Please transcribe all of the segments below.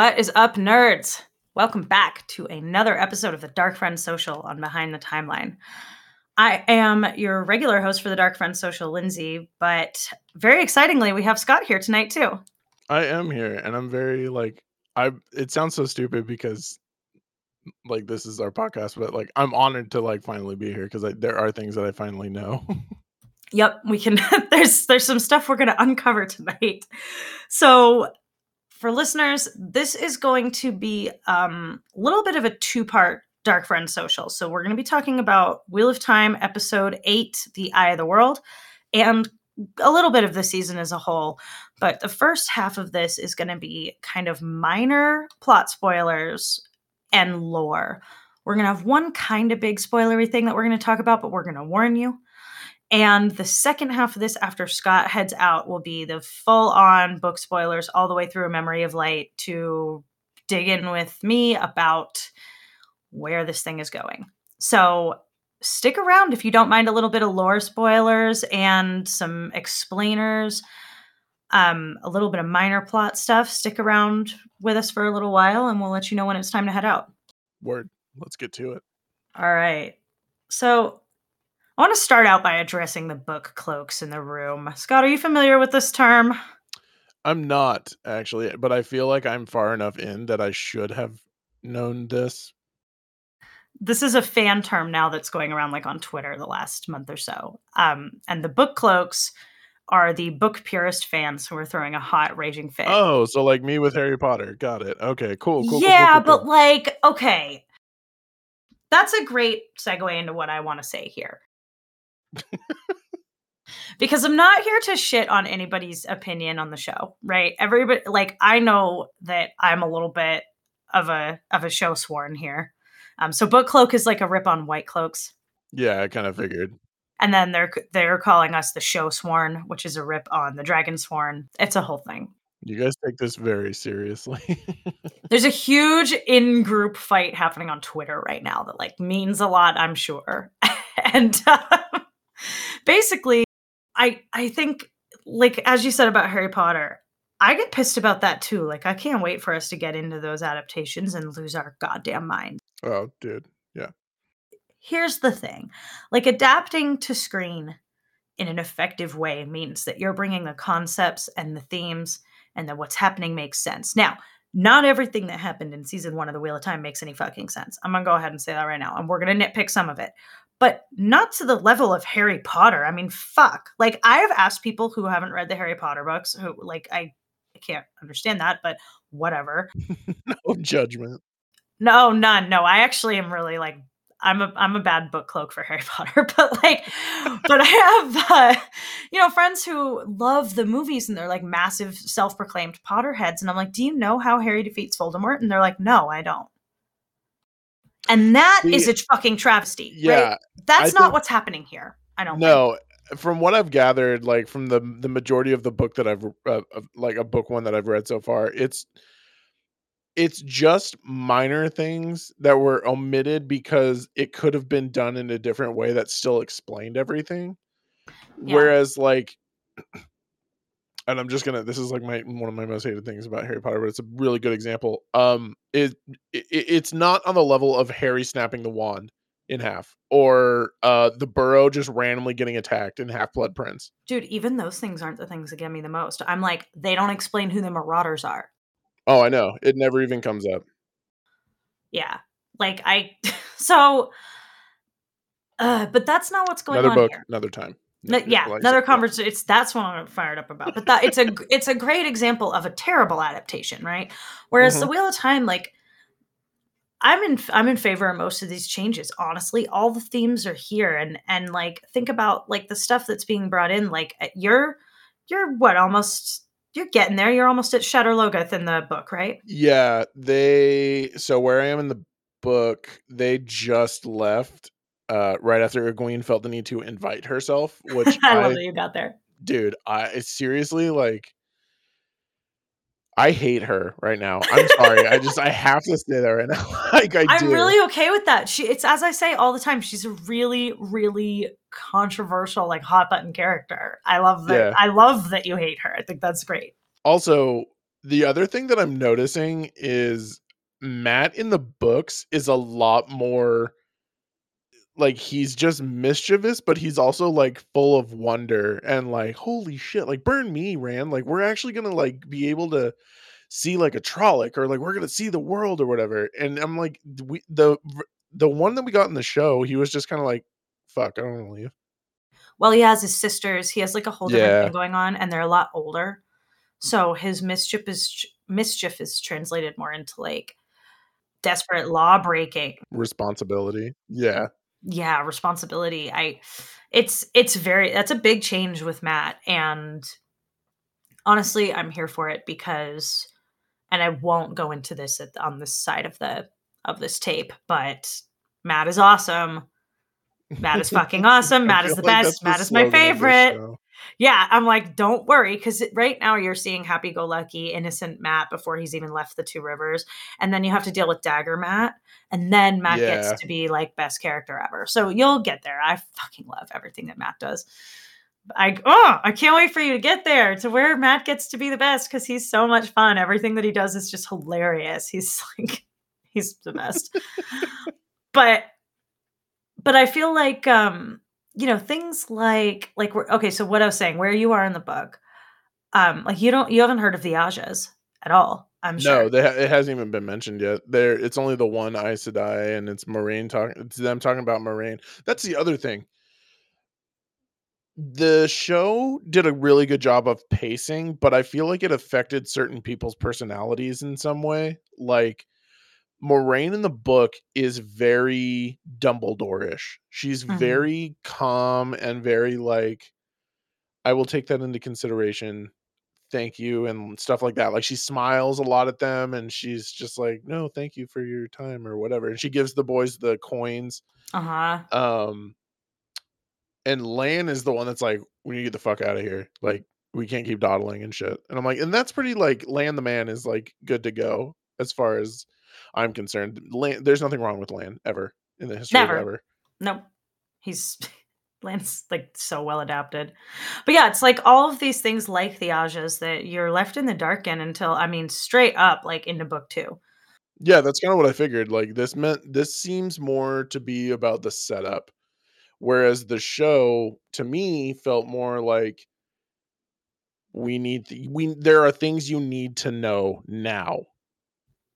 What is up, nerds? Welcome back to another episode of the Darkfriends Social on Behind the Timeline. I am your regular host for the Darkfriends Social, Lindsay, but very excitingly, we have Scott here tonight too. I am here, and I'm very like I. It sounds so stupid because like this is our podcast, but like I'm honored to like finally be here because there are things that I finally know. Yep, we can. there's there's some stuff we're going to uncover tonight. So, for listeners, this is going to be um, a little bit of a two part Darkfriend Social. So, we're going to be talking about Wheel of Time episode eight, The Eye of the World, and a little bit of the season as a whole. But the first half of this is going to be kind of minor plot spoilers and lore. We're going to have one kind of big spoilery thing that we're going to talk about, but we're going to warn you. And the second half of this, after Scott heads out, will be the full on book spoilers all the way through A Memory of Light to dig in with me about where this thing is going. So stick around if you don't mind a little bit of lore spoilers and some explainers, um, a little bit of minor plot stuff. Stick around with us for a little while and we'll let you know when it's time to head out. Word. Let's get to it. All right. So I want to start out by addressing the book cloaks in the room. Scott, are you familiar with this term? I'm not actually, but I feel like I'm far enough in that I should have known this. This is a fan term now that's going around like on Twitter the last month or so. Um, and the book cloaks are the book purist fans who are throwing a hot raging fit. Oh, so like me with Harry Potter. Got it. Okay, cool, cool. yeah, cool, cool, but like, okay. That's a great segue into what I want to say here because I'm not here to shit on anybody's opinion on the show, right? Everybody like I know that I'm a little bit of a of a show sworn here. Um so book cloak is like a rip on white cloaks. Yeah, I kind of figured. And then they're they're calling us the show sworn, which is a rip on the dragon sworn. It's a whole thing. You guys take this very seriously. There's a huge in-group fight happening on Twitter right now that like means a lot, I'm sure. and uh, basically i i think like as you said about harry potter i get pissed about that too like i can't wait for us to get into those adaptations and lose our goddamn mind oh dude yeah. Here's the thing like adapting to screen in an effective way means that you're bringing the concepts and the themes and that what's happening makes sense. Now not everything that happened in season one of the wheel of time makes any fucking sense. I'm gonna go ahead and say that right now and we're gonna nitpick some of it but not to the level of Harry Potter. I mean, fuck. Like I've asked people who haven't read the Harry Potter books who like I, I can't understand that, but whatever. no judgment. No, none. No, I actually am really like I'm a I'm a bad book cloak for Harry Potter, but like, but I have uh, you know friends who love the movies and they're like massive self proclaimed Potterheads, and I'm like, do you know how Harry defeats Voldemort? And they're like, no, I don't. And that is a fucking travesty. Yeah. Right? That's I not think, what's happening here. I don't know. No, from what I've gathered, like from the the majority of the book that I've uh, like a book one that I've read so far, it's it's just minor things that were omitted because it could have been done in a different way that still explained everything. Yeah. Whereas like and I'm just gonna. This is like my one of my most hated things about Harry Potter, but it's a really good example. Um, it, it it's not on the level of Harry snapping the wand in half, or uh the Burrow just randomly getting attacked in Half Blood Prince. Dude, even those things aren't the things that get me the most. I'm like, they don't explain who the Marauders are. Oh, I know. It never even comes up. Yeah, like I. so, uh, but that's not what's going another on. Another book, here. another time yeah, another conversation. It's that's what I'm fired up about. But that it's a it's a great example of a terrible adaptation, right? Whereas mm-hmm. the Wheel of Time, like I'm in I'm in favor of most of these changes. Honestly, all the themes are here, and and like think about like the stuff that's being brought in. Like uh, you're you're what almost you're getting there. You're almost at Shadar Logoth in the book, right? Yeah, they. So where I am in the book, they just left uh, right after Egwene felt the need to invite herself, which I, I love that you got there, dude. I seriously like. I hate her right now. I'm sorry. I just I have to say that right now. like I I'm do. really okay with that. She it's as I say all the time, she's a really, really controversial, like hot button character. I love that yeah. I love that you hate her. I think that's great. Also, The other thing that I'm noticing is Mat in the books is a lot more like he's just mischievous, but he's also like full of wonder and like holy shit, like burn me, Rand. Like we're actually gonna like be able to see like a Trolloc or like we're gonna see the world or whatever. And I'm like, we the the one that we got in the show, he was just kind of like, fuck, I don't want to leave. Well, he has his sisters. He has like a whole different yeah. thing going on, and they're a lot older. So his mischief is mischief is translated more into like desperate law breaking responsibility. Yeah. Yeah, responsibility. I it's it's very that's a big change with Mat and honestly, I'm here for it because and I won't go into this at, on this side of the of this tape, but Mat is awesome. Mat is fucking awesome. Mat is the like best. Mat is my favorite. Yeah, I'm like, don't worry, because right now you're seeing happy go lucky, innocent Mat before he's even left the two rivers. And then you have to deal with Dagger Mat. And then Mat yeah. gets to be like best character ever. So you'll get there. I fucking love everything that Mat does. I oh, I can't wait for you to get there to where Mat gets to be the best because he's so much fun. Everything that he does is just hilarious. He's like he's the best. but but I feel like um you know things like like we're okay so what i was saying where you are in the book um like you don't you haven't heard of the Ajahs at all i'm sure. no ha- it hasn't even been mentioned yet. There it's only the one Aes Sedai and it's Moiraine talking it's them talking about Moiraine that's the other thing. The show did a really good job of pacing but i feel like it affected certain people's personalities in some way like Moiraine in the book is very Dumbledore-ish. She's mm-hmm. very calm and very like I will take that into consideration. Thank you and stuff like that. Like she smiles a lot at them and she's just like, "No, thank you for your time" or whatever. And she gives the boys the coins. Uh-huh. Um and Lan is the one that's like, "We need to get the fuck out of here." Like we can't keep dawdling and shit. And I'm like, and that's pretty like Lan the man is like good to go as far as I'm concerned. Lan, there's nothing wrong with Lan ever in the history Never. of ever. Nope. He's Lan's like so well adapted. But yeah, it's like all of these things like the Ajahs that you're left in the dark in until I mean straight up like into book two. Yeah, that's kind of what I figured. Like this meant this seems more to be about the setup. Whereas the show to me felt more like we need th- we there are things you need to know now.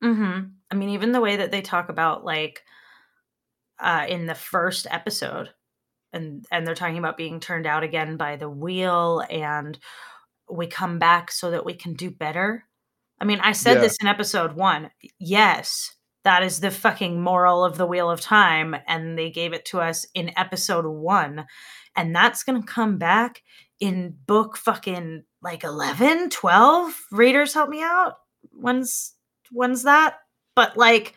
Mhm. I mean, even the way that they talk about like uh, in the first episode, and and they're talking about being turned out again by the wheel, and we come back so that we can do better. I mean, I said yeah. this in episode one. Yes, that is the fucking moral of the Wheel of Time, and they gave it to us in episode one, and that's gonna come back in book fucking like 11 12 readers help me out when's when's that but like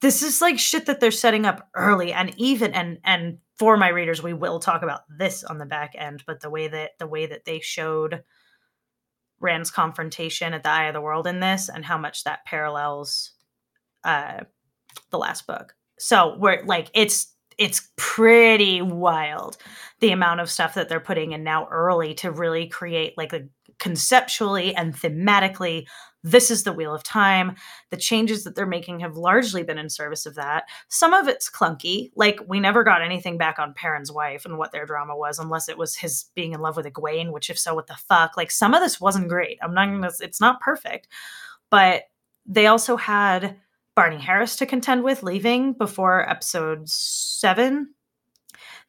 this is like shit that they're setting up early and even and and for my readers we will talk about this on the back end but the way that the way that they showed rand's confrontation at the eye of the world in this and how much that parallels uh the last book. So we're like it's it's pretty wild the amount of stuff that they're putting in now early to really create like a conceptually and thematically this is the wheel of time. The changes that they're making have largely been in service of that. Some of it's clunky like we never got anything back on perrin's wife and what their drama was unless it was his being in love with egwene which if so what the fuck? Like some of this wasn't great. I'm not gonna it's not perfect. But they also had barney harris to contend with leaving before episode seven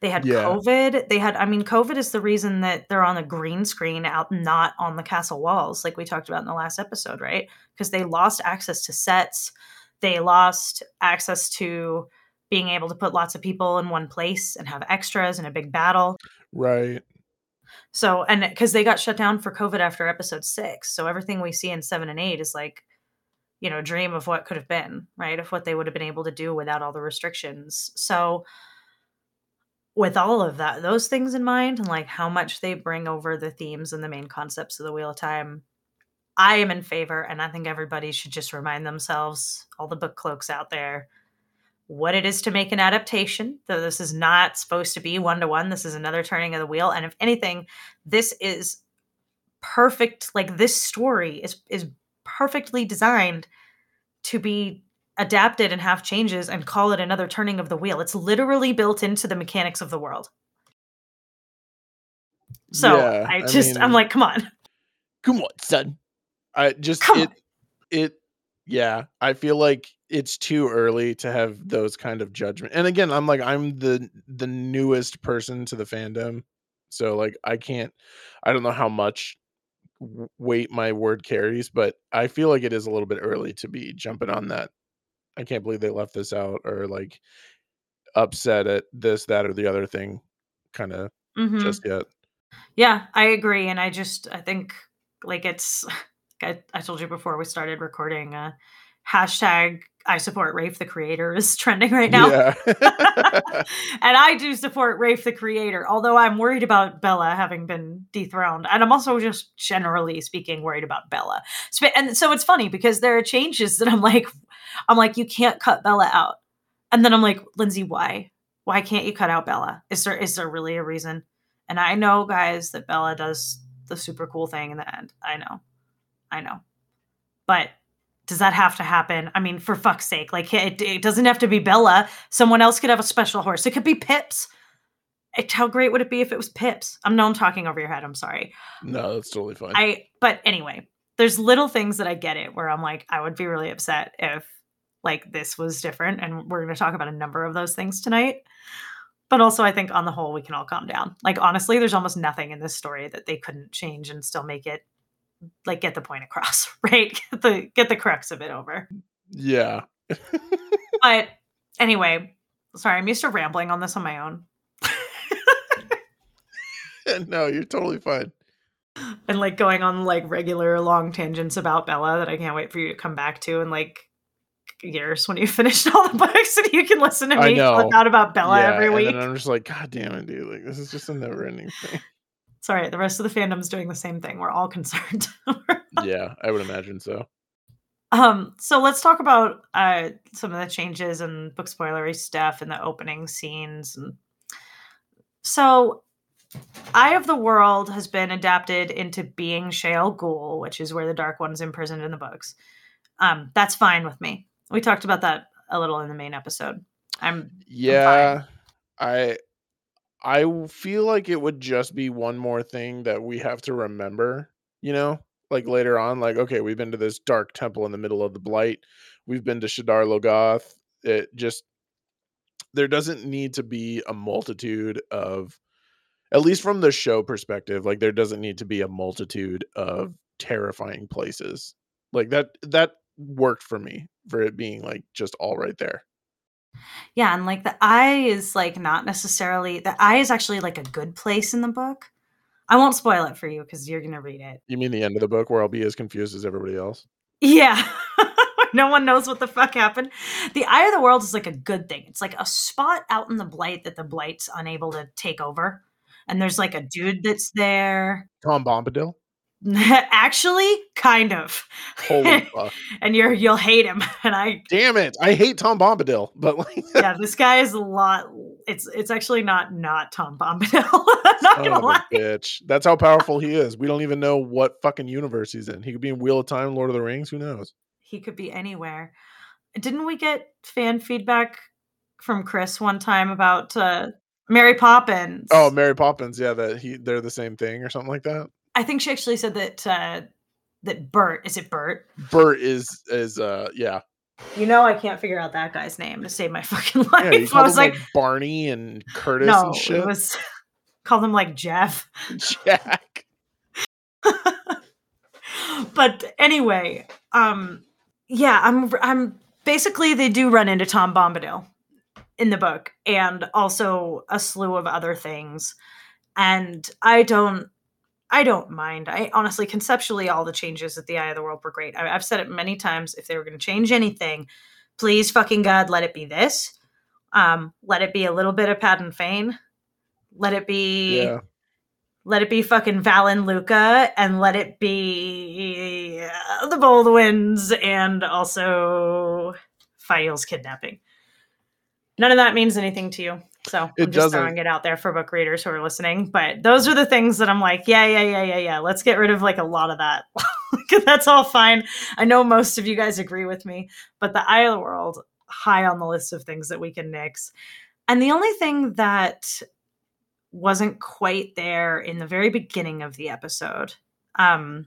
they had yeah. COVID. They had, I mean, COVID is the reason that they're on the green screen out, not on the castle walls, like we talked about in the last episode, right? Because they lost access to sets. They lost access to being able to put lots of people in one place and have extras in a big battle. Right. So, and because they got shut down for COVID after episode six. So everything we see in seven and eight is like, you know, dream of what could have been, right? Of what they would have been able to do without all the restrictions. So, with all of that, those things in mind, and like how much they bring over the themes and the main concepts of the Wheel of Time, I am in favor, and I think everybody should just remind themselves, all the book cloaks out there, what it is to make an adaptation. Though this is not supposed to be one to one, this is another turning of the wheel. And if anything, this is perfect like this story is is perfectly designed to be adapted and have changes and call it another turning of the wheel. It's literally built into the mechanics of the world. So Yeah, I I just I'm like, come on. Come on, son. I just Come it it yeah, I feel like it's too early to have those kind of judgment. And again, I'm like I'm the the newest person to the fandom. So like I can't I don't know how much weight my word carries, but I feel like it is a little bit early to be jumping on that. I can't believe they left this out or like upset at this that or the other thing kind of Mhm. just yet. Yeah, I agree. And I just I think like it's I, I told you before we started recording uh hashtag I support Rafe the creator is trending right now. Yeah. and I do support Rafe the creator, although I'm worried about Bella having been dethroned. And I'm also just generally speaking worried about Bella. And so it's funny because there are changes that I'm like, I'm like, you can't cut Bella out. And then I'm like, Lindsay, why? Why can't you cut out Bella? Is there is there really a reason? And I know, guys, that Bella does the super cool thing in the end. I know. I know. But does that have to happen? I mean, for fuck's sake, like it, it doesn't have to be Bella. Someone else could have a special horse. It could be Pips. It, how great would it be if it was Pips? I'm no, I'm talking over your head. I'm sorry. no, that's totally fine. I, but anyway, there's little things that I get it where I'm like, I would be really upset if like this was different. And we're going to talk about a number of those things tonight. But also, I think on the whole, we can all calm down. Like, honestly, there's almost nothing in this story that they couldn't change and still make it like get the point across, right? Get the get the crux of it over. yeah. But anyway, sorry, I'm used to rambling on this on my own. no, you're totally fine. and like going on like regular long tangents about Bella that I can't wait for you to come back to in like years when you finished all the books and you can listen to me flip out about Bella yeah, every and week. then I'm just like, God damn it, dude! Like this is just a never-ending thing. Sorry, the rest of the fandom's doing the same thing. We're all concerned. yeah, I would imagine so. um, so let's talk about uh some of the changes and book spoilery stuff and the opening scenes. And so Eye of the World has been adapted into being Shayol Ghul, which is where the Dark One's imprisoned in the books. Um, that's fine with me. We talked about that a little in the main episode. I'm Yeah, I I feel like it would just be one more thing that we have to remember. You know, like later on, like okay, we've been to this dark temple in the middle of the Blight. We've been to Shadar Logoth. It just there doesn't need to be a multitude of at least from the show perspective like there doesn't need to be a multitude of terrifying places like that that worked for me for it being like just all right there yeah, and like the eye is like not necessarily the eye is actually like a good place in the book. I won't spoil it for you because you're gonna read it. you mean the end of the book where i'll be as confused as everybody else Yeah. no one knows what the fuck happened. The Eye of the World is like a good thing. It's like a spot out in the blight that the blight's unable to take over. And there's like a dude that's there. tom bombadil Actually, kind of. holy fuck and you're you'll hate him. And I damn it i hate tom bombadil but like yeah, this guy is a lot it's it's actually not not Tom Bombadil. I'm not son gonna lie. bitch that's how powerful he is we don't even know what fucking universe he's in he could be in wheel of time lord of the rings who knows He could be anywhere. Didn't we get fan feedback from Chris one time about uh Mary Poppins? oh mary poppins yeah that he they're the same thing or something like that I think she actually said that uh that Bert is it Bert? bert is is uh yeah You know I can't figure out that guy's name to save my fucking life. Yeah, I was him like, like, Barney and Curtis no, and shit. it was called him like Jeff. Jack. but anyway, um yeah, I'm I'm basically they do run into Tom Bombadil in the book and also a slew of other things. And I don't I don't mind. I honestly conceptually all the changes at the Eye of the World were great. I, I've said it many times. If they were going to change anything, please fucking God, let it be this. Um, let it be a little bit of Padan Fain. Let it be Yeah. let it be fucking Valan Luca and let it be uh, the Boldwins and also Faile's kidnapping. None of that means anything to you. So It I'm just doesn't- throwing it out there for book readers who are listening. But those are the things that I'm like, yeah, yeah, yeah, yeah, yeah. Let's get rid of like a lot of that. That's all fine. I know most of you guys agree with me, but the Eye of the World high on the list of things that we can nix. And the only thing that wasn't quite there in the very beginning of the episode, um,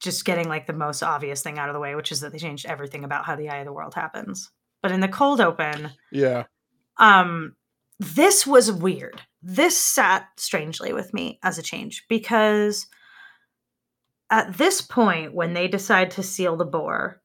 just getting like the most obvious thing out of the way, which is that they changed everything about how the Eye of the World happens. But in the cold open, Yeah. Um this was weird this sat strangely with me as a change because at this point when they decide to seal the bore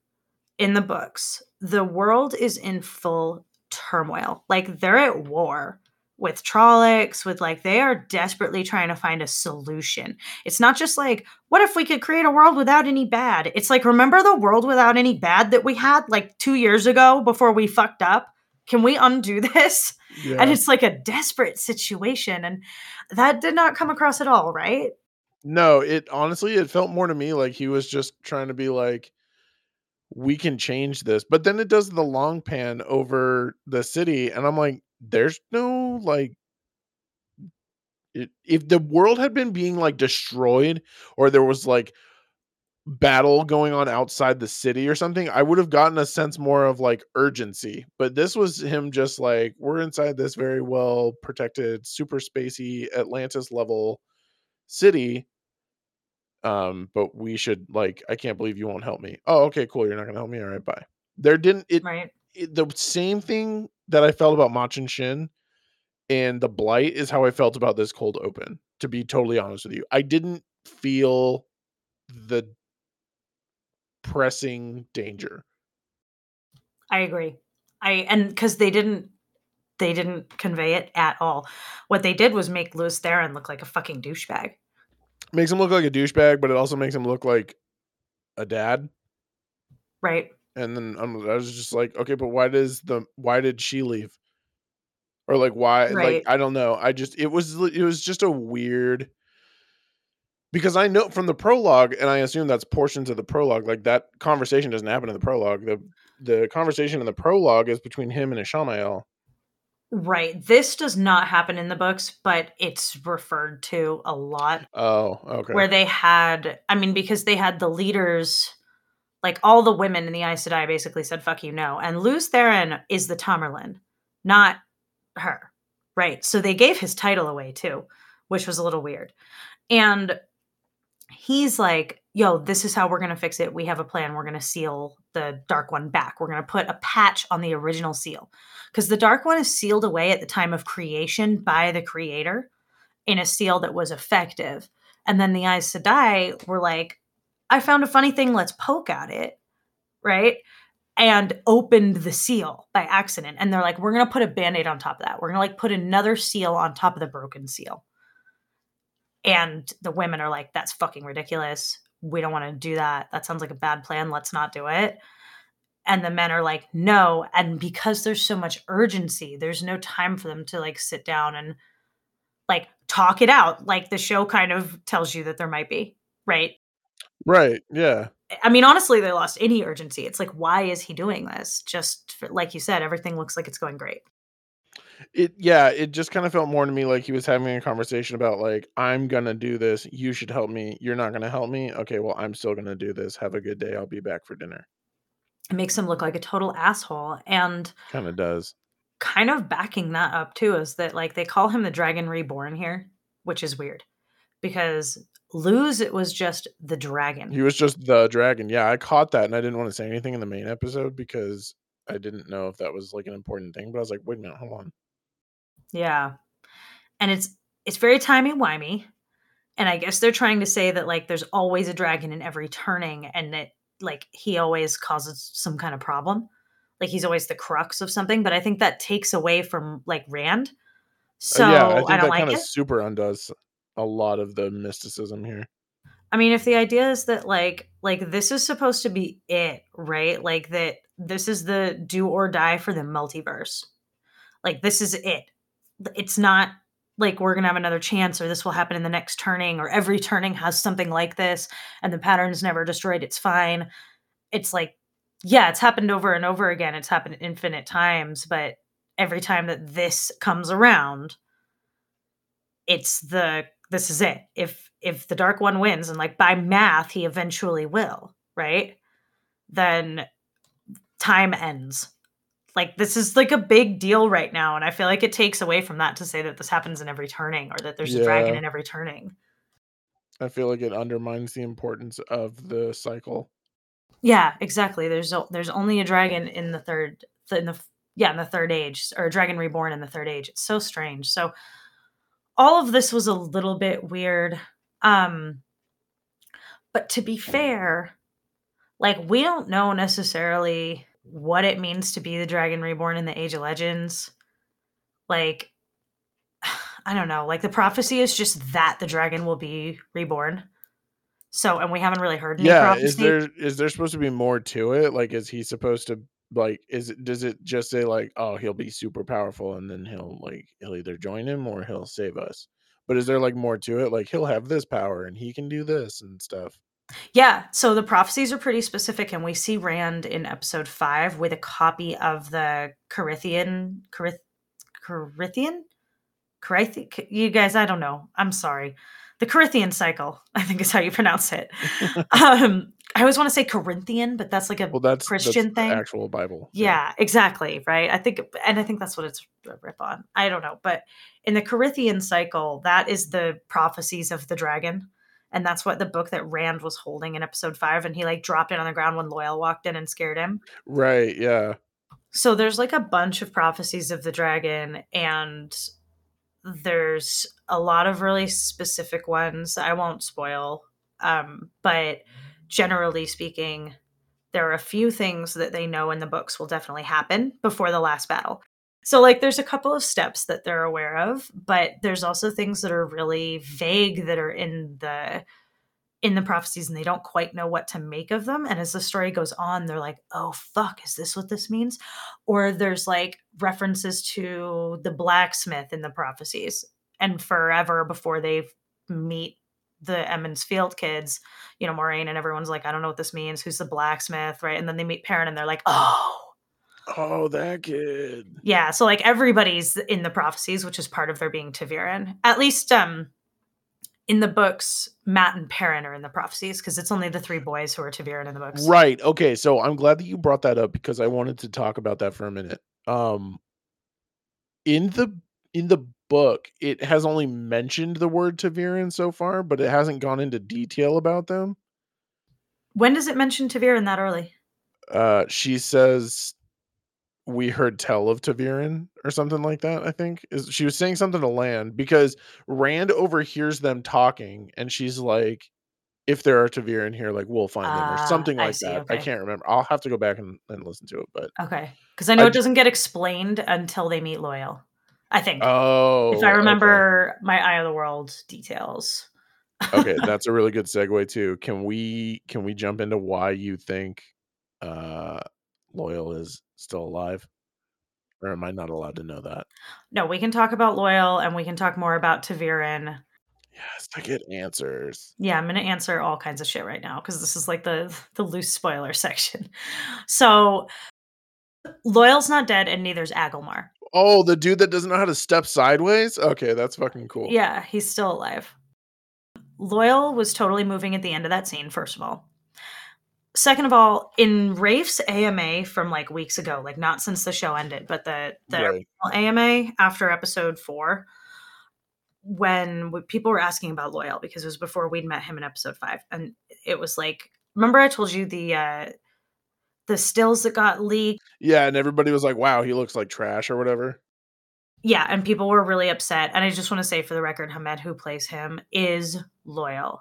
in the books the world is in full turmoil like they're at war with Trollocs, with like they are desperately trying to find a solution. It's not just like, what if we could create a world without any bad? It's like, remember the world without any bad that we had like two years ago before we fucked up? Can we undo this? Yeah. And it's like a desperate situation. And that did not come across at all, right? No, it honestly it felt more to me like he was just trying to be like we can change this. But then it does the long pan over the city and I'm like there's no like it, if the world had been being like destroyed or there was like battle going on outside the city or something, I would have gotten a sense more of like urgency. But this was him just like we're inside this very well protected super spacey Atlantis level city um but we should like i can't believe you won't help me oh okay cool you're not gonna help me all right bye there didn't it, Right. it the same thing that i felt about machin shin and the blight is how i felt about this cold open to be totally honest with you i didn't feel the pressing danger I agree. I and because they didn't they didn't convey it at all. What they did was make Lews Therin look like a fucking douchebag. makes him look like a douchebag but it also makes him look like a dad Right. and then I'm, I was just like, okay, but why does the why did she leave? Or like why? Right. Like I don't know. I just it was it was just a weird because I know from the prologue, and I assume that's portions of the prologue. Like that conversation doesn't happen in the prologue. The the conversation in the prologue is between him and Ishamael. Right. This does not happen in the books, but it's referred to a lot Oh, okay. where they had I mean, because they had the leaders like all the women in the Aes Sedai basically said fuck you no. And Lews Therin is the Tamyrlin, not her. Right. So they gave his title away too, which was a little weird. And he's like, yo, this is how we're going to fix it. We have a plan. We're going to seal the Dark One back. We're going to put a patch on the original seal. Because the Dark One is sealed away at the time of creation by the creator in a seal that was effective. And then the Aes Sedai were like, I found a funny thing. Let's poke at it. Right. And opened the seal by accident. And they're like, we're going to put a band aid on top of that. We're going to like put another seal on top of the broken seal. And the women are like, that's fucking ridiculous. We don't want to do that. That sounds like a bad plan. Let's not do it. And the men are like, no. And because there's so much urgency, there's no time for them to like sit down and like talk it out. Like the show kind of tells you that there might be, right? right. Yeah. I mean, honestly, they lost any urgency. It's like, why is he doing this? Just for, like you said, everything looks like it's going great. It yeah, it just kind of felt more to me like he was having a conversation about like I'm gonna do this. You should help me. You're not gonna help me. Okay, well I'm still gonna do this. Have a good day. I'll be back for dinner. It makes him look like a total asshole. And Kind of does. kind of backing that up too is that like they call him the dragon reborn here, which is weird because Lews it was just the dragon. He was just the dragon. Yeah, I caught that and I didn't want to say anything in the main episode because I didn't know if that was like an important thing. But I was like, wait a minute, hold on. Yeah. And it's it's very timey wimey. And I guess they're trying to say that like there's always a dragon in every turning and that like he always causes some kind of problem. Like he's always the crux of something. But I think that takes away from like Rand. So Uh, yeah, I I, think don't that like kind of super undoes a lot of the mysticism here. I mean, if the idea is that like like this is supposed to be it, right? Like that this is the do or die for the multiverse. Like this is it. It's not like we're gonna have another chance or this will happen in the next turning or every turning has something like this and the pattern's never destroyed. It's fine. It's like, yeah, it's happened over and over again. It's happened infinite times, but every time that this comes around, it's the this is it. If if the dark one wins and like by math he eventually will, right? Then time ends. Like this is like a big deal right now and I feel like it takes away from that to say that this happens in every turning or that there's a dragon in every turning. I feel like it undermines the importance of the cycle. Yeah, exactly. There's o- there's only a dragon in the third in the yeah, in the third age or a dragon reborn in the third age. It's so strange. So all of this was a little bit weird. Um but to be fair, like we don't know necessarily what it means to be the dragon reborn in the Age of Legends. Like I don't know. Like the prophecy is just that the dragon will be reborn. So, and we haven't really heard any Yeah, prophecy. is there is there supposed to be more to it? Like, is he supposed to like? Is it does it just say like, oh, he'll be super powerful and then he'll like he'll either join him or he'll save us? But is there like more to it? Like he'll have this power and he can do this and stuff. Yeah, so the prophecies are pretty specific, and we see Rand in episode five with a copy of the Carithian, Carith, Carithian, Carithi- You guys, I don't know. I'm sorry. The Carithian cycle, I think is how you pronounce it. um, I always want to say Corinthian, but that's like a Well, that's Christian that's the thing? actual Bible. yeah, exactly. Right. I think, and I think that's what it's a rip on. I don't know. But in the Carithian cycle, that is the prophecies of the dragon. And that's what the book that Rand was holding in episode five. And he like dropped it on the ground when Loial walked in and scared him. Right. Yeah. So there's like a bunch of prophecies of the dragon, and there's a lot of really specific ones. I won't spoil. Um, but generally speaking, there are a few things that they know in the books will definitely happen before the last battle. So, like, there's a couple of steps that they're aware of, but there's also things that are really vague that are in the in the prophecies and they don't quite know what to make of them and as the story goes on they're like oh fuck is this what this means or there's like references to the blacksmith in the prophecies and forever before they meet the Emond's Field kids, you know, Moiraine and everyone's like, I don't know what this means. Who's the blacksmith, right? And then they meet Perrin and they're like, oh, Oh, that kid. yeah. So like everybody's in the prophecies, which is part of their being ta'veren. At least um in the books, Mat and Perrin are in the prophecies because it's only the three boys who are ta'veren in the books. Right. Okay. So I'm glad that you brought that up because I wanted to talk about that for a minute. Um in the in the book, it has only mentioned the word ta'veren so far, but it hasn't gone into detail about them. When does it mention ta'veren that early? Uh she says we heard tell of ta'veren or something like that, I think. Is she was saying something to Lan because Rand overhears them talking and she's like if there are ta'veren here, like we'll find them or Ah, something I like see, that. I can't remember. I'll have to go back and, and listen to it, but Okay. Because I know I it doesn't get explained until they meet Loial. I think. oh if I okay. remember my Eye of the World details. okay that's a really good segue too can we can we jump into why you think uh Loial is still alive or am i not allowed to know that No, we can talk about Loial and we can talk more about ta'veren. yes i get answers Yeah, I'm going to answer all kinds of shit right now because this is like the the loose spoiler section. So Loial's not dead and neither's Agelmar. oh the dude that doesn't know how to step sideways okay that's fucking cool Yeah, he's still alive. Loial was totally moving at the end of that scene, first of all. Second of all, in Rafe's AMA from like weeks ago, like not since the show ended, but the the right AMA after episode four, when people were asking about Loial because it was before we'd met him in episode five, and it was like, remember I told you the uh the stills that got leaked, yeah and everybody was like wow he looks like trash or whatever yeah, and people were really upset. And I just want to say for the record, Hammed, who plays him, is Loial.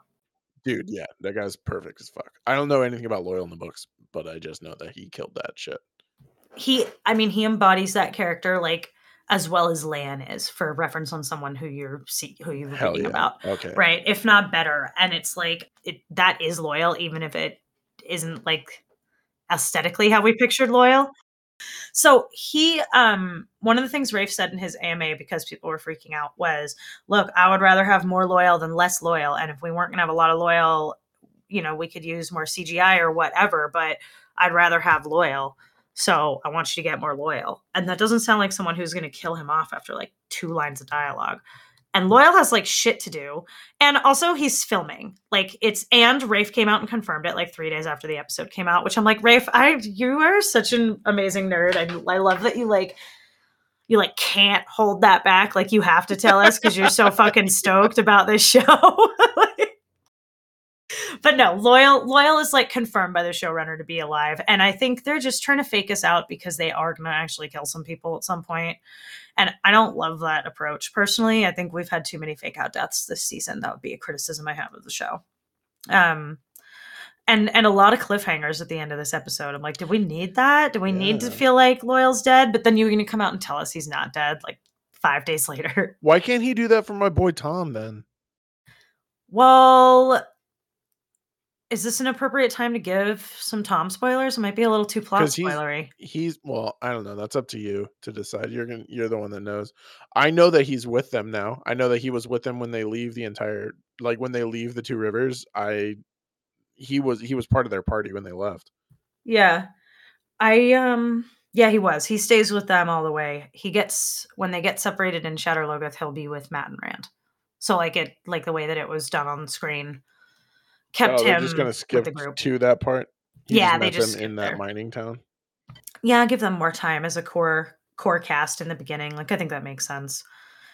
Dude yeah that guy's perfect as fuck. I don't know anything about Loial in the books but i just know that he killed that shit. He, I mean, he embodies that character like as well as Lan is for reference on someone who you're see, who you're hell reading yeah. about. okay. right? If not better. And it's like it, that is Loial even if it isn't like aesthetically how we pictured Loial so he um one of the things rafe said in his ama because people were freaking out was look i would rather have more Loial than less Loial and if we weren't going to have a lot of Loial you know we could use more cgi or whatever but i'd rather have Loial So I want you to get more Loial. And that doesn't sound like someone who's going to kill him off after like two lines of dialogue. And Loial has like shit to do. And also he's filming. Like it's and Rafe came out and confirmed it like three days after the episode came out, which I'm like, Rafe, I you are such an amazing nerd. I, I love that you like you like can't hold that back. Like you have to tell us because you're so fucking stoked about this show. but no, Loial Loial is like confirmed by the showrunner to be alive, and I think they're just trying to fake us out because they are going to actually kill some people at some point. And I don't love that approach personally. I think we've had too many fake out deaths this season. That would be a criticism I have of the show. Um, and and a lot of cliffhangers at the end of this episode. I'm like, do we need that? Do we yeah. need to feel like Loial's dead? But then you're going to come out and tell us he's not dead like five days later. Why can't he do that for my boy Tom then? Well, is this an appropriate time to give some Tom spoilers? It might be a little too plot spoilery. He's, he's well, I don't know. That's up to you to decide. You're gonna you're the one that knows. I know that he's with them now. I know that he was with them when they leave the entire like when they leave the two rivers. I he was he was part of their party when they left. Yeah. I um yeah, he was. He stays with them all the way. He gets when they get separated in Shadar Logoth, he'll be with Mat and Rand. So like it like the way that it was done on screen Oh, kept oh, him. Just gonna skip to that part. He yeah, just they just in that there. mining town. Yeah, give them more time as a core core cast in the beginning. Like I think that makes sense.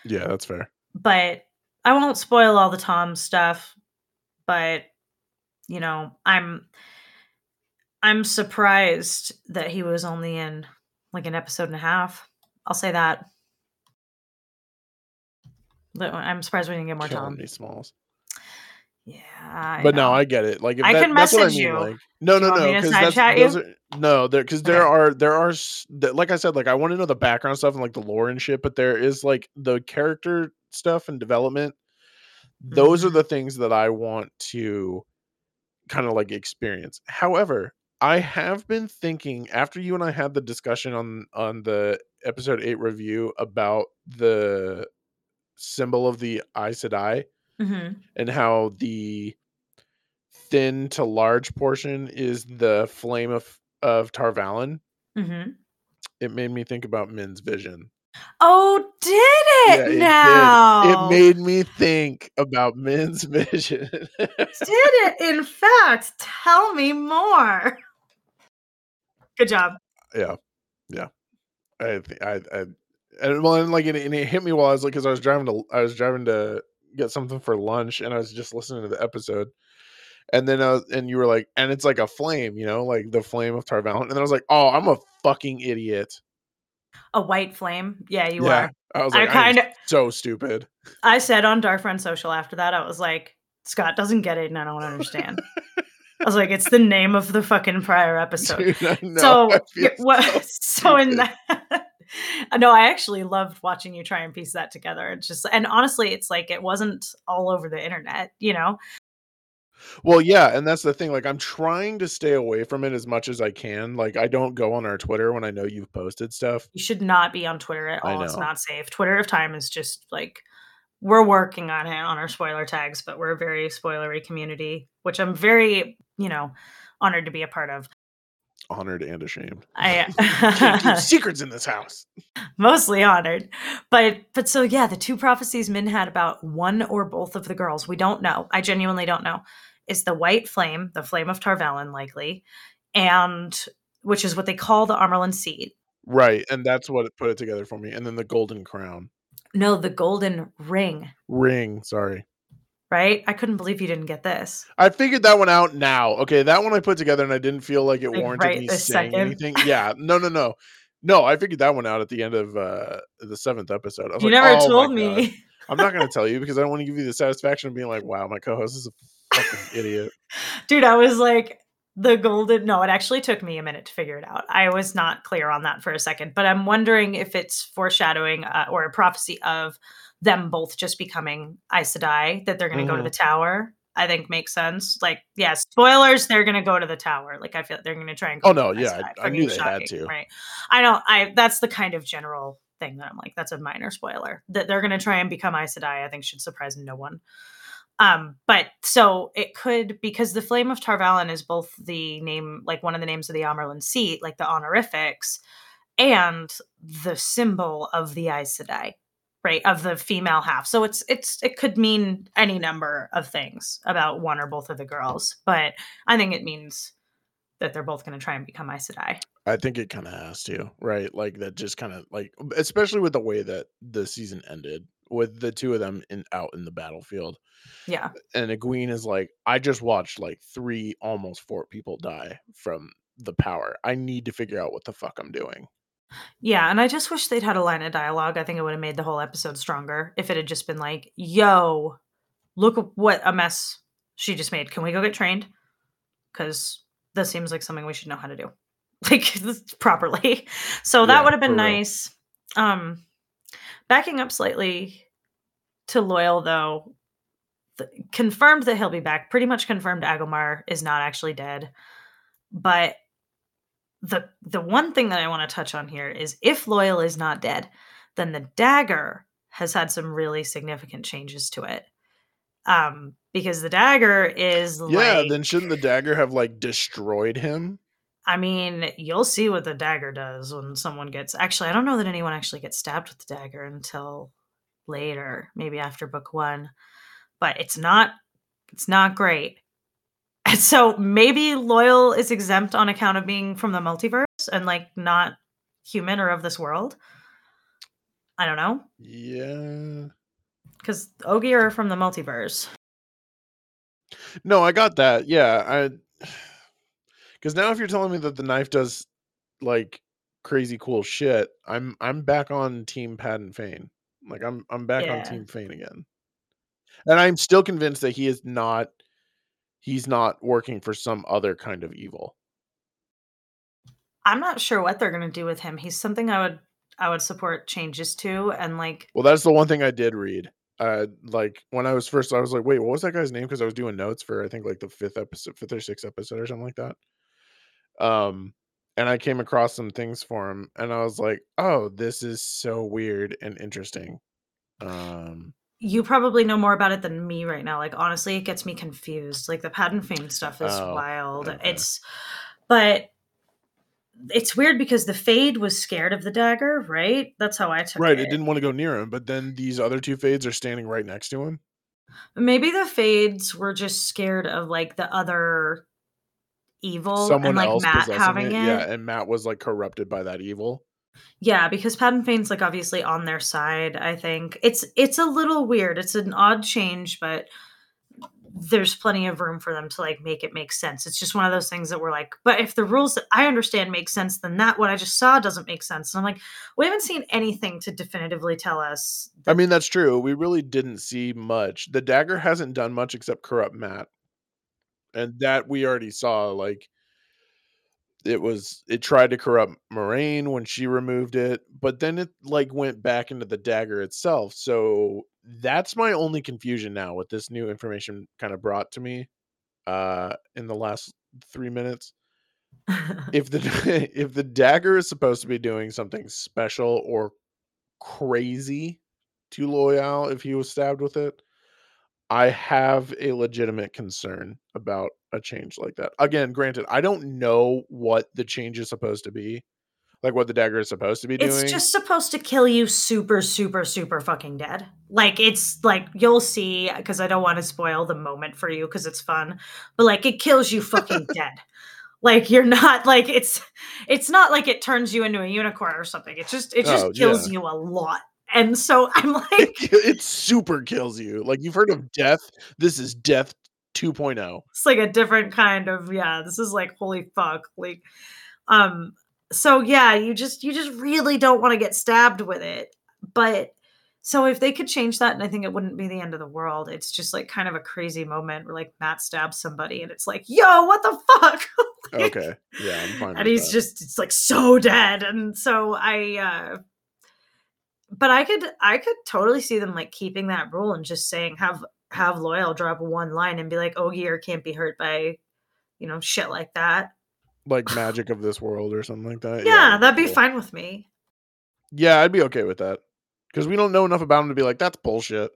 Yeah, that's fair. But I won't spoil all the Tom stuff. But you know, I'm I'm surprised that he was only in like an episode and a half. I'll say that. I'm surprised we didn't get more Killing Tom. Me smalls. Yeah, I but know. no, I get it. Like I that, can message I mean. you. Like, no, no, no, because that's those are, no, there because there are there are like I said, like I want to know the background stuff and like the lore and shit, but there is like the character stuff and development. Those mm-hmm. are the things that I want to kind of like experience. However, I have been thinking after you and I had the discussion on on the episode eight review about the symbol of the Aes Sedai mm-hmm. and how the thin to large portion is the flame of of Tar Valon. Mm-hmm. It made me think about Min's vision. Oh, did it yeah, now? It, it, made me think about men's vision. did it? In fact, tell me more. Good job. Yeah, yeah. I, I, I, and well, and like, and it hit me while I was like, because I was driving to, I was driving to get something for lunch and I was just listening to the episode. And then I was, and you were like, and it's like a flame, you know, like the flame of Tar Valon. And then I was like, oh, I'm a fucking idiot. A white flame? Yeah, you yeah. are. I was like, I kind of so stupid. I said on Darkfriend Social after that, I was like, Scott doesn't get it and I don't understand. I was like, it's the name of the fucking prior episode. Dude, so, what, so, so in that no, I actually loved watching you try and piece that together. It's just, and honestly, it's like it wasn't all over the internet, you know? Well, yeah, and that's the thing. Like, I'm trying to stay away from it as much as I can. Like, I don't go on our Twitter when I know you've posted stuff. You should not be on Twitter at all. It's not safe. Twitter of Time is just like we're working on it on our spoiler tags, but we're a very spoilery community, which I'm very, you know, honored to be a part of honored and ashamed. I keep secrets in this house. Mostly honored. But but so yeah, the two prophecies Min had about one or both of the girls, we don't know. I genuinely don't know. Is the white flame, the flame of Tar Valon likely, and which is what they call the Amyrlin seat. Right, and that's what put it together for me. And then the golden crown. No, the golden ring. Ring, sorry right? I couldn't believe you didn't get this. I figured that one out now. Okay, that one I put together and I didn't feel like it like warranted right me saying second. anything. Yeah, no, no, no. No, I figured that one out at the end of uh the seventh episode. you like, never oh told me. I'm not going to tell you because I don't want to give you the satisfaction of being like, wow, my co-host is a fucking idiot. Dude, I was like, the golden no it actually took me a minute to figure it out i was not clear on that for a second but i'm wondering if it's foreshadowing uh, or a prophecy of them both just becoming Aes Sedai, that they're going to mm. go to the mm-hmm. tower. I think makes sense. Like, yeah, spoilers. They're going to go to the tower. Like, I feel like they're going to try and. go Oh no, yeah, I, I knew they shocking, had to. Right. I don't. I that's the kind of general thing that I'm like. That's a minor spoiler that they're going to try and become Aes Sedai. I think should surprise no one. Um, but so it could because the Flame of Tar Valon is both the name, like one of the names of the Amyrlin seat, like the honorifics, and the symbol of the Aes Sedai, right? Of the female half. So it's it's it could mean any number of things about one or both of the girls, but I think it means that they're both going to try and become Aes Sedai. I think it kind of has to, right? Like that just kind of like especially with the way that the season ended with the two of them in out in the battlefield. Yeah. And Egwene is like, I just watched like three, almost four people die from the power. I need to figure out what the fuck I'm doing. Yeah, and I just wish they'd had a line of dialogue. I think it would have made the whole episode stronger if it had just been like, "Yo, look what a mess she just made. Can we go get trained?" Because this seems like something we should know how to do, like properly. So that Yeah, would have been for real. nice. Um, backing up slightly to Loial though, th- confirmed that he'll be back. Pretty much confirmed Agelmar is not actually dead, but the the one thing that I want to touch on here is if Loial is not dead, then the dagger has had some really significant changes to it. Um, because the dagger is Yeah, like, then shouldn't the dagger have like destroyed him? I mean, you'll see what the dagger does when someone gets. Actually, I don't know that anyone actually gets stabbed with the dagger until later, maybe after book one. But it's not. It's not great. And so maybe Loial is exempt on account of being from the multiverse and like not human or of this world. I don't know Yeah. because Ogier are from the multiverse. No, I got that. Yeah, I because now if you're telling me that the knife does like crazy cool shit, I'm I'm back on Team Padan Fain. Like I'm I'm back on Team Fain again, and I'm still convinced that he is not he's not working for some other kind of evil. I'm not sure what they're gonna do with him. He's something I would I would support changes to, and like Well, that's the one thing I did read. Uh, like when I was first, I was like, wait, what was that guy's name? Because I was doing notes for I think like the fifth episode, fifth or sixth episode or something like that. Um, and I came across some things for him, and I was like, oh, this is so weird and interesting. Um, you probably know more about it than me right now. Like honestly, it gets me confused. Like the Padan Fain stuff is Oh, wild. okay. It's but it's weird because the Fade was scared of the dagger, right? That's how I took right, it. it didn't want to go near him, but then these other two fades are standing right next to him. Maybe the Fades were just scared of like the other evil Someone and like else Mat having it, it. yeah, and Mat was like corrupted by that evil. Yeah, because Padan Fain's like obviously on their side, I think. It's it's a little weird. It's an odd change, but there's plenty of room for them to like make it make sense. It's just one of those things that we're like, but if the rules that I understand make sense, then that what I just saw doesn't make sense. And I'm like, we haven't seen anything to definitively tell us. I mean, that's true. We really didn't see much. The dagger hasn't done much except corrupt Mat. And that we already saw. Like it was it tried to corrupt Moiraine when she removed it, but then it like went back into the dagger itself. So that's my only confusion now with this new information kind of brought to me uh in the last three minutes. If the if the dagger is supposed to be doing something special or crazy to Loial if he was stabbed with it, I have a legitimate concern about a change like that. Again, granted, I don't know what the change is supposed to be, like what the dagger is supposed to be it's just supposed to kill you super, super, super fucking dead. Like it's like you'll see because I don't want to spoil the moment for you because it's fun, but like it kills you fucking dead. Like you're not like it's it's not like it turns you into a unicorn or something. It just it just Oh, kills yeah. you a lot. And so I'm like, it super kills you. Like you've heard of death. This is death. 2.0. it's like a different kind of yeah this is like holy fuck like um so yeah you just you just really don't want to get stabbed with it but so if they could change that and i think it wouldn't be the end of the world it's just like kind of a crazy moment where like mat stabs somebody and it's like yo what the fuck Like, Okay. Yeah, I'm fine. and he's that. just it's like so dead and so i uh but i could i could totally see them like keeping that rule and just saying have have loial drop one line and be like oh, ogier can't be hurt by you know shit like that like magic of this world or something like that. yeah, that'd be cool. fine with me Yeah, I'd be okay with that. Because we don't know enough about him to be like, that's bullshit.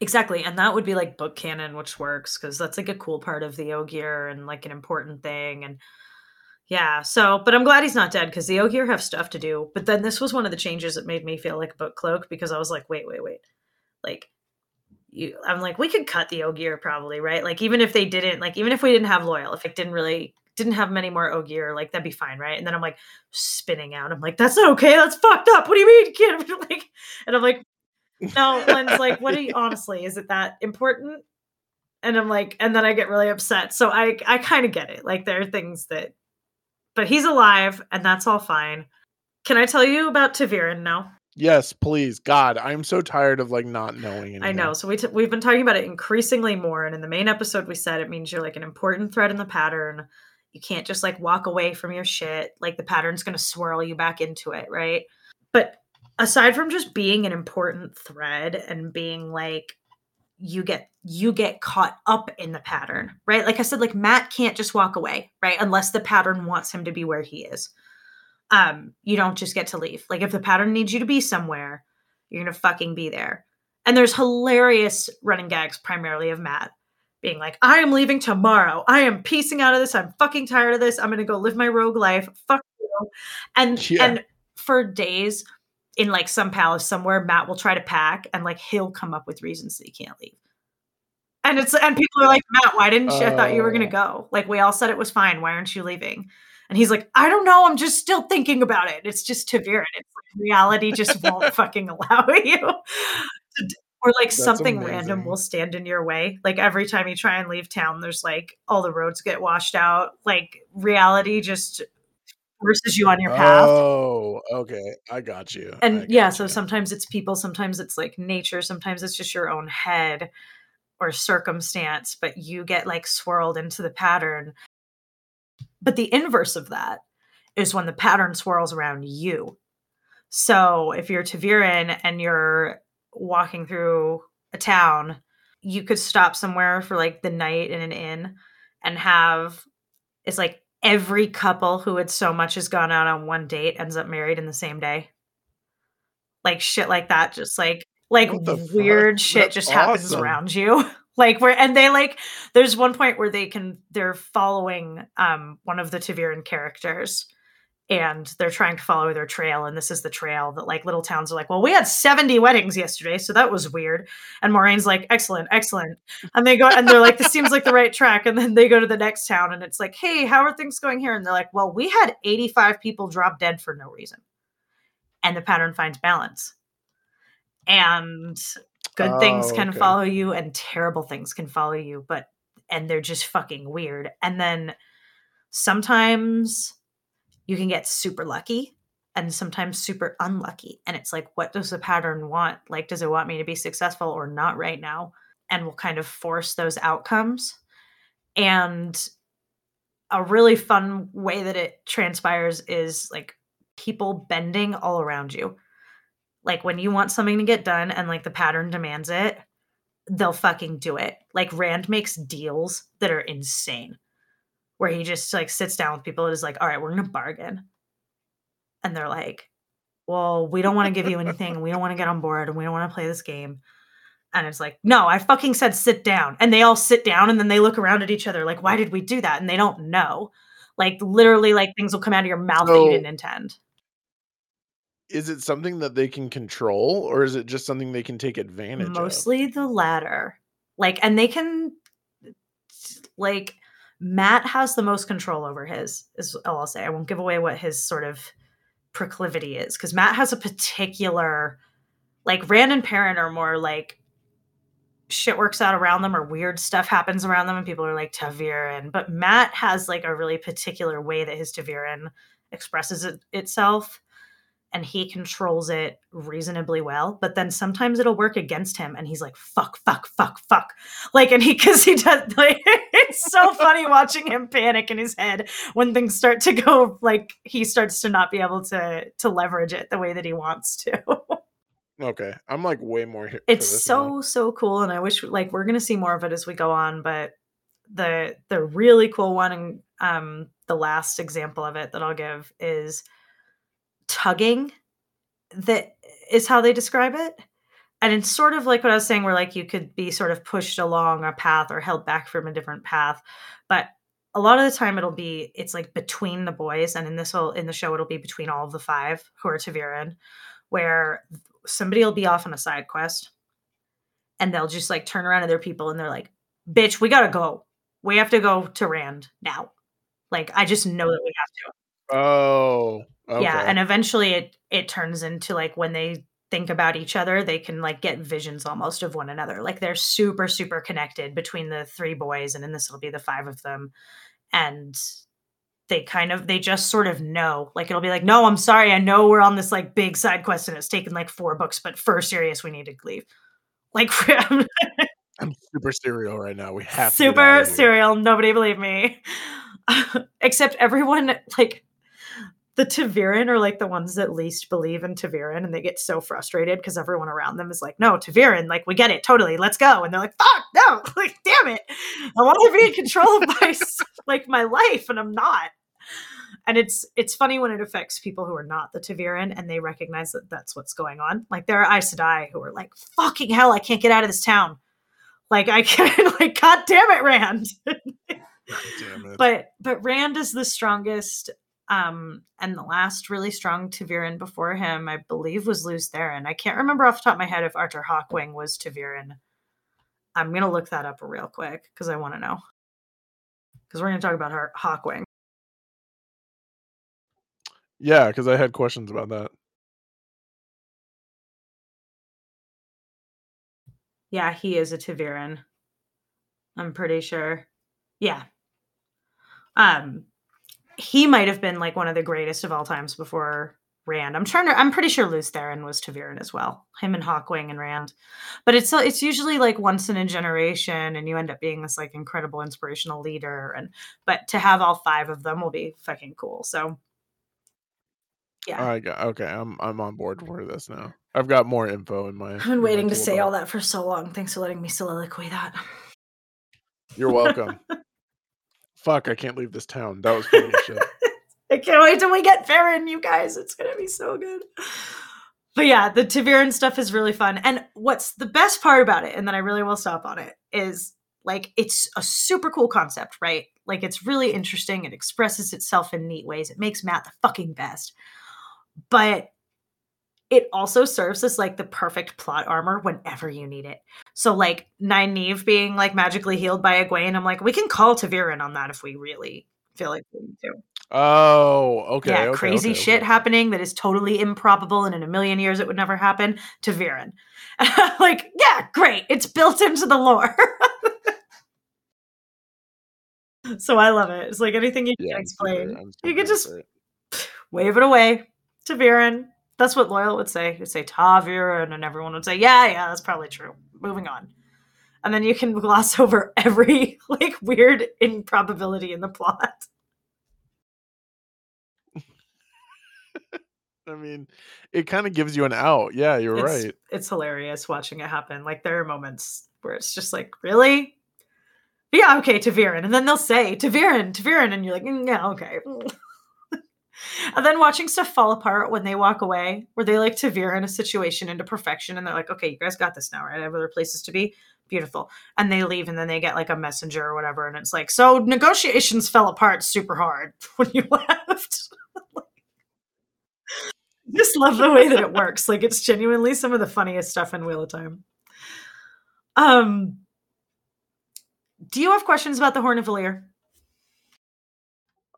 Exactly, and that would be, like, book canon, which works because that's, like, a cool part of the Ogier and, like, an important thing, and yeah, so but I'm glad he's not dead because the Ogier have stuff to do, but then this was one of the changes that made me feel like a Book Cloak because I was like, "Wait, wait, wait." Like, you I'm like, "We could cut the Ogier probably, right?" Like, even if they didn't like, even if we didn't have Loial, if it didn't really didn't have many more Ogier, like, that'd be fine, right? And then I'm, like, spinning out, I'm like, "That's not okay, that's fucked up, what do you mean can't" like and I'm like no, Glenn's like, "What are you honestly, is it that important?" And I'm like and then I get really upset, so I I kinda get it, like, there are things that but he's alive, and that's all fine. Can I tell you about ta'veren now? Yes, please, God, I'm so tired of, like, not knowing I know, so we t we've been talking about it increasingly more, and in the main episode, we said it means you're, like, an important thread in the pattern. You can't just, like, walk away from your shit, like, the pattern's gonna swirl you back into it, right? But aside from just being an important thread and being, like, you get you get caught up in the pattern, right? Like I said, like, Mat can't just walk away, right? Unless the pattern wants him to be where he is. Um, you don't just get to leave. Like, if the pattern needs you to be somewhere, you're gonna fucking be there. And there's hilarious running gags primarily of Mat being like, "I am leaving tomorrow. I am piecing out of this. I'm fucking tired of this. I'm gonna go live my rogue life. Fuck you." And Yeah. and for days in, like, some palace somewhere, Mat will try to pack and, like, he'll come up with reasons that he can't leave. And it's and people are like, Mat, why didn't you? I thought you were gonna Oh. go. Like, we all said it was fine. Why aren't you leaving?" And he's like, "I don't know. I'm just still thinking about it. It's just ta'veren. It's like reality just won't fucking allow you to or, like, That's something random will stand in your way. Like, every time you try and leave town, there's, like all the roads get washed out. Like, reality just forces you on your path. Oh, okay, I got you, And yeah, so sometimes it's people, sometimes it's, like, nature, sometimes it's just your own head or circumstance, but you get, like, swirled into the pattern. But the inverse of that is when the pattern swirls around you. So, if you're ta'veren and you're walking through a town, you could stop somewhere for, like, the night in an inn and have it's like every couple who had so much as gone out on one date ends up married in the same day. Like, shit like that, just, like like, the fuck? weird shit That's just happens around you. Like, where and they, like there's one point where they can they're following, um, one of the ta'veren characters, and they're trying to follow their trail, and this is the trail that, like, little towns are like, "Well, we had 70 weddings yesterday, so that was weird." And Moiraine's like, "Excellent, excellent." And they go and they're like, "This seems like the right track," and then they go to the next town, and it's like, "Hey, how are things going here?" And they're like, "Well, we had 85 people drop dead for no reason." And the pattern finds balance. And good things Oh, can okay. follow you and terrible things can follow you, but and they're just fucking weird. And then sometimes you can get super lucky and sometimes super unlucky. And it's like, what does the pattern want? Like, does it want me to be successful or not right now? And will kind of force those outcomes. And a really fun way that it transpires is like people bending all around you. Like when you want something to get done and like the pattern demands it, they'll fucking do it. Like Rand makes deals that are insane. Where he just like sits down with people and is like, "All right, we're going to bargain." And they're like, "Well, we don't want to give you anything. We don't want to get on board and we don't want to play this game." And it's like, "No, I fucking said sit down." And they all sit down and then they look around at each other like, "Why did we do that?" And they don't know. Like literally like things will come out of your mouth that you didn't intend. Is it something that they can control, or is it just something they can take advantage of? Mostly the latter. Like, and they can like, mat has the most control over his, is all I'll say. I won't give away what his sort of proclivity is because mat has a particular like, Rand and Perrin are more like shit works out around them or weird stuff happens around them and people are like ta'veren, but mat has, like, a really particular way that his ta'veren expresses it itself, and he controls it reasonably well, but then sometimes it'll work against him, and he's like, "Fuck, fuck, fuck, fuck." Like, and he because he does like, it's so funny watching him panic in his head when things start to go like, he starts to not be able to to leverage it the way that he wants to. Okay, I'm, like, way more here It's this now. so, so cool, and I wish like, we're gonna see more of it as we go on, but the the really cool one and, um, the last example of it that I'll give is tugging that is how they describe it. and it's sort of like what I was saying, where like you could be sort of pushed along a path or held back from a different path. But a lot of the time it'll be it's like between the boys, and in this will in the show it'll be between all of the five who are ta'veren, where somebody will be off on a side quest and they'll just like turn around to their people and they're like, bitch, we gotta go. We have to go to Rand now. Like I just know that we have to. Oh. Okay. Yeah, and eventually it it turns into like when they think about each other, they can like get visions almost of one another. Like they're super super connected between the three boys and in this will be the five of them. And they kind of they just sort of know. Like it'll be like, "No, I'm sorry. I know we're on this like big side quest and it's taken like four books, but for serious we need to leave." Like I'm super serial right now. We have super serial. Nobody believe me. Except everyone like the ta'veren are like the ones that least believe in ta'veren and they get so frustrated because everyone around them is like, no, ta'veren, like we get it, totally, let's go. And they're like, fuck, no, like damn it. I want to be in control of my like my life and I'm not. And it's it's funny when it affects people who are not the ta'veren and they recognize that that's what's going on. Like there are Aes Sedai who are like, fucking hell, I can't get out of this town. Like I can't like, god damn it, Rand. damn it. But but Rand is the strongest um, and the last really strong ta'veren before him, I believe, was Lews Therin. I can't remember off the top of my head if Arthur Hawkwing was ta'veren. I'm gonna look that up real quick because I want to know. Because we're gonna talk about her Hawkwing. Yeah, because I had questions about that. Yeah, he is a ta'veren. I'm pretty sure. Yeah. Um, he might have been like one of the greatest of all times before Rand. I'm trying to. I'm pretty sure Lews Therin was ta'veren as well. Him and Hawkwing and Rand. But it's it's usually like once in a generation, and you end up being this like incredible inspirational leader. And but to have all five of them will be fucking cool. So yeah. I got okay. I'm I'm on board for this now. I've got more info in my. I've been waiting to say all that for so long. Thanks for letting me soliloquy that. You're welcome. Fuck! I can't leave this town. That was funny shit. I can't wait till we get Farron, you guys. It's gonna be so good. But yeah, the ta'veren stuff is really fun. And what's the best part about it, and then I really will stop on it, is like it's a super cool concept, right? Like it's really interesting. It expresses itself in neat ways. It makes Mat the fucking best but it also serves as like the perfect plot armor whenever you need it. So like Nynaeve being like magically healed by Egwene, I'm like, we can call ta'veren on that if we really feel like we need to. Oh, okay. Yeah, okay, crazy okay, shit okay. happening that is totally improbable and in a million years it would never happen. ta'veren. like, yeah, great. It's built into the lore. so I love it. It's like anything you Yeah, can explain. You can just it. wave it away. Ta'veren. That's what Loial would say. He'd say ta'veren, and everyone would say, yeah, yeah, that's probably true. Moving on. And then you can gloss over every like weird improbability in the plot. I mean, it kind of gives you an out. Yeah, you're it's, right. It's hilarious watching it happen. Like there are moments where it's just like, really? But yeah, okay, ta'veren. And then they'll say ta'veren, ta'veren, and you're like, "Mm, yeah, okay. and then watching stuff fall apart when they walk away, where they like ta'veren a situation into perfection, and they're like, okay, you guys got this now, right? I have other places to be. Beautiful. And they leave, and then they get like a messenger or whatever, and it's like, so negotiations fell apart super hard when you left. Just love the way that it works. Like it's genuinely some of the funniest stuff in Wheel of Time. Um, do you have questions about the Horn of Valere?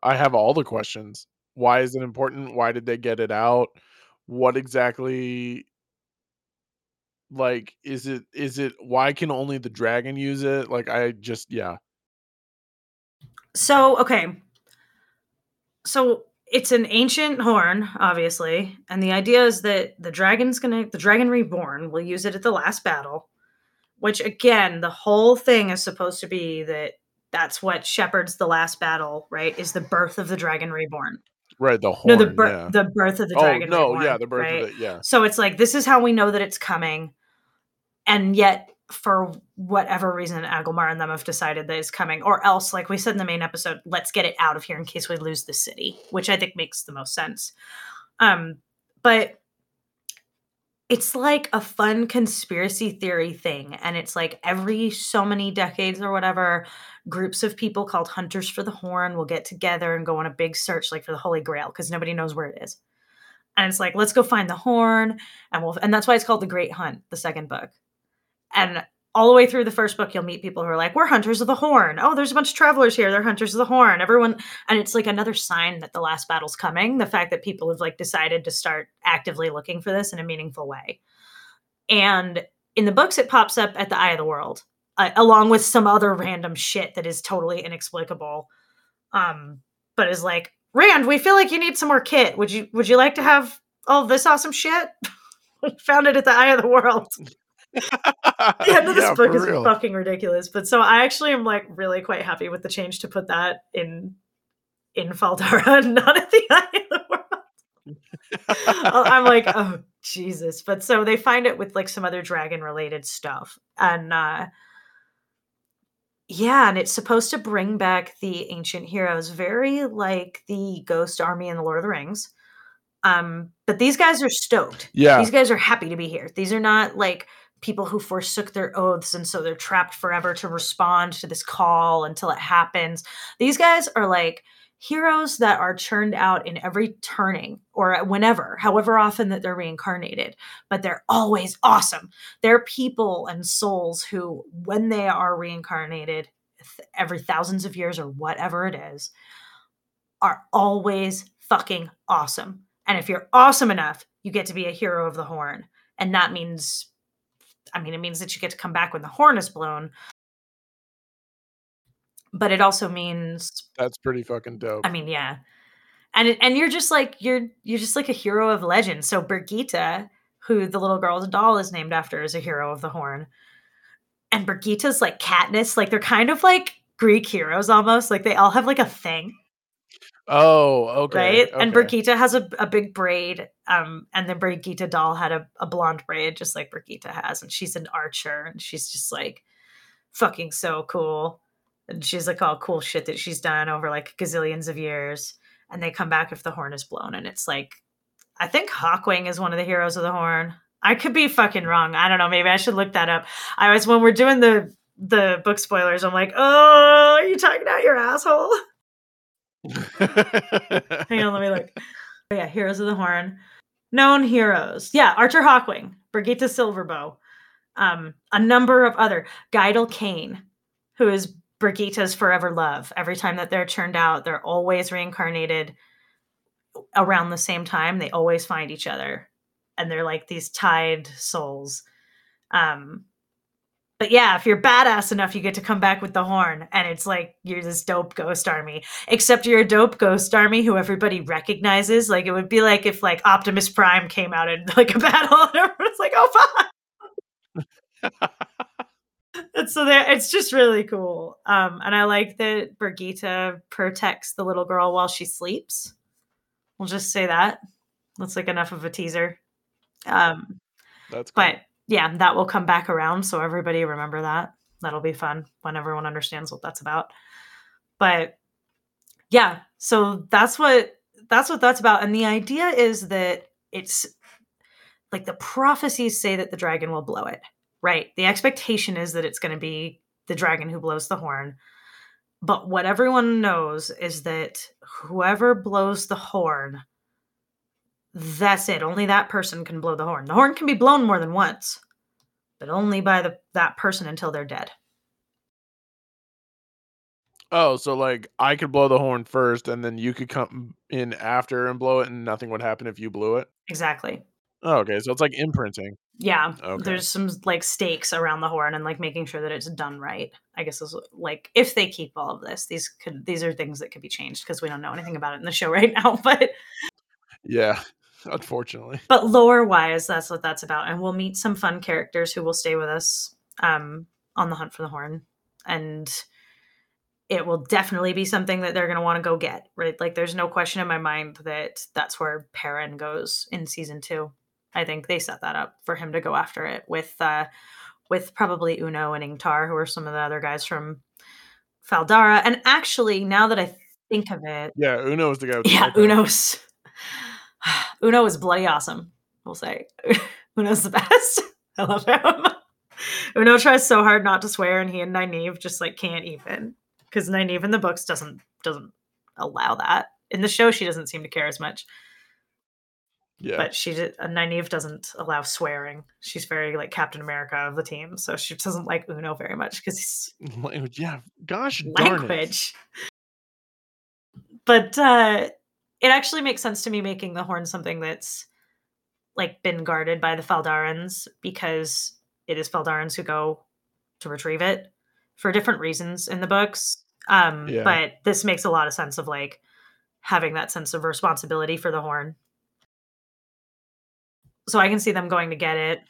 I have all the questions. Why is it important? Why did they get it out? What exactly like is it is it why can only the dragon use it? Like I just yeah. So, okay. So it's an ancient horn, obviously, and the idea is that the dragon's gonna, the dragon reborn will use it at the last battle. Which again, the whole thing is supposed to be that that's what shepherds the last battle, right? Is the birth of the dragon reborn. Right, the horn. no, the bir- yeah. the birth of the oh dragon. no, reborn, yeah, the birth right? of it, yeah. So it's like this is how we know that it's coming, and yet for whatever reason, Agelmar and them have decided that it's coming, or else, like we said in the main episode, let's get it out of here in case we lose the city, which I think makes the most sense. Um, but it's like a fun conspiracy theory thing. And it's like every so many decades or whatever, groups of people called Hunters for the Horn will get together and go on a big search, like for the Holy Grail, because nobody knows where it is. And it's like, let's go find the horn. And we'll, and that's why it's called The Great Hunt, the second book. And all the way through the first book, you'll meet people who are like, we're hunters of the horn. Oh, there's a bunch of travelers here. They're hunters of the horn. Everyone, and it's like another sign that the last battle's coming. The fact that people have like decided to start actively looking for this in a meaningful way. And in the books, it pops up at the Eye of the World, uh, along with some other random shit that is totally inexplicable. Um, but is like, Rand, we feel like you need some more kit. Would you would you like to have all this awesome shit? Found it at the Eye of the World the end of this yeah, book is real. fucking ridiculous. But so I actually am like really quite happy with the change to put that in in Fal Dara, not at the eye of the world. I'm like, oh Jesus. But so they find it with like some other dragon related stuff. And uh yeah, and it's supposed to bring back the ancient heroes, very like the Ghost Army in the Lord of the Rings. Um, but these guys are stoked. Yeah. These guys are happy to be here. These are not like people who forsook their oaths and so they're trapped forever to respond to this call until it happens. These guys are like heroes that are churned out in every turning or whenever, however often that they're reincarnated, but they're always awesome. They're people and souls who, when they are reincarnated every thousands of years or whatever it is, are always fucking awesome. And if you're awesome enough, you get to be a hero of the horn. And that means I mean, it means that you get to come back when the horn is blown. But it also means that's pretty fucking dope. I mean, yeah, and and you're just like you're you're just like a hero of legend. So Birgitte, who the little girl's doll is named after, is a hero of the horn. And Birgitte's like Katniss, like they're kind of like Greek heroes almost. Like they all have like a thing. Oh, okay. Right? Okay. And Birgitte has a, a big braid. Um, and the Birgitte doll had a, a blonde braid, just like Birgitte has. And she's an archer and she's just like fucking so cool. And she's like all cool shit that she's done over like gazillions of years. And they come back if the horn is blown. And it's like, I think Hawkwing is one of the heroes of the horn. I could be fucking wrong. I don't know. Maybe I should look that up. I was when we're doing the the book spoilers. I'm like, oh, are you talking about your asshole? Hang on, let me look. Oh, yeah, Heroes of the Horn. Known heroes. Yeah, Artur Hawkwing, Birgitte Silverbow, um, a number of other. Gaidal Cain, who is Birgitte's forever love. Every time that they're churned out, they're always reincarnated around the same time. They always find each other. And they're like these tied souls. Um, but yeah, if you're badass enough, you get to come back with the horn, and it's like you're this dope ghost army. Except you're a dope ghost army who everybody recognizes. Like it would be like if like Optimus Prime came out in like a battle, and everyone's like, "Oh fuck!" and so there, it's just really cool. Um, and I like that Birgitte protects the little girl while she sleeps. We'll just say that. That's like enough of a teaser. Um, That's cool. but yeah, that will come back around. So everybody remember that. That'll be fun when everyone understands what that's about. But yeah, so that's what that's what that's about. And the idea is that it's like the prophecies say that the dragon will blow it, right? The expectation is that it's going to be the dragon who blows the horn. But what everyone knows is that whoever blows the horn that's it. Only that person can blow the horn. The horn can be blown more than once, but only by the that person until they're dead. Oh, so like I could blow the horn first and then you could come in after and blow it and nothing would happen if you blew it? Exactly. Oh, okay. So it's like imprinting. Yeah. Okay. There's some like stakes around the horn and like making sure that it's done right. I guess is like if they keep all of this, these could these are things that could be changed because we don't know anything about it in the show right now. But yeah. unfortunately. But lore wise, that's what that's about. And we'll meet some fun characters who will stay with us um, on the hunt for the horn. And it will definitely be something that they're going to want to go get, right? Like, there's no question in my mind that that's where Perrin goes in season two. I think they set that up for him to go after it with, uh, with probably Uno and Ingtar, who are some of the other guys from Fal Dara. And actually, now that I think of it, yeah, Uno is the guy. yeah, Uno's Uno is bloody awesome. We'll say. Uno's the best. I love him. Uno tries so hard not to swear, and he and Nynaeve just like can't even because Nynaeve in the books doesn't doesn't allow that. In the show, she doesn't seem to care as much. Yeah. But she did, uh, Nynaeve doesn't allow swearing. She's very like Captain America of the team, so she doesn't like Uno very much because he's Yeah. Gosh darn it. language. But uh, it actually makes sense to me making the horn something that's like been guarded by the Faldarans because it is Faldarans who go to retrieve it for different reasons in the books. Um, Yeah. But this makes a lot of sense of like having that sense of responsibility for the horn. So I can see them going to get it.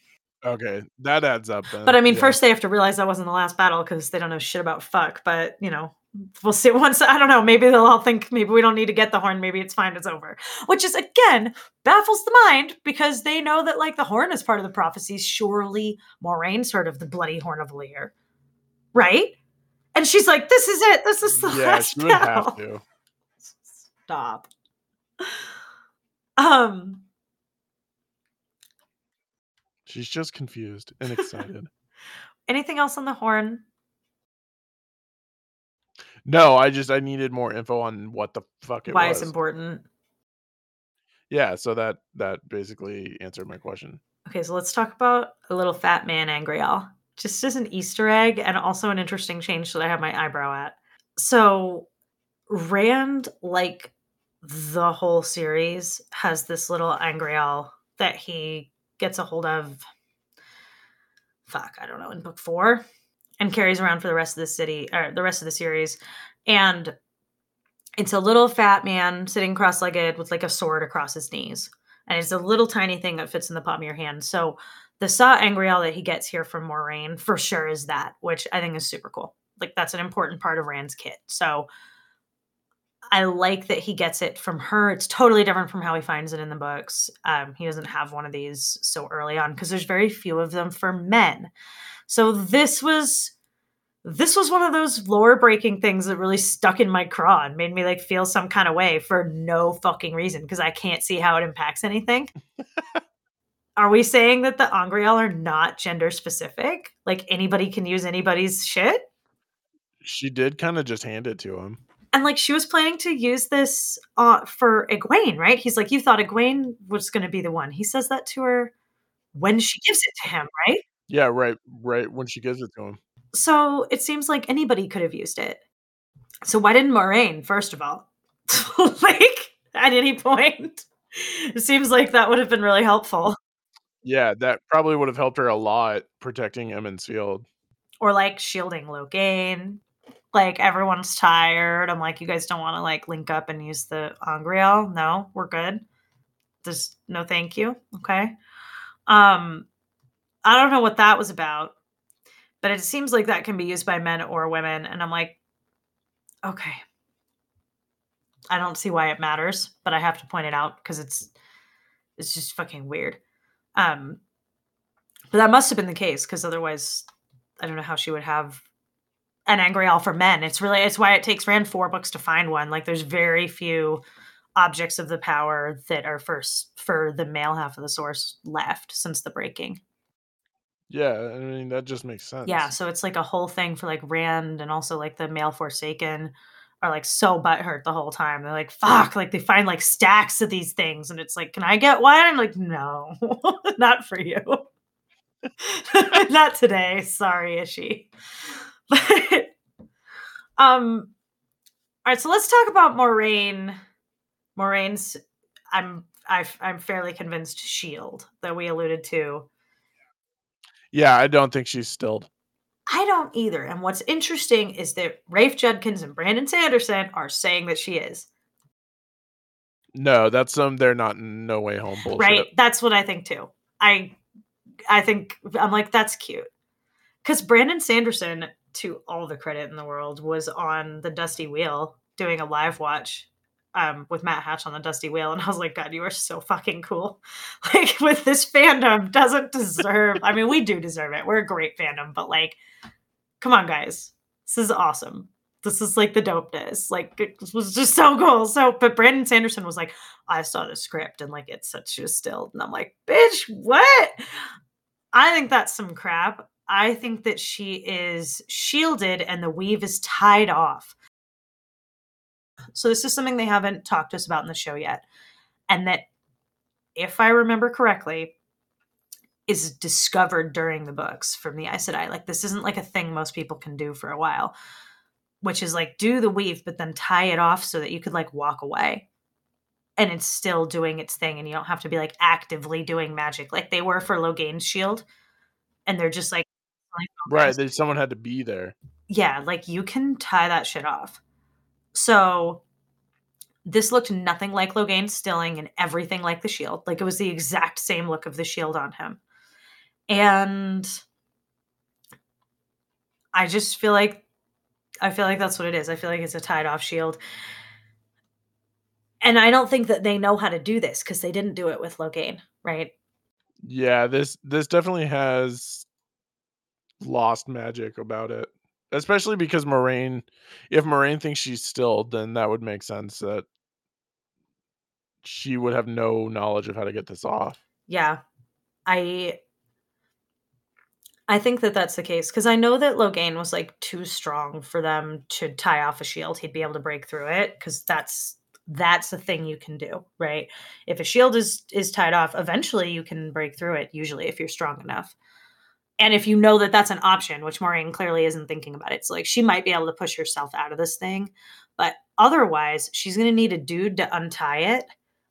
Okay. That adds up then. But I mean, Yeah. first they have to realize that wasn't the last battle because they don't know shit about fuck. But you know, we'll see. Once I don't know, maybe they'll all think maybe we don't need to get the horn. Maybe it's fine. It's over. Which is again baffles the mind because they know that like the horn is part of the prophecies. Surely Moiraine's heard of the bloody horn of Valere, right? And she's like, "This is it. This is the Yeah, last she would battle." have to. Stop. Um. She's just confused and excited. Anything else on the horn? No, I just I needed more info on what the fuck it was Why was. it's important? Yeah, so that that basically answered my question. Okay, so let's talk about a little fat man Angreal. Just as an Easter egg and also an interesting change that I have my eyebrow at. So Rand, like the whole series, has this little Angreal that he gets a hold of. Fuck, I don't know, in book four, and carries around for the rest of the city or the rest of the series. And it's a little fat man sitting cross-legged with like a sword across his knees and it's a little tiny thing that fits in the palm of your hand. So the Sa'angreal that he gets here from Moiraine for sure is that, which I think is super cool. Like that's an important part of Rand's kit. So I like that he gets it from her. It's totally different from how he finds it in the books. Um, he doesn't have one of these so early on because there's very few of them for men. So this was this was one of those lore breaking things that really stuck in my craw and made me like feel some kind of way for no fucking reason because I can't see how it impacts anything. are we saying that the Angreal are not gender specific? Like anybody can use anybody's shit? She did kind of just hand it to him. And like she was planning to use this uh, for Egwene, right? He's like, you thought Egwene was going to be the one. He says that to her when she gives it to him, right? Yeah, right, right when she gives it to him. So it seems like anybody could have used it. So why didn't Moiraine, first of all? like at any point? It seems like that would have been really helpful. Yeah, that probably would have helped her a lot protecting Emond's Field. Or like shielding Logain. Like everyone's tired. I'm like, you guys don't want to like link up and use the Angreal? No, we're good. There's no thank you. Okay. Um, I don't know what that was about, but it seems like that can be used by men or women. And I'm like, okay. I don't see why it matters, but I have to point it out because it's it's just fucking weird. Um, but that must have been the case because otherwise, I don't know how she would have an angreal for men. It's really it's why it takes Rand four books to find one. Like there's very few objects of the power that are first for the male half of the source left since the breaking. Yeah, I mean that just makes sense. Yeah, so it's like a whole thing for like Rand and also like the male Forsaken are like so butthurt the whole time. They're like, fuck, like they find like stacks of these things and it's like, can I get one? I'm like, no, not for you. not today. Sorry, Ishi. But um all right, so let's talk about Moiraine. Moiraine's I'm I, I'm fairly convinced shield that we alluded to. Yeah, I don't think she's stilled. I don't either. And what's interesting is that Rafe Judkins and Brandon Sanderson are saying that she is. No, that's some they're not no way home bullshit. Right? That's what I think too. I I think I'm like that's cute. Cuz Brandon Sanderson to all the credit in the world was on the Dusty Wheel doing a live watch um, with Matt Hatch on the Dusty Wheel, and I was like, God, you are so fucking cool. Like, with this fandom, doesn't deserve. I mean, we do deserve it. We're a great fandom, but like, come on, guys, this is awesome. this is like the dopeness. Like it was just so cool. So, but Brandon Sanderson was like, I saw the script and like it's such a still, and I'm like, bitch, what? I think that's some crap. I think that she is shielded and the weave is tied off. So this is something they haven't talked to us about in the show yet, and that, if I remember correctly, is discovered during the books from the Aes Sedai. Like this isn't like a thing most people can do for a while which is like do the weave but then tie it off so that you could like walk away. And it's still doing its thing and you don't have to be like actively doing magic like they were for Logain's shield. And they're just like right there's someone had to be there. Yeah like you can tie that shit off so this looked nothing like Logain's stilling and everything like the shield like it was the exact same look of the shield on him and I just feel like I feel like that's what it is. I feel like it's a tied off shield. And I don't think that they know how to do this because they didn't do it with Logain, right? Yeah, this this definitely has lost magic about it. Especially because Moiraine, if Moiraine thinks she's still, then that would make sense that she would have no knowledge of how to get this off. Yeah. I I think that that's the case because I know that Logain was like too strong for them to tie off a shield. He'd be able to break through it because that's that's the thing you can do, right? If a shield is is tied off, eventually you can break through it. Usually, if you're strong enough, and if you know that that's an option, which moiraine clearly isn't thinking about, it. so like she might be able to push herself out of this thing, but otherwise, she's gonna need a dude to untie it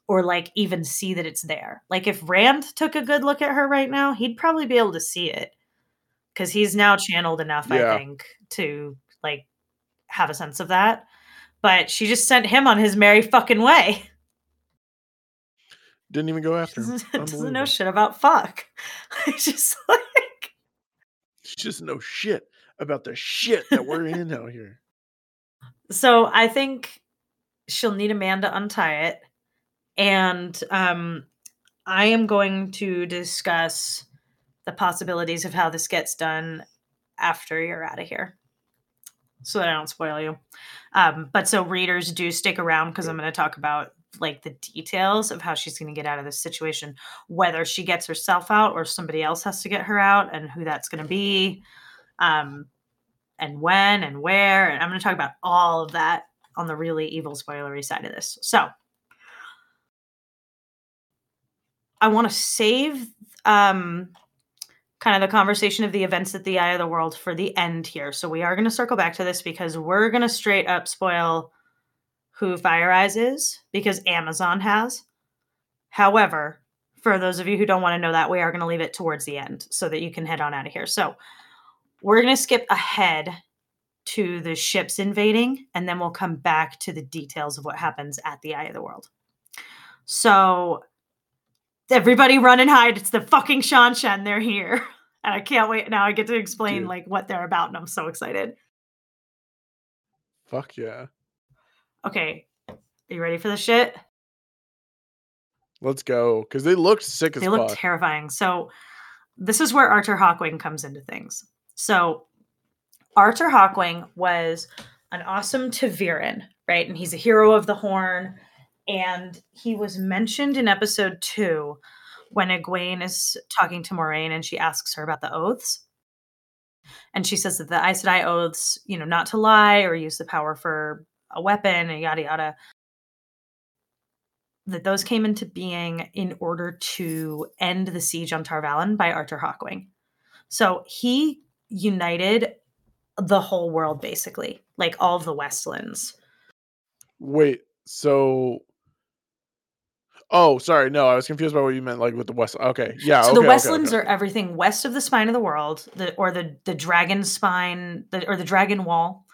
or like even see that it's there. Like if Rand took a good look at her right now, he'd probably be able to see it because he's now channeled enough, yeah. I think, to like have a sense of that. But she just sent him on his merry fucking way. Didn't even go after him. Doesn't, know shit about fuck. It's just like she just know shit about the shit that we're in out here. So I think she'll need a man to untie it. And um I am going to discuss the possibilities of how this gets done after you're out of here so that I don't spoil you. Um, but so readers do stick around because I'm going to talk about like the details of how she's going to get out of this situation, whether she gets herself out or somebody else has to get her out, and who that's going to be, um, and when and where. And I'm going to talk about all of that on the really evil spoilery side of this. So I want to save um, kind of the conversation of the events at the eye of the world for the end here. So we are going to circle back to this because we're going to straight up spoil who Fire Eyes is because Amazon has. However, for those of you who don't want to know that, we are going to leave it towards the end so that you can head on out of here. So we're going to skip ahead to the ships invading and then we'll come back to the details of what happens at the eye of the world. So everybody run and hide. It's the fucking Seanchan. They're here. And I can't wait. Now I get to explain Dude. like what they're about, and I'm so excited. Fuck yeah. Okay. Are you ready for the shit? Let's go. Because they look sick as They look terrifying. So this is where Arthur Hawkwing comes into things. So Arthur Hawkwing was an awesome ta'veren, right? And he's a hero of the horn and he was mentioned in episode two when Egwene is talking to Moiraine and she asks her about the oaths. And she says that the Aes Sedai oaths, you know, not to lie or use the power for a weapon and yada yada, that those came into being in order to end the siege on Tar Valon by Arthur Hawkwing. So he united the whole world basically, like all of the Westlands. Wait, so Oh, sorry. No, I was confused by what you meant, like with the west. Okay, yeah. So okay, the Westlands okay, okay. are everything west of the spine of the world, the, or the the dragon spine, the, or the dragon wall,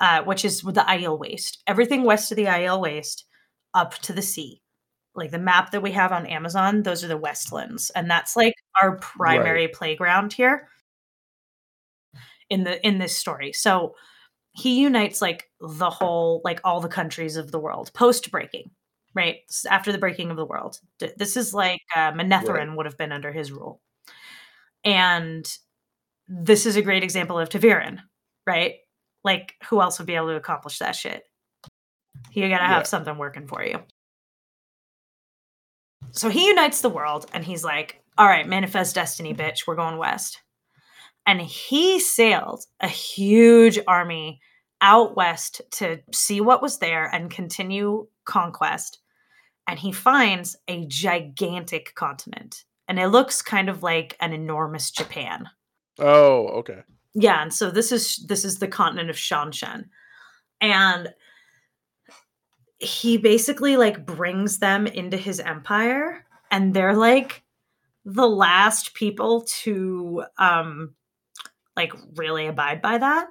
uh, which is the Aiel Waste. Everything west of the Aiel Waste, up to the sea. Like the map that we have on Amazon, those are the Westlands, and that's like our primary right. playground here in the in this story. So he unites like the whole, like all the countries of the world post breaking right? After the breaking of the world. This is like uh, Manetheren right. would have been under his rule. And this is a great example of ta'veren, right? Like, who else would be able to accomplish that shit? You gotta have Yeah. something working for you. So he unites the world and he's like, all right, manifest destiny, bitch. We're going west. And he sailed a huge army out west to see what was there and continue conquest. And he finds a gigantic continent. And it looks kind of like an enormous Japan. Oh, okay. Yeah, and so this is this is the continent of Seanchan. And he basically like brings them into his empire and they're like the last people to um like really abide by that.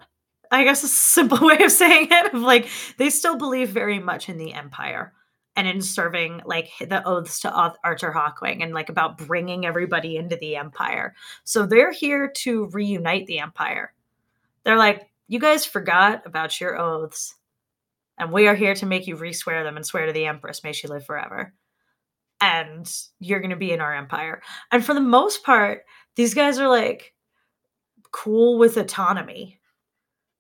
I guess a simple way of saying it of like they still believe very much in the empire and in serving like the oaths to Ar- Artur Hawkwing and like about bringing everybody into the empire. So they're here to reunite the empire. They're like, you guys forgot about your oaths, and we are here to make you re-swear them and swear to the empress, may she live forever. And you're going to be in our empire. And for the most part, these guys are like cool with autonomy.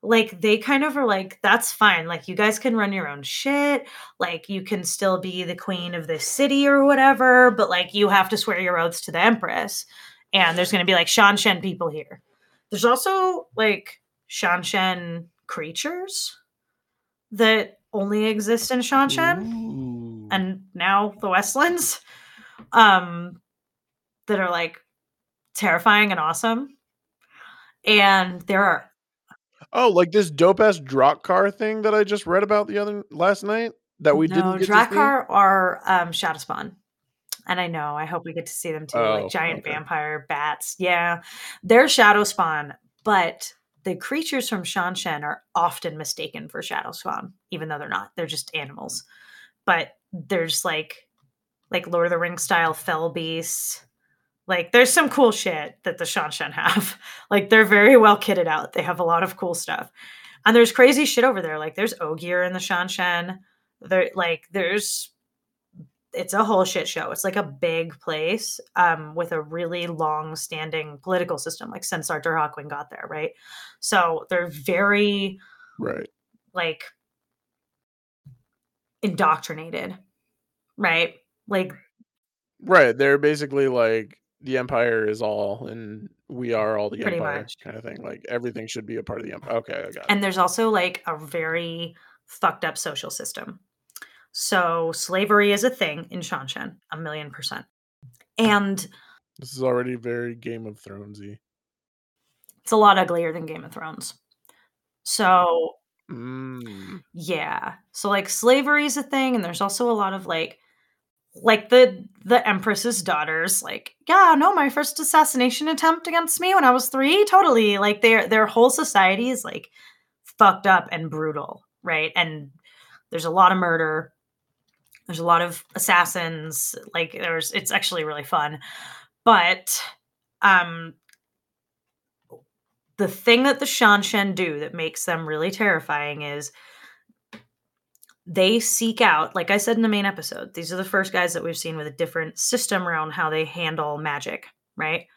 Like they kind of are like, that's fine. Like you guys can run your own shit. Like you can still be the queen of this city or whatever, but like you have to swear your oaths to the empress. And there's going to be like shan Seanchan people here. There's also like shan Seanchan creatures that only exist in Seanchan Ooh. and now the Westlands um that are like terrifying and awesome. And there are oh, like this dope ass drop car thing that I just read about the other last night that we no didn't get? Draghkar are um Shadow Spawn. And I know, I hope we get to see them too. Oh, like giant okay. vampire bats. Yeah. They're Shadow Spawn, but the creatures from Seanchan are often mistaken for Shadow Spawn, even though they're not. They're just animals. But there's like like Lord of the Rings style fell beasts. Like there's some cool shit that the Seanchan have. Like they're very well kitted out. They have a lot of cool stuff. And there's crazy shit over there. Like there's Ogier in the Seanchan. There like there's it's a whole shit show. It's like a big place um, with a really long standing political system, like since Artur Hawkwing got there, right? So they're very Right. like indoctrinated, right? Like Right. They're basically like the empire is all and we are all the Pretty empire much. kind of thing. Like everything should be a part of the empire. Okay, I got it. and there's also like a very fucked up social system. So slavery is a thing in Seanchan, a million percent. And This is already very Game of Thronesy. it's a lot uglier than Game of Thrones. So Mm. yeah. So like slavery is a thing, and there's also a lot of like like the the Empress's daughters, like, yeah, no, my first assassination attempt against me when I was three, totally. Like their their whole society is like fucked up and brutal, right? And there's a lot of murder. There's a lot of assassins. Like there's it's actually really fun. But um the thing that the Seanchan do that makes them really terrifying is they seek out, like I said in the main episode, these are the first guys that we've seen with a different system around how they handle magic, right?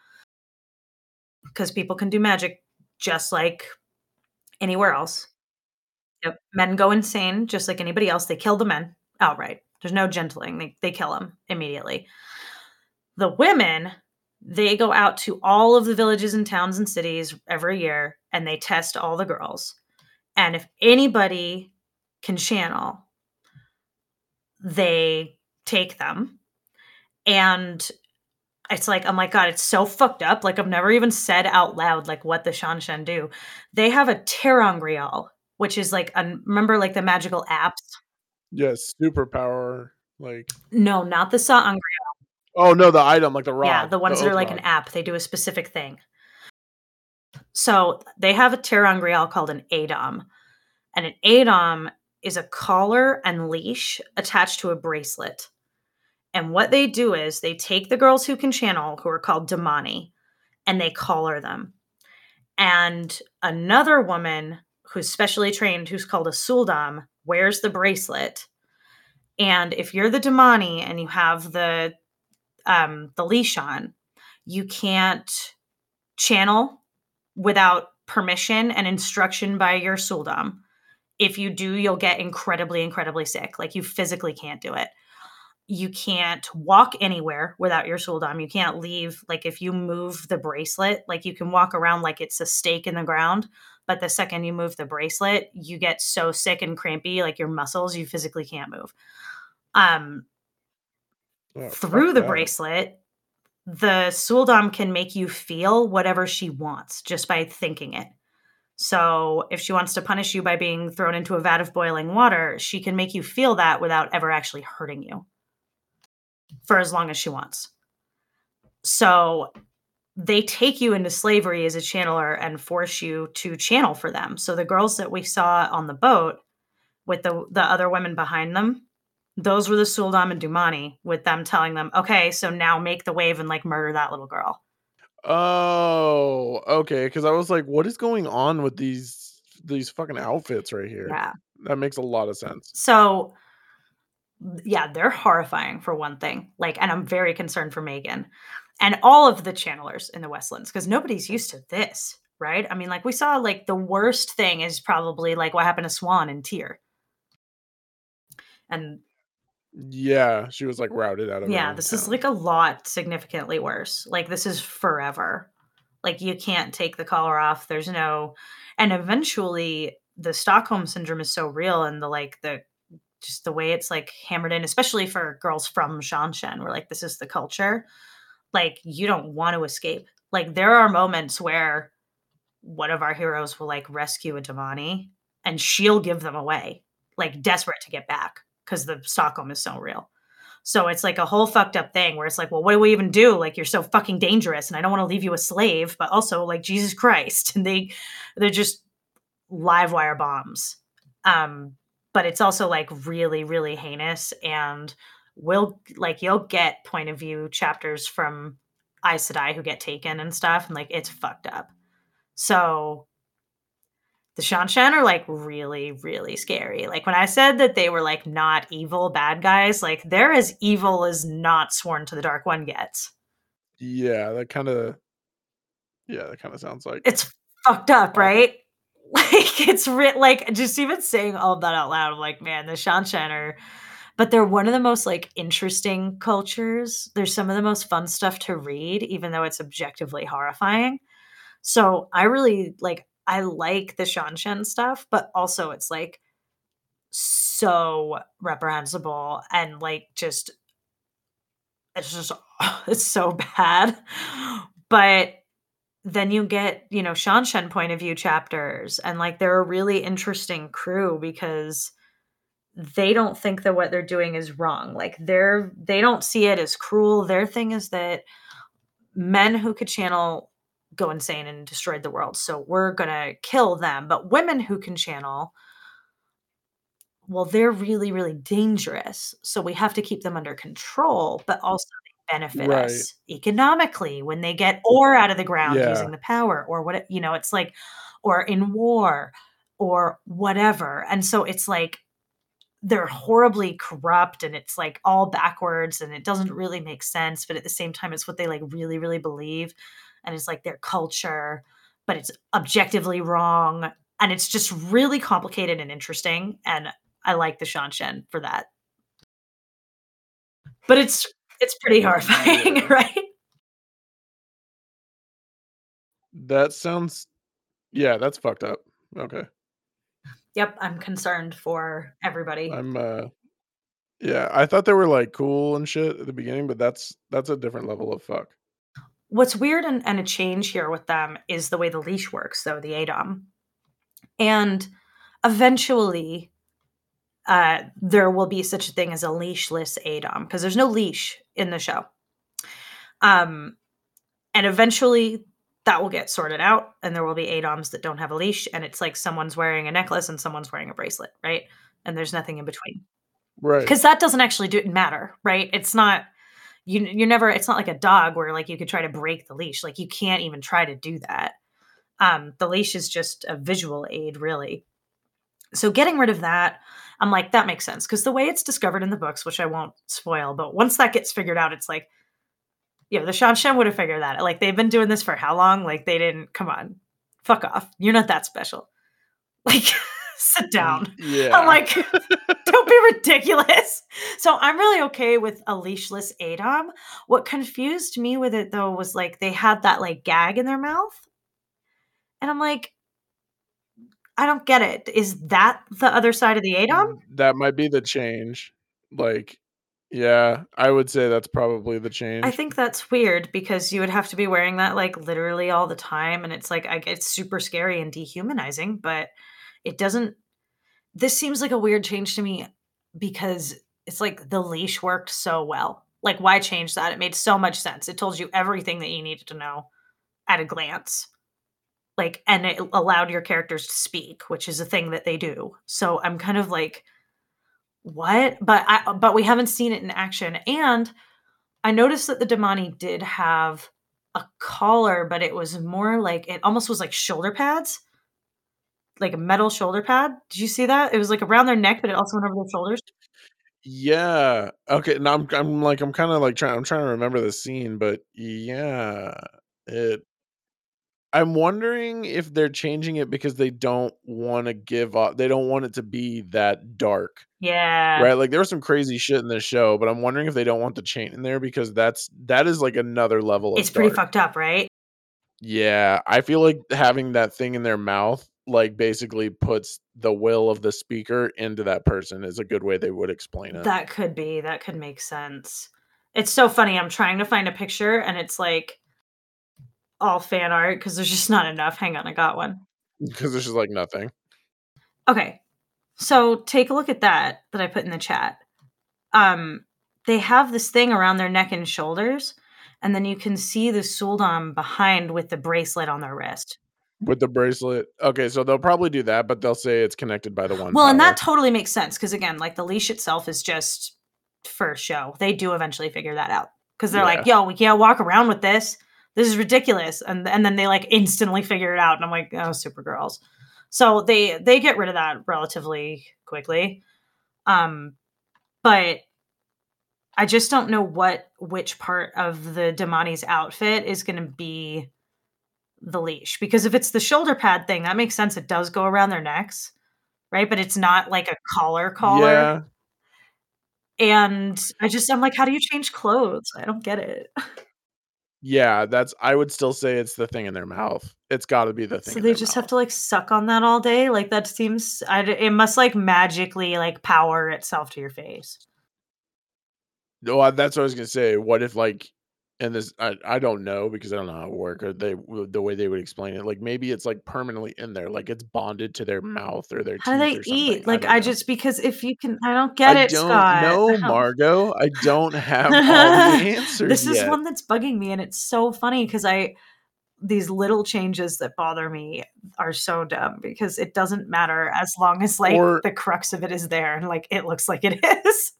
Because people can do magic just like anywhere else. Yep. Men go insane just like anybody else. They kill the men outright. There's no gentling. They, they kill them immediately. The women, they go out to all of the villages and towns and cities every year and they test all the girls. And if anybody can channel, they take them. And it's like, I'm like, God, it's so fucked up. Like, I've never even said out loud, like, what the Seanchan do. They have a Ter'angreal, which is like, a, remember, like the magical apps? Yes, superpower. Like No, not the Sa'angreal. oh no, the item, like the rod. Yeah, the ones that are like rod. an app. They do a specific thing. So they have a Ter'angreal called an a'dam. And an a'dam is a collar and leash attached to a bracelet. And what they do is they take the girls who can channel, who are called damane, and they collar them. And another woman who's specially trained, who's called a sul'dam, wears the bracelet. And if you're the damane and you have the um, the leash on, you can't channel without permission and instruction by your sul'dam. If you do, you'll get incredibly, incredibly sick. Like you physically can't do it. You can't walk anywhere without your sul'dam. You can't leave. Like if you move the bracelet, like you can walk around like it's a stake in the ground. But the second you move the bracelet, you get so sick and crampy, like your muscles, you physically can't move. Um, Oh, through the that. bracelet, the sul'dam can make you feel whatever she wants just by thinking it. So if she wants to punish you by being thrown into a vat of boiling water, she can make you feel that without ever actually hurting you for as long as she wants. So they take you into slavery as a channeler and force you to channel for them. So the girls that we saw on the boat with the the other women behind them, those were the sul'dam and damane with them telling them, "Okay, so now make the wave and like murder that little girl." Oh, okay. Because I was like, what is going on with these these fucking outfits right here? Yeah. That makes a lot of sense. So yeah, they're horrifying for one thing. Like, and I'm very concerned for Megan and all of the channelers in the Westlands because nobody's used to this, right? I mean, like we saw like the worst thing is probably like what happened to Siuan and Tyr. And Yeah, she was like routed out of. yeah, this is like a lot significantly worse. Like this is forever. Like you can't take the collar off. There's no and eventually the Stockholm syndrome is so real and the like the just the way it's like hammered in, especially for girls from Seanchan, where like this is the culture. Like you don't want to escape. Like there are moments where one of our heroes will like rescue a damane and she'll give them away, like desperate to get back because the Stockholm is so real. So it's like a whole fucked up thing where it's like, well, what do we even do? Like you're so fucking dangerous and I don't want to leave you a slave, but also like Jesus Christ. And they they're just live wire bombs. Um, but it's also like really, really heinous and will like you'll get point of view chapters from Aes Sedai who get taken and stuff, and like it's fucked up. So the Seanchan are like really, really scary. Like when I said that they were like not evil bad guys, like they're as evil as not sworn to the Dark One gets. Yeah, that kind of. Yeah, that kind of sounds like. It's fucked up, right? Like it's re- like just even saying all of that out loud, I'm like, man, the Seanchan are but they're one of the most like interesting cultures. There's some of the most fun stuff to read, even though it's objectively horrifying. So I really like I like the Seanchan stuff, but also it's like so reprehensible and like just it's just it's so bad. But then you get, you know, Seanchan point of view chapters and like they're a really interesting crew because they don't think that what they're doing is wrong. Like they're they don't see it as cruel. Their thing is that men who could channel go insane and destroyed the world. So we're going to kill them. But women who can channel well, they're really really dangerous. So we have to keep them under control, but also they benefit Right. us economically when they get ore out of the ground Yeah. using the power or what you know, it's like or in war or whatever. And so it's like they're horribly corrupt and it's like all backwards and it doesn't really make sense but at the same time it's what they like really really believe and it's like their culture but it's objectively wrong and it's just really complicated and interesting and i like the Seanchan for that but it's it's pretty horrifying Yeah. right That sounds. Yeah, that's fucked up. Okay, yep i'm concerned for everybody I'm. uh Yeah, I thought they were like cool and shit at the beginning, but that's that's a different level of fuck. What's weird and, and a change here with them is the way the leash works, though, the a'dam. And eventually, uh, there will be such a thing as a leashless a'dam because there's no leash in the show. Um, and eventually, that will get sorted out, and there will be a'dams that don't have a leash, and it's like someone's wearing a necklace and someone's wearing a bracelet, right? And there's nothing in between Right. because that doesn't actually do matter right it's not you you're never it's not like a dog where like you could try to break the leash like you can't even try to do that um the leash is just a visual aid really so getting rid of that i'm like that makes sense because the way it's discovered in the books which i won't spoil but once that gets figured out it's like you know the Seanchan would have figured that out. like they've been doing this for how long like they didn't come on fuck off. You're not that special. Like, sit down. Mm, yeah. I'm like, don't be ridiculous. So I'm really okay with a leashless a'dam. What confused me with it though was like they had that like gag in their mouth. And I'm like, I don't get it. Is that the other side of the a'dam? Mm, that might be the change. Like, yeah, I would say that's probably the change. I think that's weird because you would have to be wearing that like literally all the time. And it's like, I, get super scary and dehumanizing, but it doesn't. This seems like a weird change to me because it's like the leash worked so well. Like, why change that? It made so much sense. It told you everything that you needed to know at a glance. Like, and it allowed your characters to speak, which is a thing that they do. So I'm kind of like, what? But I but we haven't seen it in action. And I noticed that the damane did have a collar, but it was more like it almost was like shoulder pads. Like a metal shoulder pad. Did you see that? It was like around their neck, but it also went over their shoulders. Yeah. Okay. Now I'm I'm like I'm kind of like trying I'm trying to remember the scene, but yeah, it. I'm wondering if they're changing it because they don't want to give up. They don't want it to be that dark, Yeah. right? Like there was some crazy shit in this show, but I'm wondering if they don't want the chain in there because that's that is like another level of It's pretty fucked up, right? Yeah, I feel like having that thing in their mouth like basically puts the will of the speaker into that person is a good way they would explain it. That could be. That could make sense. It's so funny. I'm trying to find a picture and it's like all fan art because there's just not enough. Hang on, I got one. Because there's just like nothing. Okay. So take a look at that that I put in the chat. Um, they have this thing around their neck and shoulders, and then you can see the sul'dam behind with the bracelet on their wrist. With the bracelet. Okay, so they'll probably do that, but they'll say it's connected by the one. Well, and that totally makes sense because again, like the leash itself is just for show. They do eventually figure that out because they're like, "Yo, we can't walk around with this. This is ridiculous," and and then they like instantly figure it out, and I'm like, "Oh, Supergirls." So they they get rid of that relatively quickly, um, but I just don't know what which part of the damane's outfit is going to be the leash because if it's the shoulder pad thing, that makes sense. It does go around their necks, right? But it's not like a collar collar. Yeah. And I just I'm like, how do you change clothes? I don't get it. Yeah, that's I would still say it's the thing in their mouth. It's got to be the thing. So they just mouth. have to like suck on that all day. Like that seems I it must like magically like power itself to your face. No, that's what I was gonna say. What if like, and this I, I don't know because I don't know how it work or they the way they would explain it. Like maybe it's like permanently in there, like it's bonded to their mm. mouth or their How do they eat? Like don't I, just because if you can, I don't get I it, don't Scott. know, I don't- Margot. I don't have all the answers this is yet. one that's bugging me, and it's so funny because I these little changes that bother me are so dumb because it doesn't matter as long as like Or- the crux of it is there and like it looks like it is.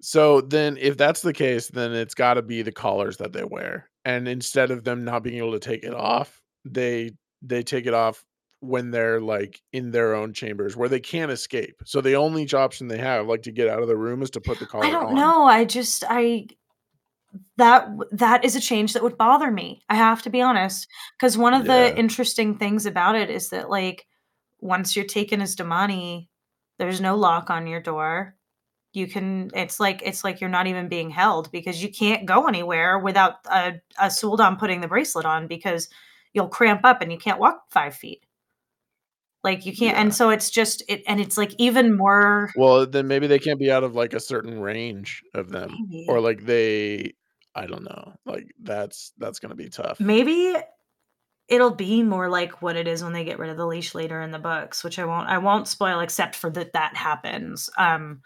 So then, if that's the case, then it's got to be the collars that they wear, and instead of them not being able to take it off, they they take it off when they're like in their own chambers where they can't escape. So the only option they have, like to get out of the room, is to put the collar I don't on. know. I just I that that is a change that would bother me. I have to be honest because one of Yeah. the interesting things about it is that like once you're taken as damane, there's no lock on your door. You can it's like it's like you're not even being held because you can't go anywhere without a, a sul'dam putting the bracelet on because you'll cramp up and you can't walk five feet. Like you can't, Yeah. and so it's just it, and it's like even more. Well, then maybe they can't be out of like a certain range of them, Maybe. or like they, I don't know. Like that's that's gonna be tough. maybe it'll be more like what it is when they get rid of the leash later in the books which i won't i won't spoil except for that that happens um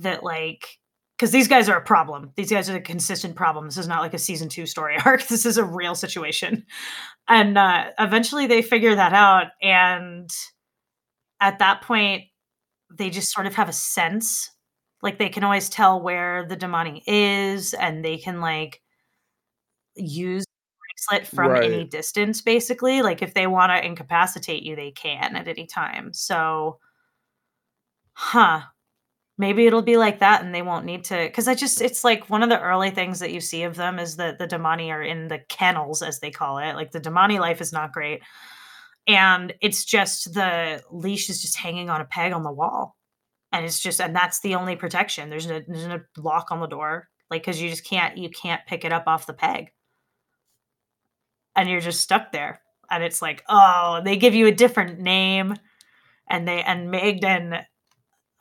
that like because these guys are a problem. These guys are a consistent problem. This is not like a season two story arc. This is a real situation. And uh eventually they figure that out and at that point they just sort of have a sense like they can always tell where the damane is and they can like use bracelet from any distance basically. Like if they want to incapacitate you they can at any time. So huh maybe it'll be like that and they won't need to because i just it's like one of the early things that you see of them is that the damane are in the kennels as they call it. Like the damane life is not great. And it's just the leash is just hanging on a peg on the wall. And it's just and that's the only protection. There's no there's no lock on the door like because you just can't you can't pick it up off the peg. And you're just stuck there. And it's like oh they give you a different name. And they and Magdan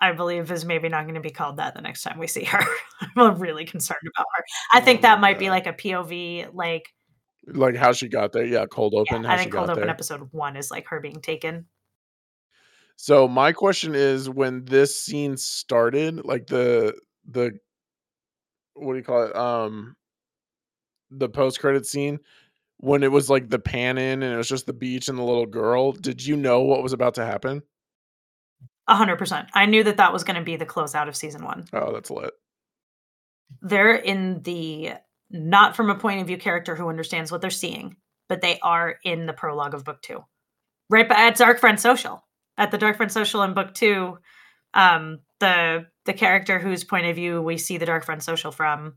I believe is maybe not going to be called that the next time we see her. I'm really concerned about her. I think that might be like a POV, like like how she got there. Yeah, cold open. yeah, how I she think cold open there. episode one is like her being taken. So my question is, when this scene started, like the the what do you call it? Um, the post credit scene when it was like the pan in and it was just the beach and the little girl. Did you know what was about to happen? A hundred percent. I knew that that was going to be the closeout of season one. Oh, that's lit. They're in the not from a point of view character who understands what they're seeing, but they are in the prologue of book two, right? But at Darkfriend Social, at the Darkfriend Social in book two, um, the the character whose point of view we see the Darkfriend Social from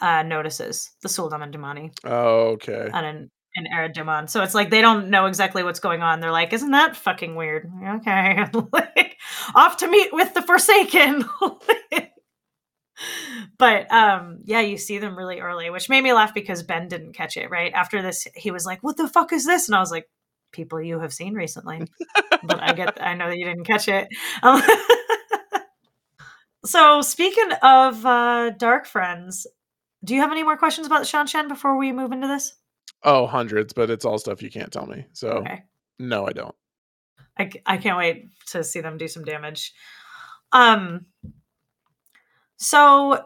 uh, notices the sul'dam and damane Oh, okay. and an an Erad So it's like they don't know exactly what's going on. They're like, "Isn't that fucking weird?" Okay, like, off to meet with the Forsaken. but um, yeah, you see them really early, which made me laugh because Ben didn't catch it. Right after this, he was like, "What the fuck is this?" And I was like, "People you have seen recently." but I get, I know that you didn't catch it. Um, so speaking of uh, Darkfriends, do you have any more questions about Seanchan before we move into this? Oh, hundreds, but it's all stuff you can't tell me. So Okay. no, I don't. I, I can't wait to see them do some damage. Um, so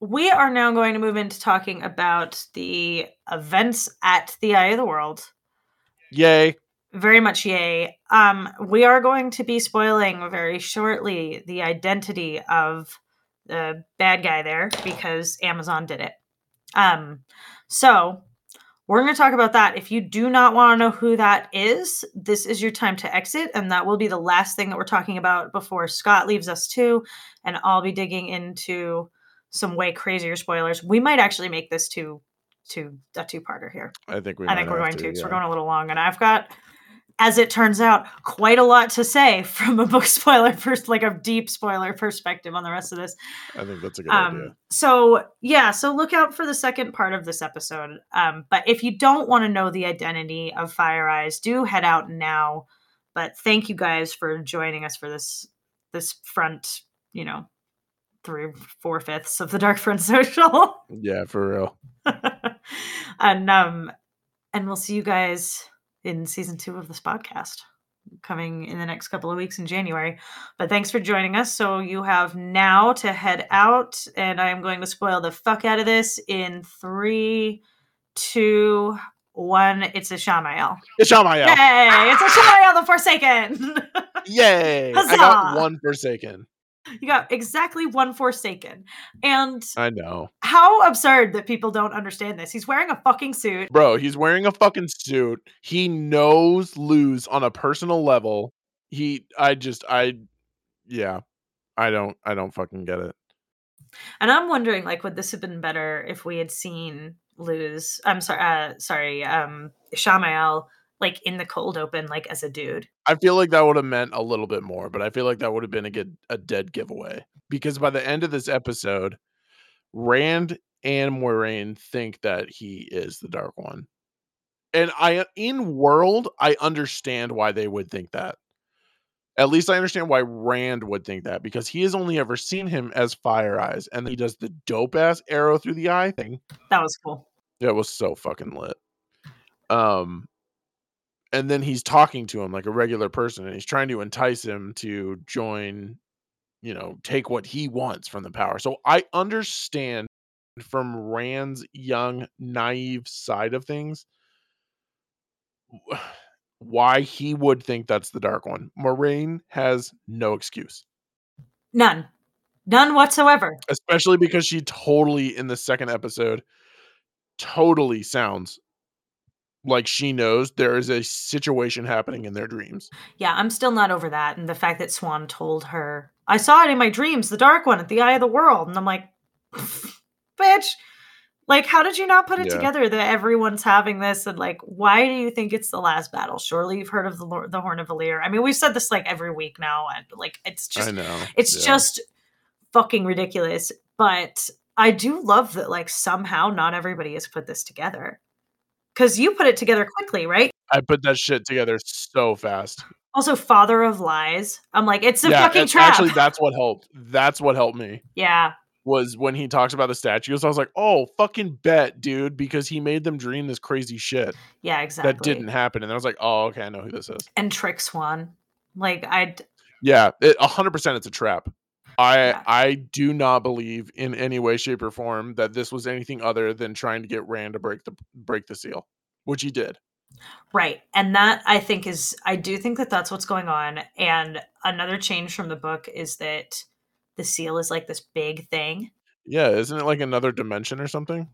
we are now going to move into talking about the events at the Eye of the World. Yay. Very much yay. Um, we are going to be spoiling very shortly the identity of the bad guy there because Amazon did it. Um, so we're going to talk about that. If you do not want to know who that is, this is your time to exit, and that will be the last thing that we're talking about before Scott leaves us too. And I'll be digging into some way crazier spoilers. We might actually make this to to a two-parter here. I think we, I think we're going to. 'cause yeah. we're going a little long, and I've got, as it turns out, quite a lot to say from a book spoiler first, like a deep spoiler perspective on the rest of this. I think that's a good idea. Um, so yeah, so look out for the second part of this episode. Um, but if you don't want to know the identity of Fire Eyes, do head out now. But thank you guys for joining us for this this front, you know, three four fifths of the Dark Front Social. Yeah, for real. and um and we'll see you guys in season two of this podcast coming in the next couple of weeks in January. But thanks for joining us. So you have now to head out, and I am going to spoil the fuck out of this in three, two, one. It's Ishamael. It's Shamael. Yay! It's Ishamael the Forsaken. Yay! I got one Forsaken. You got exactly one Forsaken. And I know. how absurd that people don't understand this. He's wearing a fucking suit. Bro, he's wearing a fucking suit. He knows Lews on a personal level. He I just I yeah. I don't I don't fucking get it. And I'm wondering, like, would this have been better if we had seen Lews? I'm sorry, uh, sorry, um, Ishamael like in the cold open, like as a dude. I feel like that would have meant a little bit more, but I feel like that would have been a good a dead giveaway. Because by the end of this episode, Rand and Moiraine think that he is the dark one. And I in world, I understand why they would think that. At least I understand why Rand would think that because he has only ever seen him as Fire Eyes, and he does the dope ass arrow through the eye thing. That was cool. That was so fucking lit. Um, and then he's talking to him like a regular person, and he's trying to entice him to join, you know, take what he wants from the power. So I understand from Rand's young, naive side of things why he would think that's the dark one. Moiraine has no excuse, None. None whatsoever. especially because she totally in the second episode totally sounds like she knows there is a situation happening in their dreams. Yeah, I'm still not over that. And the fact that Siuan told her I saw it in my dreams, the dark one at the eye of the world. And I'm like, bitch, like, how did you not put it Yeah. together that everyone's having this? And like, why do you think it's the last battle? Surely you've heard of the the Horn of Valere. I mean, we've said this like every week now, and like, it's just I know. it's Yeah. just fucking ridiculous. But I do love that like somehow not everybody has put this together. Cause you put it together quickly, right? I put that shit together so fast. Also, father of lies. I'm like, it's a yeah, fucking trap. actually, that's what helped. That's what helped me yeah, was when he talks about the statues. I was like, oh, fucking bet, dude, because he made them dream this crazy shit yeah, exactly. that didn't happen. And I was like, oh, okay, I know who this is. And Trick Siuan. Like I Yeah, it- a hundred percent, it's a trap. I Yeah. I do not believe in any way, shape, or form that this was anything other than trying to get Rand to break the break the seal, which he did. Right. And that I think is, I do think that that's what's going on. And another change from the book is that the seal is like this big thing. Yeah, isn't it like another dimension or something?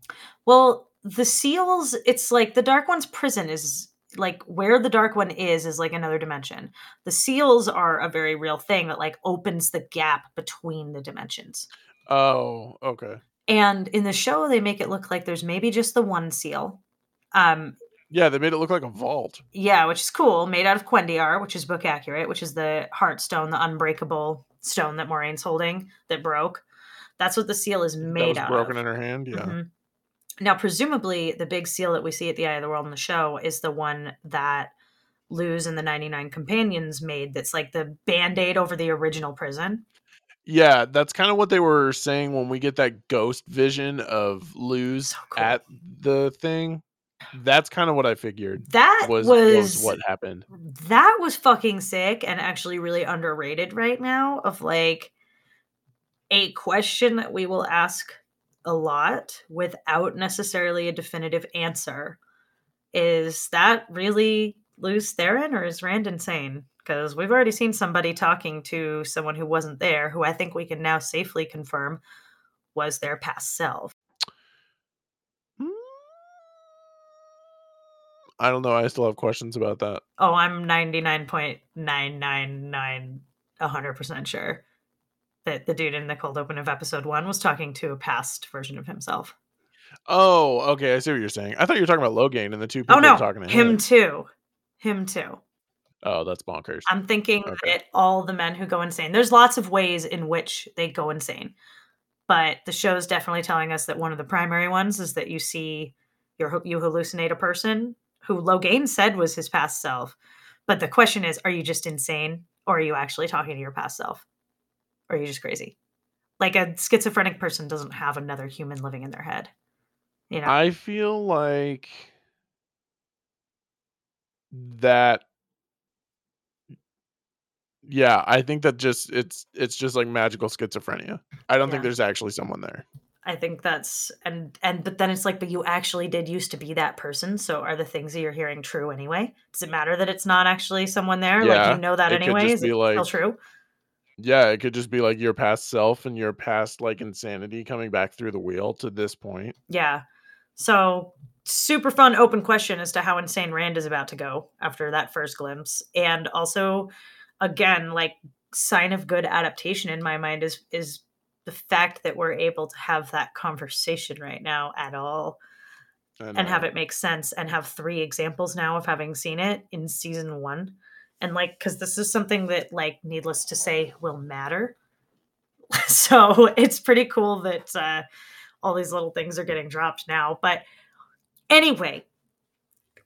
Well, the seals, it's like the Dark One's prison is like where the Dark One is, is like another dimension. The seals are a very real thing that like opens the gap between the dimensions. Oh, okay. And in the show, they make it look like there's maybe just the one seal. Um, Yeah, they made it look like a vault. Yeah, which is cool. Made out of Cuendillar, which is book accurate, which is the heart stone, the unbreakable stone that Moiraine's holding that broke. That's what the seal is made out broken of. in her hand. Yeah. Mhm. Now, presumably, the big seal that we see at the Eye of the World in the show is the one that Lews and the 99 Companions made that's like the band aid over the original prison. Yeah, that's kind of what they were saying when we get that ghost vision of Lews So cool. at the thing. That's kind of what I figured That was was, was what happened. that was fucking sick and actually really underrated right now of like a question that we will ask a lot without necessarily a definitive answer is that really Lews Therin or is Rand insane? Because we've already seen somebody talking to someone who wasn't there, who I think we can now safely confirm was their past self. Hmm. I don't know. I still have questions about that. Oh, I'm 99.999 100% sure that the dude in the cold open of episode one was talking to a past version of himself. Oh, okay. I see what you're saying. I thought you were talking about Logain and the two oh, people Oh no, talking to him him. too. Him too. Oh, that's bonkers. I'm thinking Okay. that all the men who go insane, there's lots of ways in which they go insane. But the show's definitely telling us that one of the primary ones is that you see your you hallucinate a person who Logain said was his past self. But the question is, are you just insane or are you actually talking to your past self? Or are you just crazy? Like a schizophrenic person doesn't have another human living in their head. You know? I feel like that yeah, I think that just it's it's just like magical schizophrenia. I don't think there's actually someone there. I think that's and and but then it's like, but you actually did used to be that person. So are the things that you're hearing true anyway? Does it matter that it's not actually someone there? Yeah, like you know that anyway? Is it still like- true? Yeah, it could just be like your past self and your past like insanity coming back through the wheel to this point. Yeah. So super fun open question as to how insane Rand is about to go after that first glimpse. And also again, like sign of good adaptation in my mind is is the fact that we're able to have that conversation right now at all. and have it make sense and have three examples now of having seen it in season one and like because this is something that like needless to say will matter so it's pretty cool that uh all these little things are getting dropped now but anyway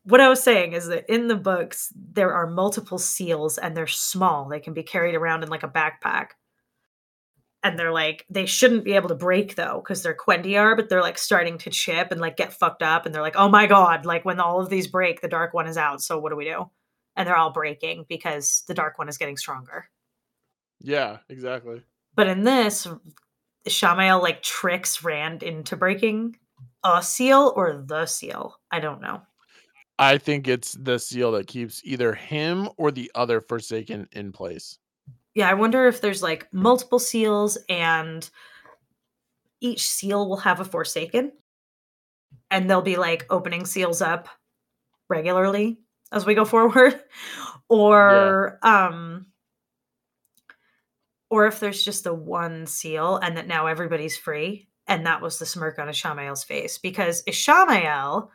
what i was saying is that in the books there are multiple seals and they're small they can be carried around in like a backpack and they're like they shouldn't be able to break though because they're Cuendillar, but they're like starting to chip and like get fucked up, and they're like, oh my god, like when all of these break, the dark one is out. So what do we do? And they're all breaking because the dark one is getting stronger. Yeah, exactly. But in this, Ishamael like tricks Rand into breaking a seal or the seal. I don't know. I think it's the seal that keeps either him or the other Forsaken in place. Yeah, I wonder if there's like multiple seals and each seal will have a Forsaken. And they'll be like opening seals up regularly as we go forward. Or um or if there's just the one seal and that now everybody's free. And that was the smirk on Ishamael's face. Because Ishamael,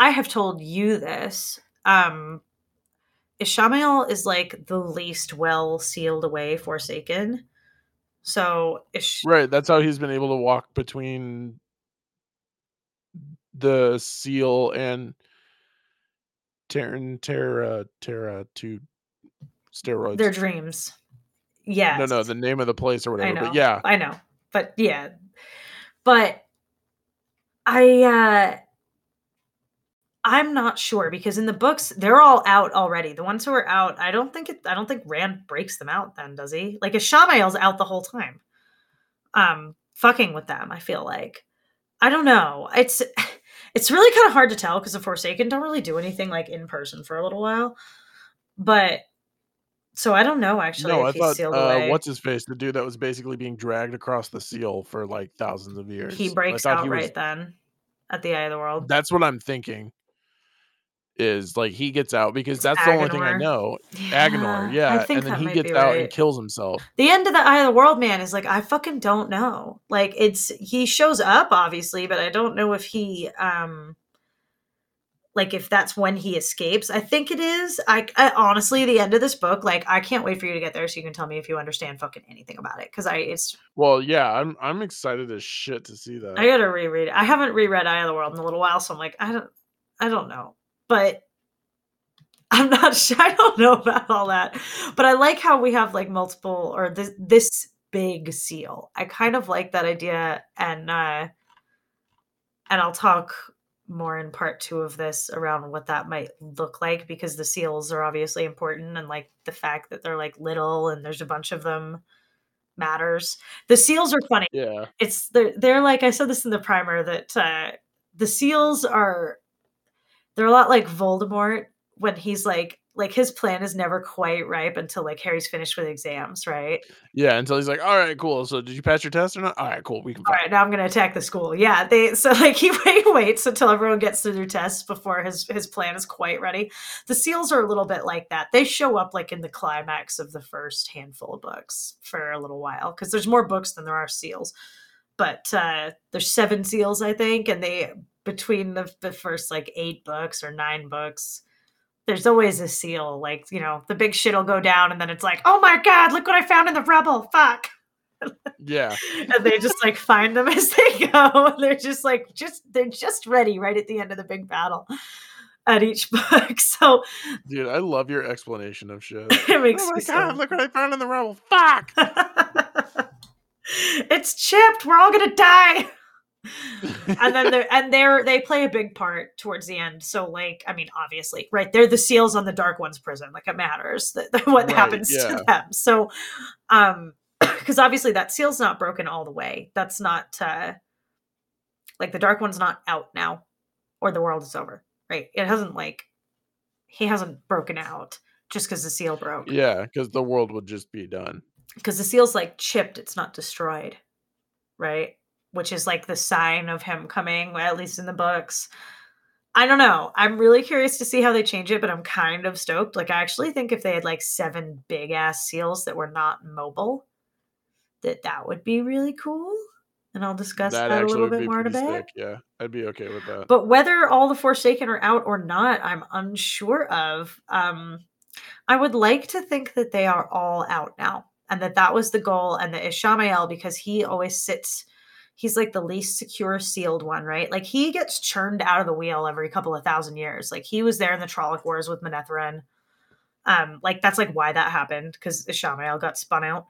I have told you this, um, Ishamael is like the least well sealed away Forsaken. So Ish- Right. That's how he's been able to walk between the seal and Terran Terra Terra to steroids. their dreams. Yeah. No, no, the name of the place or whatever. I know. But yeah, I know. But yeah. But I uh I'm not sure because in the books they're all out already. The ones who are out, I don't think it I don't think Rand breaks them out then, does he? Like Ishamael's out the whole time. Um fucking with them, I feel like. I don't know. It's it's really kind of hard to tell because the Forsaken don't really do anything like in person for a little while. But so I don't know actually no, if I he's thought sealed uh, what's his face, the dude that was basically being dragged across the seal for like thousands of years. he breaks out was- right then at the eye of the world. That's what I'm thinking. Is like he gets out because that's the only thing I know. Aginor, I yeah, think and then he gets out right. and kills himself. The end of the Eye of the World man is like I fucking don't know. Like it's he shows up obviously, but I don't know if he um like if that's when he escapes. I think it is. I, I honestly the end of this book like I can't wait for you to get there so you can tell me if you understand fucking anything about it cuz I it's Well, yeah, I'm I'm excited as shit to see that. I got to reread it. I haven't reread Eye of the World in a little while so I'm like I don't I don't know. But I'm not sure. I don't know about all that. But I like how we have like multiple or this this big seal. I kind of like that idea and uh and I'll talk more in part 2 of this around what that might look like because the seals are obviously important and like the fact that they're like little and there's a bunch of them matters. The seals are funny yeah. it's they're they're like I said this in the primer that uh the seals are they're a lot like Voldemort when he's like like his plan is never quite ripe until like Harry's finished with exams, right? Yeah, until he's like, all right, cool. So did you pass your test or not? All right, cool. We can All right, now I'm gonna attack the school. Yeah, they so like he wait, waits until everyone gets through their tests before his his plan is quite ready. The seals are a little bit like that. They show up like in the climax of the first handful of books for a little while because there's more books than there are seals. But uh there's seven seals, I think, and they between the, the first like eight books or nine books, there's always a seal. Like, you know, the big shit will go down and then it's like, oh my god, look what I found in the rubble. Fuck Yeah. and they just like find them as they go. They're just like just they're just ready right at the end of the big battle at each book. So Dude, I love your explanation of shit. it makes oh my god, look what I found in the rubble. Fuck. it's chipped. We're all gonna die. And then they're and they're they play a big part towards the end. So like, I mean, obviously, right? They're the seals on the Dark One's prison. Like it matters that, that what Right, happens yeah. to them. So, um, because obviously that seal's not broken all the way. That's not uh like the Dark One's not out now, or the world is over. Right? It hasn't like he hasn't broken out just because the seal broke yeah, because the world would just be done. because the seal's like chipped it's not destroyed right which is like the sign of him coming at least in the books i don't know i'm really curious to see how they change it but i'm kind of stoked like i actually think if they had like seven big ass seals that were not mobile that that would be really cool and i'll discuss that, a little bit more in a bit. Yeah, I'd be okay with that. but whether all the Forsaken are out or not, I'm unsure of. Um, I would like to think that they are all out now, and that that was the goal, and that Ishamael, because he always sits, he's like the least secure sealed one, right? Like he gets churned out of the wheel every couple of thousand years. Like he was there in the Trolloc Wars with Manetheren. Um, like that's like why that happened because Ishamael got spun out,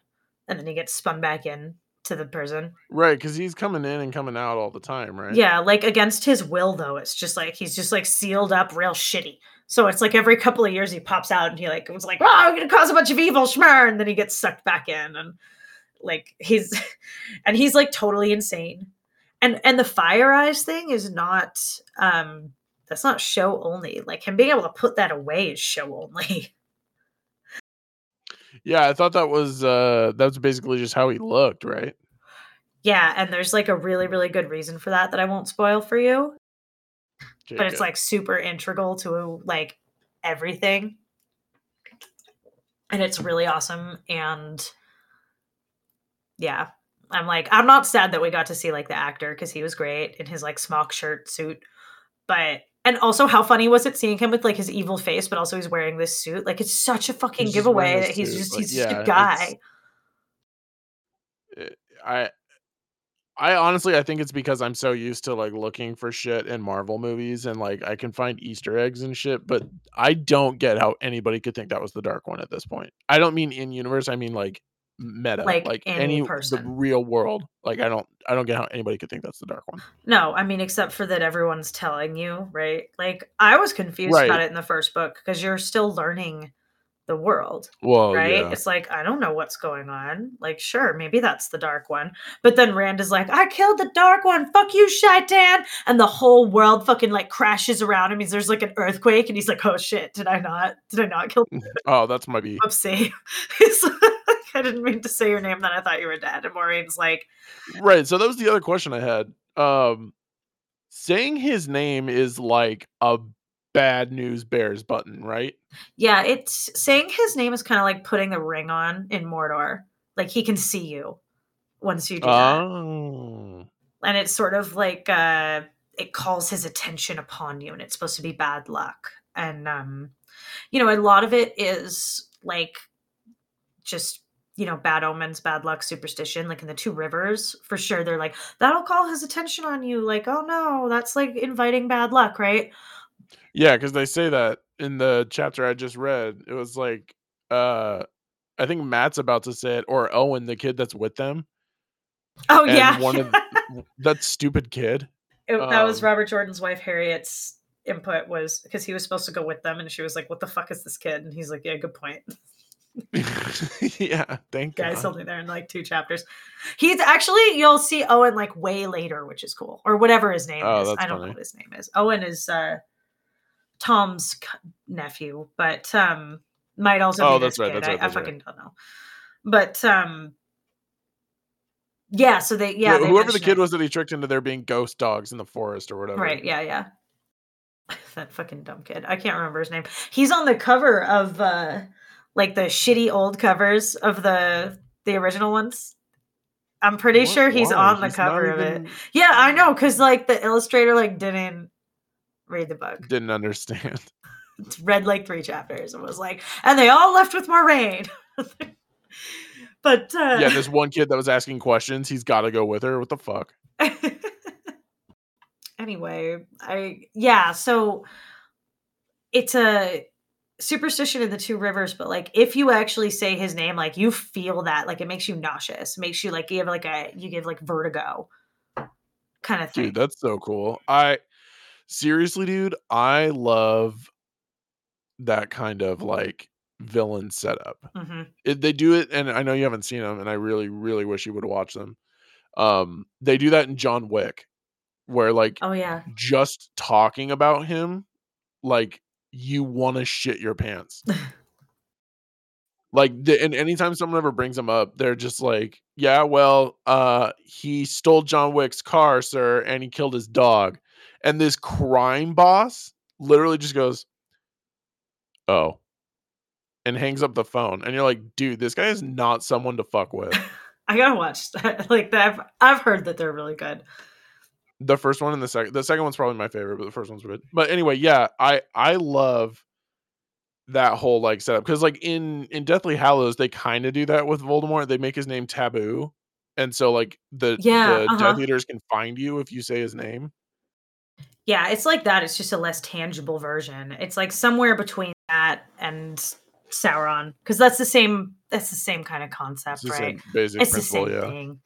and then he gets spun back in to the prison. right, because he's coming in and coming out all the time, right? Yeah, like against his will though. It's just like he's just like sealed up real shitty. So it's like every couple of years he pops out and he like was like, "Oh, I'm gonna cause a bunch of evil, schmar," and then he gets sucked back in, and like he's and he's like totally insane. And and the fire eyes thing is not um that's not show only. Like him being able to put that away is show only. Yeah, I thought that was uh that was basically just how he looked, right? yeah, and there's like a really really good reason for that that I won't spoil for you. but it's like super integral to like everything and it's really awesome and yeah. I'm like, I'm not sad that we got to see like the actor because he was great in his like smock shirt suit. But and also how funny was it seeing him with like his evil face, but also he's wearing this suit? Like it's such a fucking He's giveaway that he's suit, just he's just a guy. I I honestly I think it's because I'm so used to like looking for shit in Marvel movies and like I can find Easter eggs and shit, but I don't get how anybody could think that was the dark one at this point. I don't mean in universe, I mean like meta, Like, like, any any the person. real world. Like I don't I don't get how anybody could think that's the dark one. No, I mean, except for that everyone's telling you, right? Like I was confused about it in the first book because you're still learning the world. Well, right? yeah. It's like, I don't know what's going on. Like, sure, maybe that's the dark one. But then Rand is like, I killed the dark one. Fuck you, Shaitan. And the whole world fucking like crashes around him. He's there's like an earthquake, and he's like, Oh shit, did I not? Did I not kill Oh, that's my beat. Oopsie. I didn't mean to say your name, then I thought you were dead. And Moiraine's like, Right. So that was the other question I had. Um saying his name is like a bad news bears button, right? Yeah, it's saying his name is kind of like putting the ring on in Mordor. Like he can see you once you do that. Oh. and it's sort of like uh it calls his attention upon you and it's supposed to be bad luck and um you know a lot of it is like just you know bad omens bad luck superstition like in the two rivers for sure they're like that'll call his attention on you like oh no that's like inviting bad luck right Yeah, because they say that in the chapter I just read. It was like, uh, I think Mat's about to say it, or Owen, the kid that's with them, oh and yeah one of that stupid kid. It- that was um, robert jordan's wife harriet's input was because he was supposed to go with them and she was like what the fuck is this kid and he's like yeah good point yeah, thank God. he's only there in like two chapters. He's actually you'll see Owen like way later, which is cool, or whatever his name Oh, is. I don't know what his name is. Owen is uh Tom's c- nephew, but um might also Oh, be this that's right, kid. that's right, I, I that's right. fucking don't know. But um yeah, so they yeah Wh- they whoever the kid it. was that he tricked into there being ghost dogs in the forest or whatever. Right, yeah, yeah. that fucking dumb kid. I can't remember his name. He's on the cover of uh like the shitty old covers of the the original ones. I'm pretty What? sure he's Why? on the He's cover of it. Yeah, I know, because like the illustrator like didn't read the book. Didn't understand. Read like three chapters and was like, and they all left with Moiraine. but uh yeah, this one kid that was asking questions, he's got to go with her. What the fuck? anyway, I yeah, so it's a superstition in the two rivers, but like if you actually say his name, like you feel that, like it makes you nauseous, makes you like you have like a you give like vertigo kind of thing. Dude, that's so cool. I seriously, dude, I love that kind of like villain setup. hmm It, they do it, and I know you haven't seen them, and I really, really wish you would watch them. Um, they do that in John Wick, where like Oh yeah. just talking about him, like you want to shit your pants. like, the, and anytime someone ever brings him up, they're just like, "Yeah, well, uh, he stole John Wick's car, sir, and he killed his dog." And this crime boss literally just goes, "Oh," and hangs up the phone. And you're like, "Dude, this guy is not someone to fuck with." I gotta watch that. like that. I've, I've heard that they're really good. The first one and the second the second one's probably my favorite but the first one's good but anyway yeah i i love that whole like setup because like in in deathly hallows they kind of do that with voldemort they make his name taboo and so like the Yeah, the uh-huh. death eaters can find you if you say his name Yeah, it's like that. It's just a less tangible version. It's like somewhere between that and Sauron, because that's the same. That's the same kind of it's concept, the right? same basic It's the same yeah thing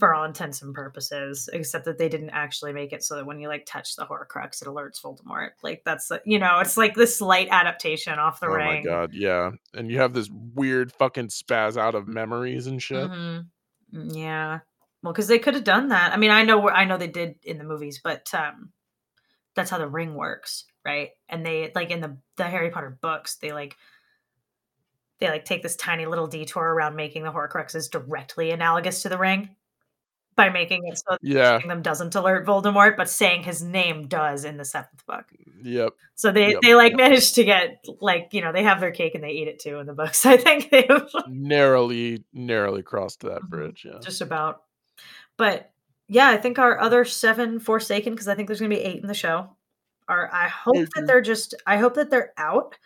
for all intents and purposes, except that they didn't actually make it so that when you like touch the Horcrux, it alerts Voldemort. Like that's the- you know, it's like this slight adaptation off the oh ring. Oh my god yeah and you have this weird fucking spaz out of memories and shit Mhm. Mm, Yeah. Well, because they could have done that. I mean, I know I know they did in the movies, but um that's how the ring works, right? And they like in the the Harry Potter books, they like they like take this tiny little detour around making the Horcruxes directly analogous to the ring. By making it so Yeah. them doesn't alert Voldemort, but saying his name does in the seventh book. Yep. So they Yep, they like managed to get like you know they have their cake and they eat it too in the books. I think they Narrowly, narrowly crossed that Mhm. bridge. Yeah. just about. But yeah, I think our other seven Forsaken because I think there's gonna be eight in the show. Are I hope I that they're just I hope that they're out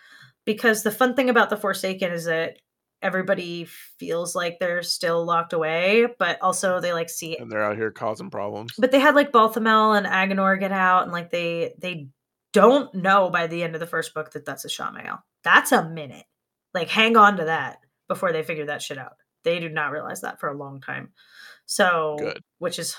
because the fun thing about the Forsaken is that everybody feels like they're still locked away, but also they like see. And they're out here causing problems. But they had like Balthamel and Aginor get out, and like they they don't know by the end of the first book that that's Ishamael. That's a minute. Like hang on to that before they figure that shit out. They do not realize that for a long time. So Good. which is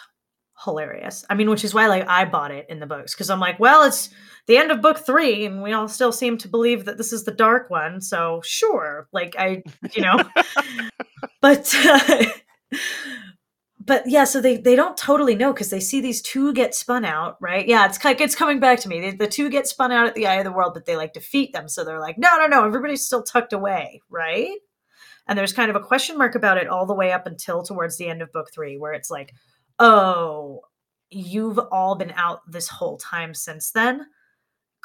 hilarious. I mean, which is why like I bought it in the books because I'm like, well, it's the end of book three, and we all still seem to believe that this is the dark one. So sure, like I, you know, but uh, but yeah, so they they don't totally know because they see these two get spun out, right? Yeah, it's like it's coming back to me. The, the two get spun out at the eye of the world, but they like defeat them. So they're like, no, no, no, everybody's still tucked away, right? And there's kind of a question mark about it all the way up until towards the end of book three, where it's like, oh, you've all been out this whole time since then,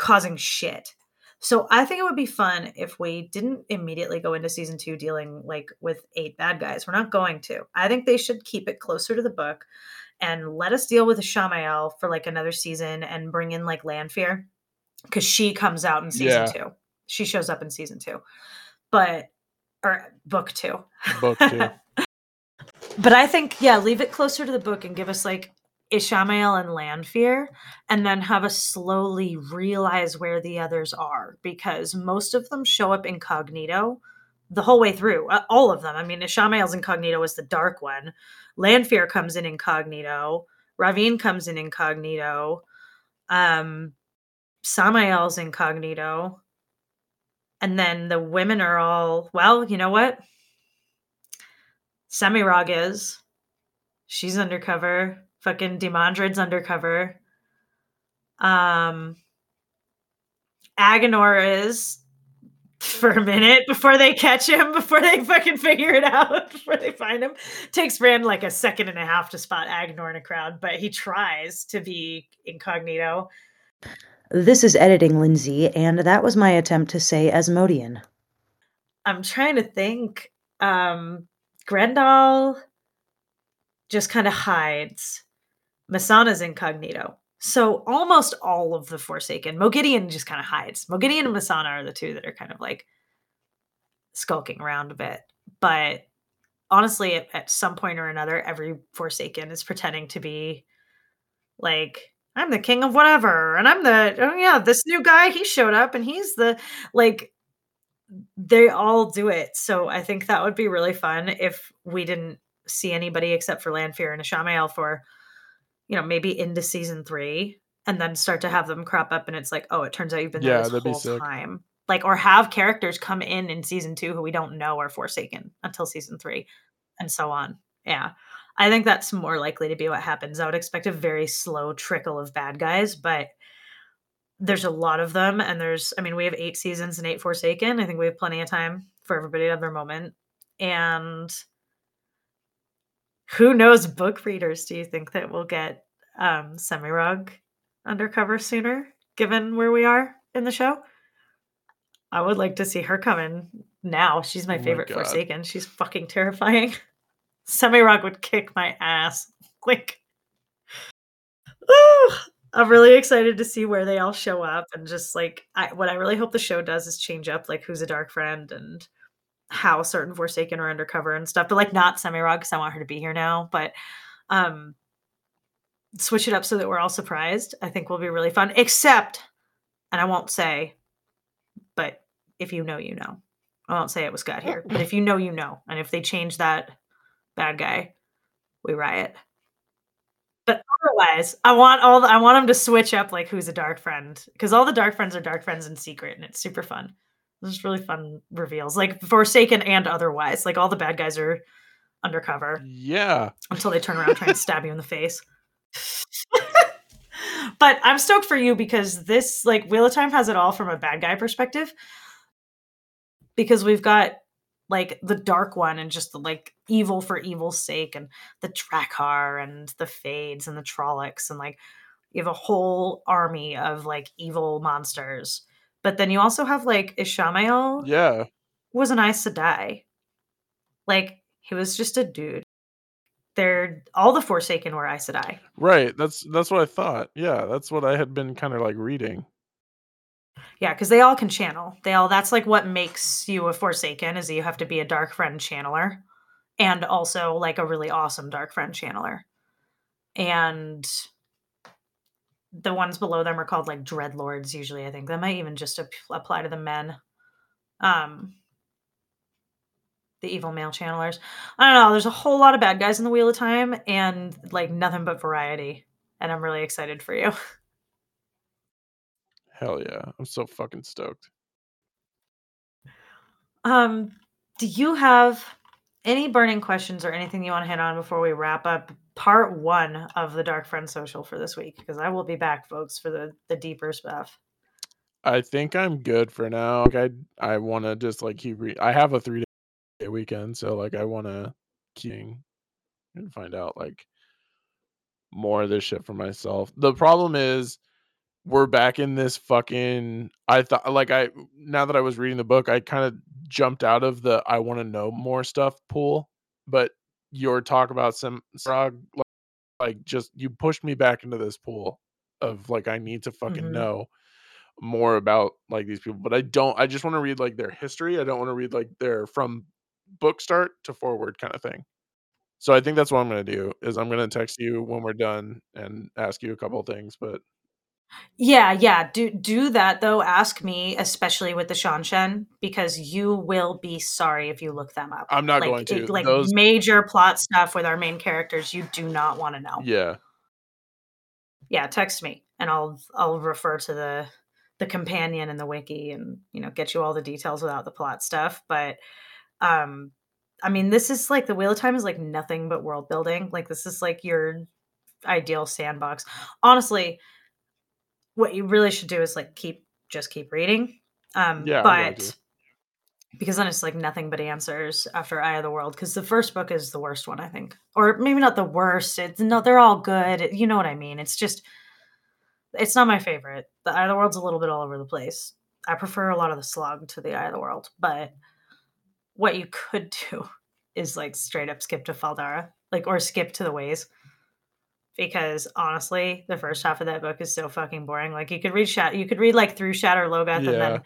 causing shit. So I think it would be fun if we didn't immediately go into season two dealing like with eight bad guys. We're not going to. I think they should keep it closer to the book and let us deal with the Shamael for like another season and bring in like Lanfear because she comes out in season Yeah. two. She shows up in season two, but or book two. Book two. But I think, yeah, leave it closer to the book and give us like Ishamael and Lanfear, and then have us slowly realize where the others are because most of them show up incognito the whole way through. uh, All of them. I mean, Ishamael's incognito is the dark one. Lanfear comes in incognito. Rahvin comes in incognito. Um, Sammael's incognito. And then the women are all, well, you know what? Semirhage is. She's undercover. Fucking Demandred's undercover. Um Aginor is for a minute before they catch him, before they fucking figure it out, before they find him. Takes Rand like a second and a half to spot Aginor in a crowd, but he tries to be incognito. This is editing Lindsay, and that was my attempt to say Asmodean. I'm trying to think. Um, Graendal just kind of hides. Mesaana's incognito. So almost all of the Forsaken. Moghedien just kind of hides. Moghedien and Mesaana are the two that are kind of like skulking around a bit. But honestly, at, at some point or another, every Forsaken is pretending to be like, I'm the king of whatever. And I'm the, oh yeah, this new guy, he showed up and he's the, like, they all do it. So I think that would be really fun if we didn't see anybody except for Lanfear and Ishamael for, you know, maybe into season three and then start to have them crop up and it's like, oh, it turns out you've been Yeah, there this whole time. Like, or have characters come in in season two who we don't know are Forsaken until season three and so on. Yeah. I think that's more likely to be what happens. I would expect a very slow trickle of bad guys, but there's a lot of them and there's i mean we have eight seasons and eight forsaken i think we have plenty of time for everybody to have their moment and who knows book readers do you think that will get um semirhage undercover sooner given where we are in the show i would like to see her come in now she's my Oh favorite God. forsaken she's fucking terrifying semirhage would kick my ass like! I'm really excited to see where they all show up and just like I, what I really hope the show does is change up like who's a dark friend and how certain Forsaken are undercover and stuff, but like not Semirhage because I want her to be here now, but um switch it up so that we're all surprised. I think will be really fun. Except, and I won't say, but if you know, you know. I won't say it was Scott here, but if you know, you know. And if they change that bad guy, we riot. But otherwise, I want all the, I want them to switch up like who's a dark friend because all the dark friends are dark friends in secret, and it's super fun. There's just really fun reveals, like Forsaken and otherwise. Like all the bad guys are undercover Yeah. until they turn around trying to stab you in the face. but I'm stoked for you because this like Wheel of Time has it all from a bad guy perspective. Because we've got like the dark one and just the like evil for evil's sake and the Draghkar and the Fades and the Trollocs and like you have a whole army of like evil monsters. But then you also have like Ishamael Yeah. was an Aes Sedai. Like he was just a dude. They're all the Forsaken were Aes Sedai. Right. That's that's what I thought. Yeah, that's what I had been kind of like reading. Yeah, because they all can channel. They all that's like what makes you a Forsaken is that you have to be a Dark Friend channeler, and also like a really awesome Dark Friend channeler. And the ones below them are called like Dreadlords. Usually, I think that might even just ap- apply to the men. Um, the evil male channelers. I don't know. There's a whole lot of bad guys in the Wheel of Time, and like nothing but variety. And I'm really excited for you. Hell yeah. I'm so fucking stoked. Um, do you have any burning questions or anything you want to hit on before we wrap up part one of the Darkfriend Social for this week? Because I will be back, folks, for the the deeper stuff. I think I'm good for now. Like I I want to just like keep re- I have a 3 day weekend, so like I want to keep and find out like more of this shit for myself. The problem is we're back in this fucking I thought like I now that I was reading the book, I kind of jumped out of the I want to know more stuff pool, but your talk about some like, like just you pushed me back into this pool of like I need to fucking Mhm. know more about like these people, but I don't I just want to read like their history. I don't want to read like their from book start to forward kind of thing. So I think that's what I'm going to do is I'm going to text you when we're done and ask you a couple things, but Yeah, yeah. Do do that though. Ask me, especially with the Seanchan, because you will be sorry if you look them up. I'm not like, going to. it- like Those major plot stuff with our main characters, you do not want to know. yeah. yeah text me and i'll i'll refer to the the companion and the wiki and you know get you all the details without the plot stuff but um i mean this is like the wheel of time is like nothing but world building like this is like your ideal sandbox honestly what you really should do is like keep just keep reading. Um Yeah, but to. because then it's like nothing but answers after eye of the world because the first book is the worst one i think. Or maybe not the worst it's no they're all good you know what i mean? It's just it's not my favorite. The eye of the world's a little bit all over the place. I prefer a lot of the slog to the eye of the world but what you could do is like straight up skip to Fal Dara like or skip to the ways because honestly the first half of that book is so fucking boring like you could read Shat- you could read like through Shadar Logoth and then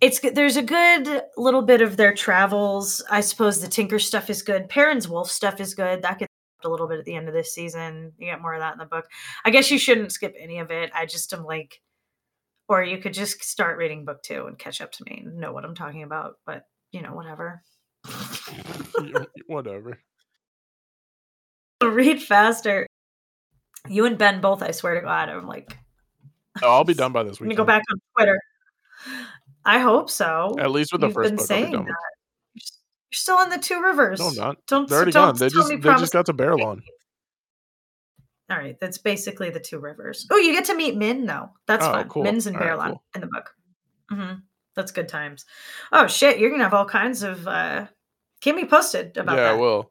it's. There's a good little bit of their travels. I suppose the Tinker stuff is good. Perrin's Wolf stuff is good. That gets a little bit at the end of this season. You get more of that in the book. I guess you shouldn't skip any of it. I just am like, or you could just start reading book two and catch up to me and know what I'm talking about. But you know, whatever. Whatever. Read faster. You and Ben both. I swear to God, I'm like, Oh, I'll be done by this let me weekend. go back on Twitter. I hope so. At least with the You've first been book, I'll be saying done that. You're still on the two rivers. No, I'm not. Don't They're already don't gone. They just they just got to Baerlon. All right, that's basically the two rivers. Oh, you get to meet Min though. That's Oh, fun. cool. Min's in All right, cool. in the book. hmm That's good times. Oh shit, you're gonna have all kinds of. uh Keep me posted about Yeah, I will.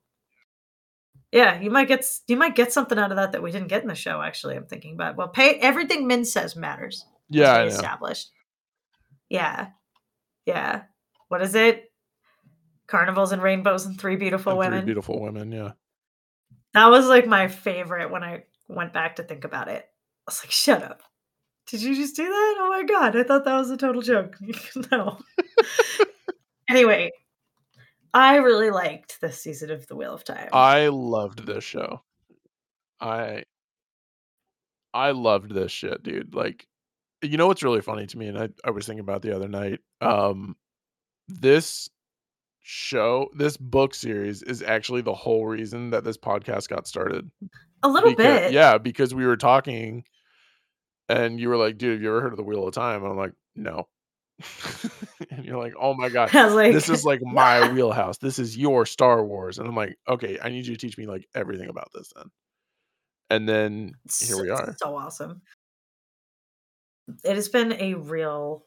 Yeah, you might get you might get something out of that that we didn't get in the show. Actually, I'm thinking about. Well, pay everything Min says matters. Yeah, I we know. established. Yeah, yeah. What is it? Carnivals and rainbows and three beautiful And three women. beautiful women. Yeah. That was like my favorite when I went back to think about it. I was like, shut up. Did you just do that? Oh my god, I thought that was a total joke. no. anyway, I really liked this season of The Wheel of Time. I loved this show. I I loved this shit, dude. Like, you know what's really funny to me, and I I was thinking about the other night. Um, this show, this book series, is actually the whole reason that this podcast got started. a little Because- bit. Yeah, because we were talking, and you were like, "Dude, have you ever heard of the Wheel of Time?" And I'm like, "No." and you're like, "Oh my god." Like, this is like my wheelhouse. This is your Star Wars. And I'm like, okay, I need you to teach me like everything about this then. And then here we are. So awesome. It has been a real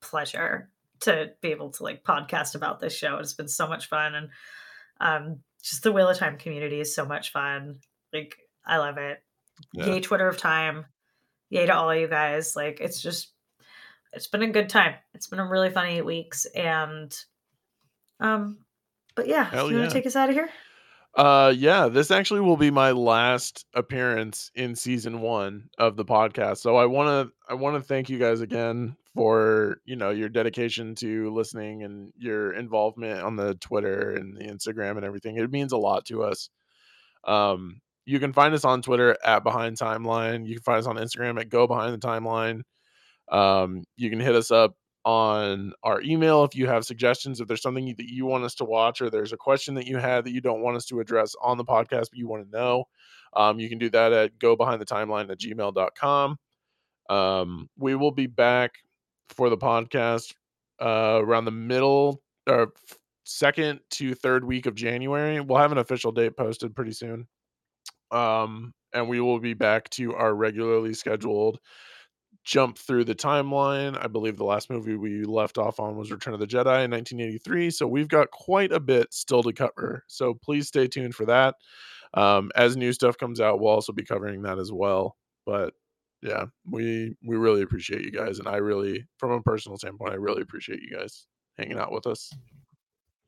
pleasure to be able to like podcast about this show. It's been so much fun and um just the Wheel of Time community is so much fun. Like I love it. Yeah. Yay Twitter of Time. Yay to all of you guys. Like it's just it's been a good time. It's been a really fun eight weeks and um but yeah, Hell you want yeah. to take us out of here? Uh yeah, this actually will be my last appearance in season 1 of the podcast. So I want to I want to thank you guys again for, you know, your dedication to listening and your involvement on the Twitter and the Instagram and everything. It means a lot to us. Um you can find us on Twitter at behind timeline. You can find us on Instagram at go behind the timeline. Um you can hit us up on our email if you have suggestions if there's something that you want us to watch or there's a question that you had that you don't want us to address on the podcast but you want to know um, you can do that at go behind the timeline at gmail.com um, we will be back for the podcast uh, around the middle or second to third week of january. We'll have an official date posted pretty soon. Um, and we will be back to our regularly scheduled jump through the timeline. I believe the last movie we left off on was Return of the Jedi in 1983. So we've got quite a bit still to cover. So please stay tuned for that. Um, as new stuff comes out, we'll also be covering that as well. But yeah, we we really appreciate you guys, and I really, from a personal standpoint, I really appreciate you guys hanging out with us.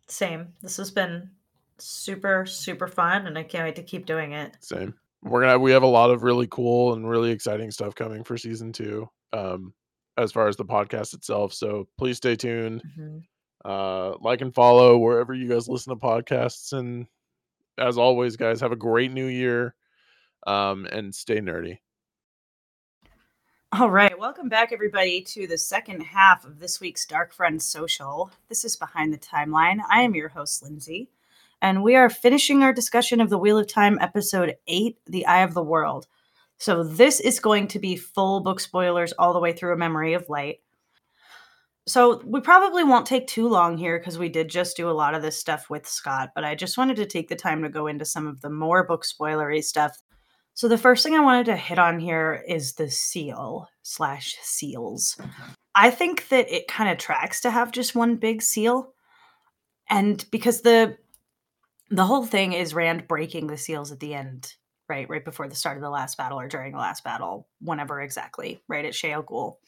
Same. This has been super super fun and I can't wait to keep doing it. Same. We're gonna we have a lot of really cool and really exciting stuff coming for season two. Um, as far as the podcast itself. So please stay tuned. Mhm. Uh, like and follow wherever you guys listen to podcasts. And as always, guys, have a great new year. Um, and stay nerdy. All right, welcome back, everybody, to the second half of this week's Darkfriends Social. This is Behind the Timeline. I am your host, Lindsay, and we are finishing our discussion of the Wheel of Time, episode 8, The Eye of the World. So, this is going to be full book spoilers all the way through A Memory of Light. So, we probably won't take too long here because we did just do a lot of this stuff with Scott, but I just wanted to take the time to go into some of the more book spoilery stuff so the first thing I wanted to hit on here is the seal slash seals. I think that it kind of tracks to have just one big seal, and because the the whole thing is Rand breaking the seals at the end, right, right before the start of the last battle or during the last battle, whenever exactly, right at Shale.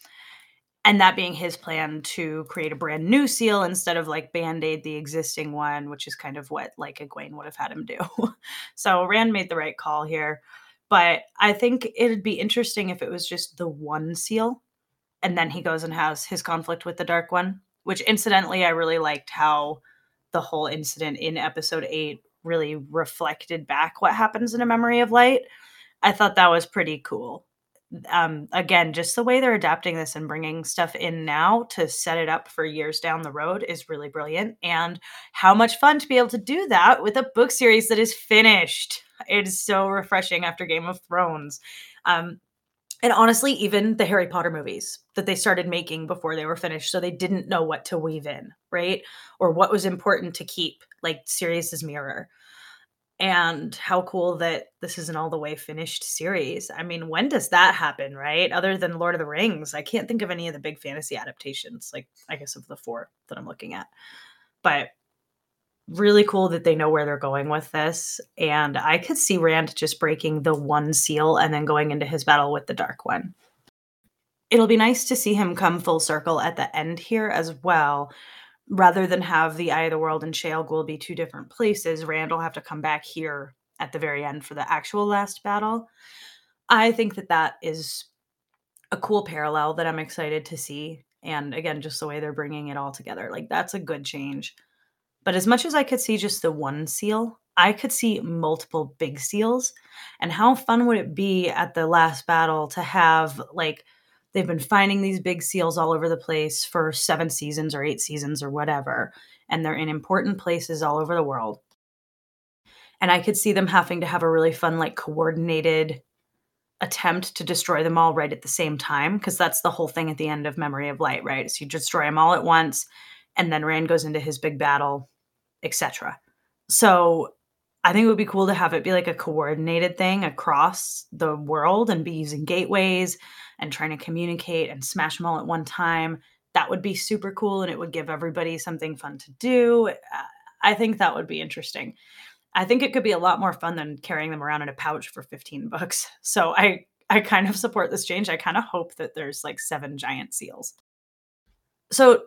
And that being his plan to create a brand new seal instead of like band aid the existing one, which is kind of what like Egwene would have had him do. so Rand made the right call here but I think it'd be interesting if it was just the one seal and then he goes and has his conflict with the dark one, which incidentally I really liked how the whole incident in episode 8 really reflected back what happens in a memory of light. I thought that was pretty cool. Um, again, just the way they're adapting this and bringing stuff in now to set it up for years down the road is really brilliant. And how much fun to be able to do that with a book series that is finished. It is so refreshing after Game of Thrones. Um, and honestly, even the Harry Potter movies that they started making before they were finished, so they didn't know what to weave in, right? Or what was important to keep, like Sirius's mirror. And how cool that this is an all the way finished series. I mean, when does that happen, right? Other than Lord of the Rings, I can't think of any of the big fantasy adaptations, like I guess of the four that I'm looking at. But really cool that they know where they're going with this. And I could see Rand just breaking the one seal and then going into his battle with the Dark One. It'll be nice to see him come full circle at the end here as well. Rather than have the Eye of the World and Shayol Ghul be two different places, Randall have to come back here at the very end for the actual last battle. I think that that is a cool parallel that I'm excited to see. And again, just the way they're bringing it all together. Like, that's a good change. But as much as I could see just the one seal, I could see multiple big seals. And how fun would it be at the last battle to have, like, they've been finding these big seals all over the place for seven seasons or eight seasons or whatever. And they're in important places all over the world. And I could see them having to have a really fun, like, coordinated attempt to destroy them all right at the same time. Because that's the whole thing at the end of Memory of Light, right? So you destroy them all at once. And then Rand goes into his big battle etc. So I think it would be cool to have it be like a coordinated thing across the world and be using gateways and trying to communicate and smash them all at one time. that would be super cool and it would give everybody something fun to do. Uh, I think that would be interesting. I think it could be a lot more fun than carrying them around in a pouch for 15 bucks. So I I kind of support this change. I kind of hope that there's like seven giant seals. So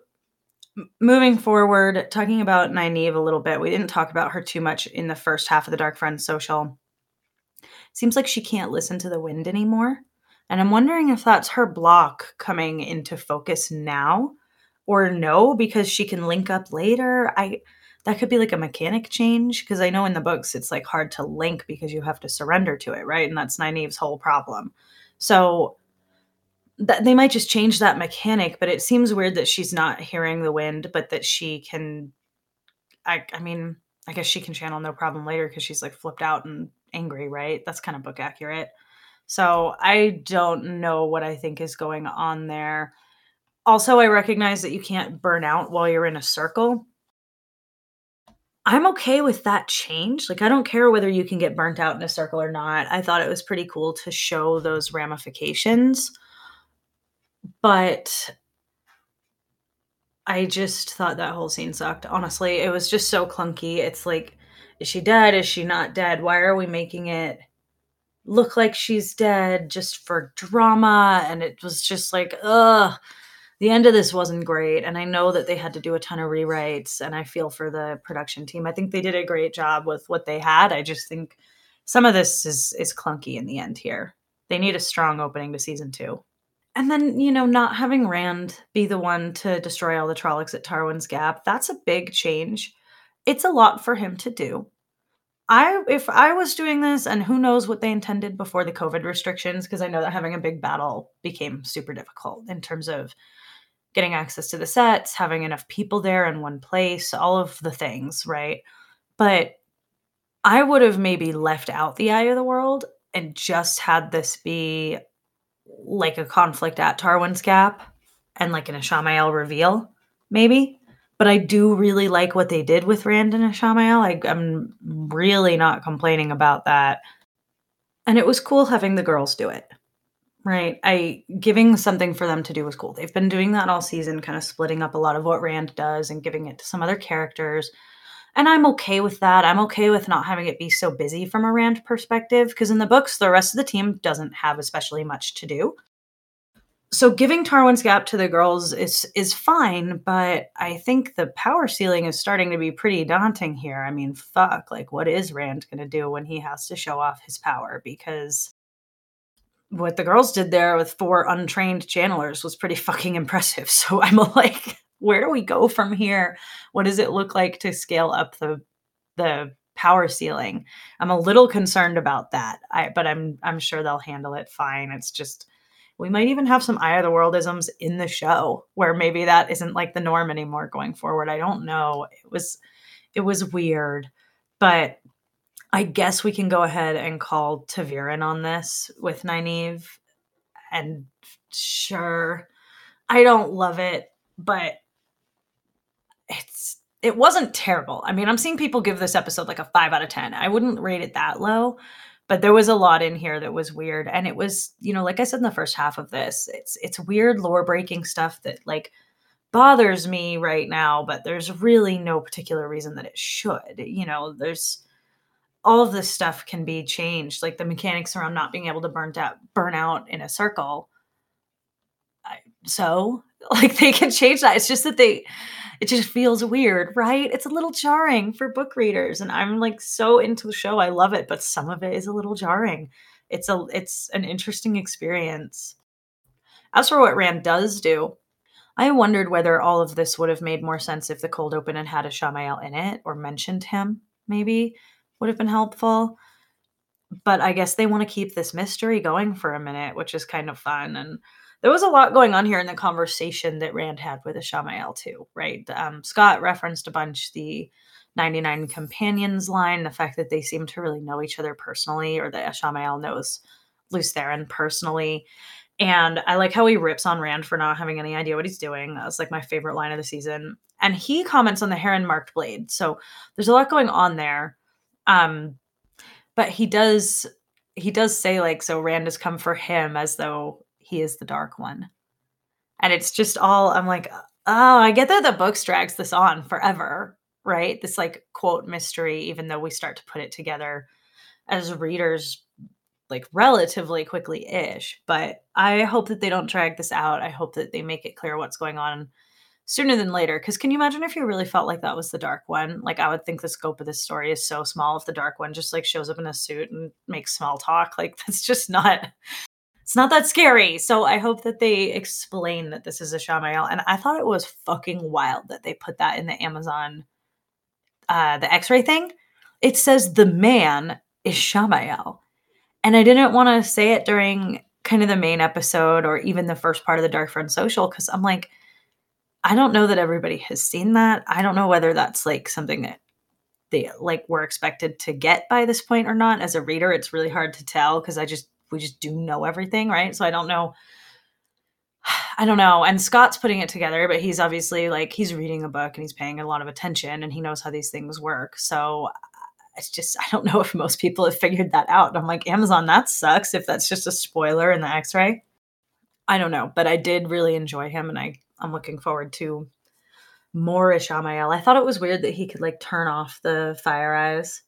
moving forward, talking about Nynaeve a little bit, we didn't talk about her too much in the first half of the Darkfriends social. Seems like she can't listen to the wind anymore. And I'm wondering if that's her block coming into focus now or no, because she can link up later. I that could be like a mechanic change because I know in the books it's like hard to link because you have to surrender to it, right? And that's Nynaeve's whole problem. So that they might just change that mechanic, but it seems weird that she's not hearing the wind, but that she can. I I mean, I guess she can channel no problem later because she's like flipped out and angry, right? That's kind of book accurate. So I don't know what I think is going on there. Also, I recognize that you can't burn out while you're in a circle. I'm okay with that change. Like, I don't care whether you can get burnt out in a circle or not. I thought it was pretty cool to show those ramifications. But I just thought that whole scene sucked. Honestly, it was just so clunky. It's like, is she dead? Is she not dead? Why are we making it look like she's dead just for drama? And it was just like, ugh. The end of this wasn't great. And I know that they had to do a ton of rewrites, and I feel for the production team. I think they did a great job with what they had. I just think some of this is is clunky in the end here. They need a strong opening to season two. And then, you know, not having Rand be the one to destroy all the Trollocs at Tarwin's Gap, that's a big change. It's a lot for him to do. I if I was doing this and who knows what they intended before the COVID restrictions because I know that having a big battle became super difficult in terms of getting access to the sets, having enough people there in one place, all of the things, right? But I would have maybe left out the eye of the world and just had this be like a conflict at Tarwin's Gap and like an Ishamael reveal, maybe. But I do really like what they did with Rand and Ishamael. I, I'm really not complaining about that. And it was cool having the girls do it. Right. I giving something for them to do was cool. They've been doing that all season, kind of splitting up a lot of what Rand does and giving it to some other characters. And I'm okay with that. I'm okay with not having it be so busy from a Rand perspective because in the books, the rest of the team doesn't have especially much to do. So giving Tarwin's Gap to the girls is is fine, but I think the power ceiling is starting to be pretty daunting here. I mean, fuck, like what is Rand going to do when he has to show off his power because what the girls did there with four untrained channelers was pretty fucking impressive. So I'm like where do we go from here? What does it look like to scale up the the power ceiling? I'm a little concerned about that. I but I'm I'm sure they'll handle it fine. It's just we might even have some eye of the worldisms in the show where maybe that isn't like the norm anymore going forward. I don't know. It was it was weird, but I guess we can go ahead and call ta'veren on this with Nynaeve. And sure, I don't love it, but it's it wasn't terrible. I mean, I'm seeing people give this episode like a 5 out of 10. I wouldn't rate it that low, but there was a lot in here that was weird and it was, you know, like I said in the first half of this, it's it's weird lore breaking stuff that like bothers me right now, but there's really no particular reason that it should. You know, there's all of this stuff can be changed, like the mechanics around not being able to burn out burn out in a circle. So, like they can change that. It's just that they it just feels weird, right? It's a little jarring for book readers and I'm like so into the show. I love it, but some of it is a little jarring. It's a it's an interesting experience. As for what Rand does do, I wondered whether all of this would have made more sense if the cold open had had Ishamael in it or mentioned him, maybe would have been helpful. But I guess they want to keep this mystery going for a minute, which is kind of fun. And there was a lot going on here in the conversation that Rand had with Ishamael too, right? Um, Scott referenced a bunch the 99 companions line, the fact that they seem to really know each other personally, or that Ishamael knows Lews Therin personally. And I like how he rips on Rand for not having any idea what he's doing. That was like my favorite line of the season. And he comments on the heron marked blade. So there's a lot going on there. Um, but he does he does say like so Rand has come for him as though he is the dark one. And it's just all I'm like, oh, I get that the books drags this on forever, right? This like quote mystery, even though we start to put it together as readers like relatively quickly ish. But I hope that they don't drag this out. I hope that they make it clear what's going on sooner than later. Because can you imagine if you really felt like that was the dark one? Like I would think the scope of this story is so small if the dark one just like shows up in a suit and makes small talk. Like that's just not it's not that scary. So I hope that they explain that this is Ishamael. And I thought it was fucking wild that they put that in the Amazon uh the x-ray thing. It says the man is Shamael. And I didn't want to say it during kind of the main episode or even the first part of the Darkfriend social because I'm like, I don't know that everybody has seen that. I don't know whether that's like something that they like were expected to get by this point or not. As a reader, it's really hard to tell because I just we just do know everything, right? So I don't know. I don't know. And Scott's putting it together, but he's obviously like he's reading a book and he's paying a lot of attention and he knows how these things work. So uh, it's just I don't know if most people have figured that out. I'm like, Amazon, that sucks if that's just a spoiler in the X-ray. I don't know, but I did really enjoy him and I I'm looking forward to more Ishamael. I thought it was weird that he could like turn off the fire eyes.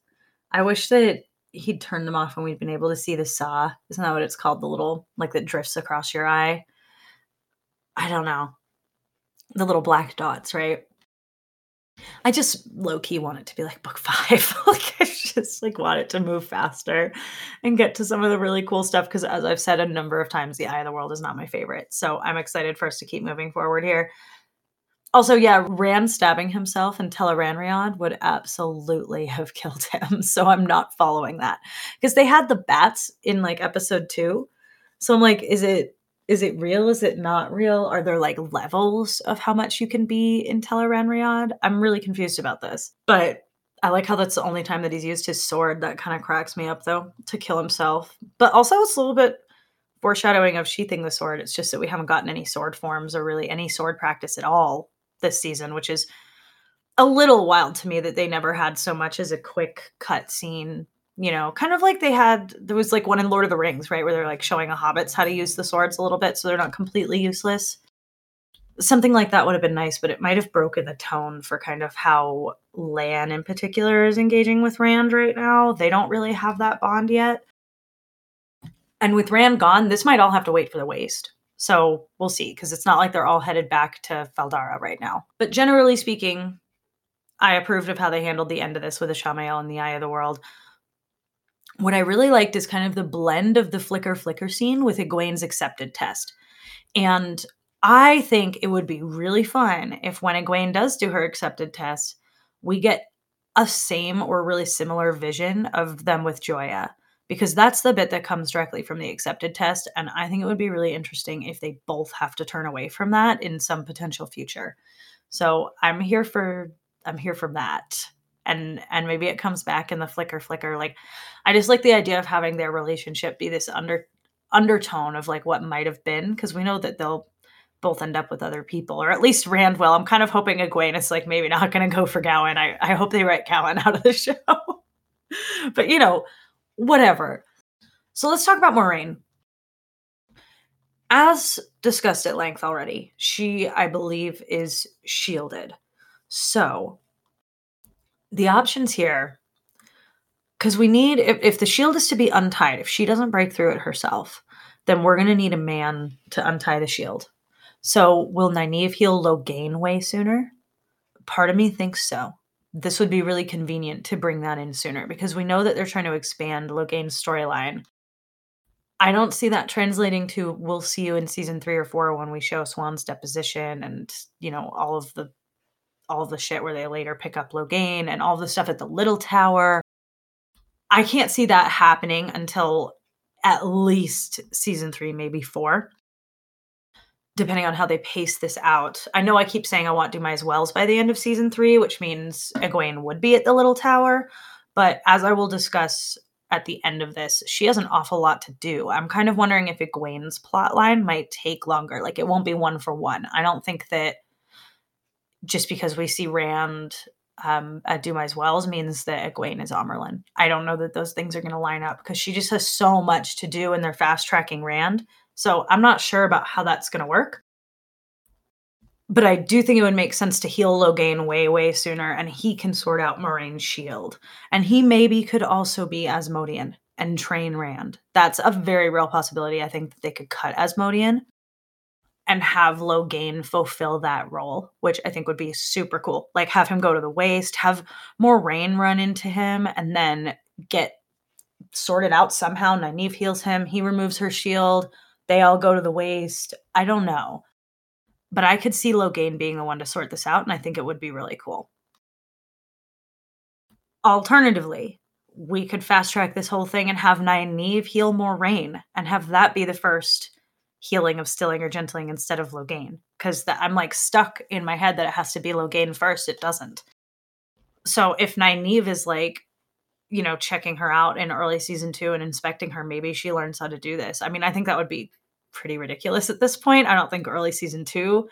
I wish that he'd turn them off and we'd been able to see the saw. Isn't that what it's called? The little like that drifts across your eye. I don't know. The little black dots, right? I just low key want it to be like book five. like I just like want it to move faster and get to some of the really cool stuff. Because as I've said a number of times, the Eye of the World is not my favorite. So I'm excited for us to keep moving forward here. Also, yeah, Rand stabbing himself in Tel'aran'rhiod would absolutely have killed him. So I'm not following that because they had the bats in like episode two. So I'm like, is it is it real? Is it not real? Are there like levels of how much you can be in Tel'aran'rhiod? I'm really confused about this. But I like how that's the only time that he's used his sword. That kind of cracks me up though, to kill himself. But also it's a little bit foreshadowing of sheathing the sword. It's just that we haven't gotten any sword forms or really any sword practice at all this season, which is a little wild to me that they never had so much as a quick cut scene you know, kind of like they had there was like one in Lord of the Rings, right, where they're like showing the hobbits how to use the swords a little bit so they're not completely useless. Something like that would have been nice, but it might have broken the tone for kind of how Lan in particular is engaging with Rand right now. They don't really have that bond yet. And with Rand gone, this might all have to wait for the waste. So we'll see, because it's not like they're all headed back to Fal Dara right now. But generally speaking, I approved of how they handled the end of this with Ishamael and the Eye of the World what I really liked is kind of the blend of the flicker flicker scene with Egwene's accepted test. And I think it would be really fun if when Egwene does do her accepted test, we get a same or really similar vision of them with Joiya because that's the bit that comes directly from the accepted test and I think it would be really interesting if they both have to turn away from that in some potential future. So, I'm here for I'm here for that. And and maybe it comes back in the flicker flicker like i just like the idea of having their relationship be this under undertone of like what might have been because we know that they'll both end up with other people or at least rand will i'm kind of hoping egwene is like maybe not going to go for gawyn. I i hope they write gawyn out of the show. But you know whatever. So let's talk about moiraine. As discussed at length already she i believe is shielded. So the options here because we need if, if the shield is to be untied if she doesn't break through it herself then we're going to need a man to untie the shield. So will Nynaeve heal Logain way sooner? Part of me thinks so this would be really convenient to bring that in sooner because we know that they're trying to expand Logain's storyline I don't see that translating to we'll see you in season three or four when we show Siuan's deposition and you know all of the all the shit where they later pick up Logain and all the stuff at the Little Tower. I can't see that happening until at least season three, maybe four, depending on how they pace this out. I know I keep saying I want Dumai's Wells by the end of season three, which means Egwene would be at the Little Tower. But as I will discuss at the end of this, she has an awful lot to do. I'm kind of wondering if Egwene's plotline might take longer. Like it won't be one for one. I don't think that just because we see Rand um, at Dumai's Wells means that Egwene is Amyrlin. I don't know that those things are going to line up because she just has so much to do and they're fast tracking Rand. So I'm not sure about how that's going to work. but I do think it would make sense to heal Logain way, way sooner, and he can sort out Moiraine's shield. And he maybe could also be Asmodean and train Rand. That's a very real possibility. I think that they could cut Asmodean and have Logain fulfill that role, which I think would be super cool. Like have him go to the waste, have Moiraine run into him, and then get sorted out somehow. Nynaeve heals him, he removes her shield, they all go to the waste. I don't know. But I could see Logain being the one to sort this out, and I think it would be really cool. Alternatively, we could fast track this whole thing and have Nynaeve heal Moiraine and have that be the first healing of stilling or gentling instead of Logain. Because I'm like stuck in my head that it has to be Logain first. It doesn't. So if Nynaeve is like, you know, checking her out in early season two and inspecting her, maybe she learns how to do this. I mean, I think that would be pretty ridiculous at this point. I don't think early season two,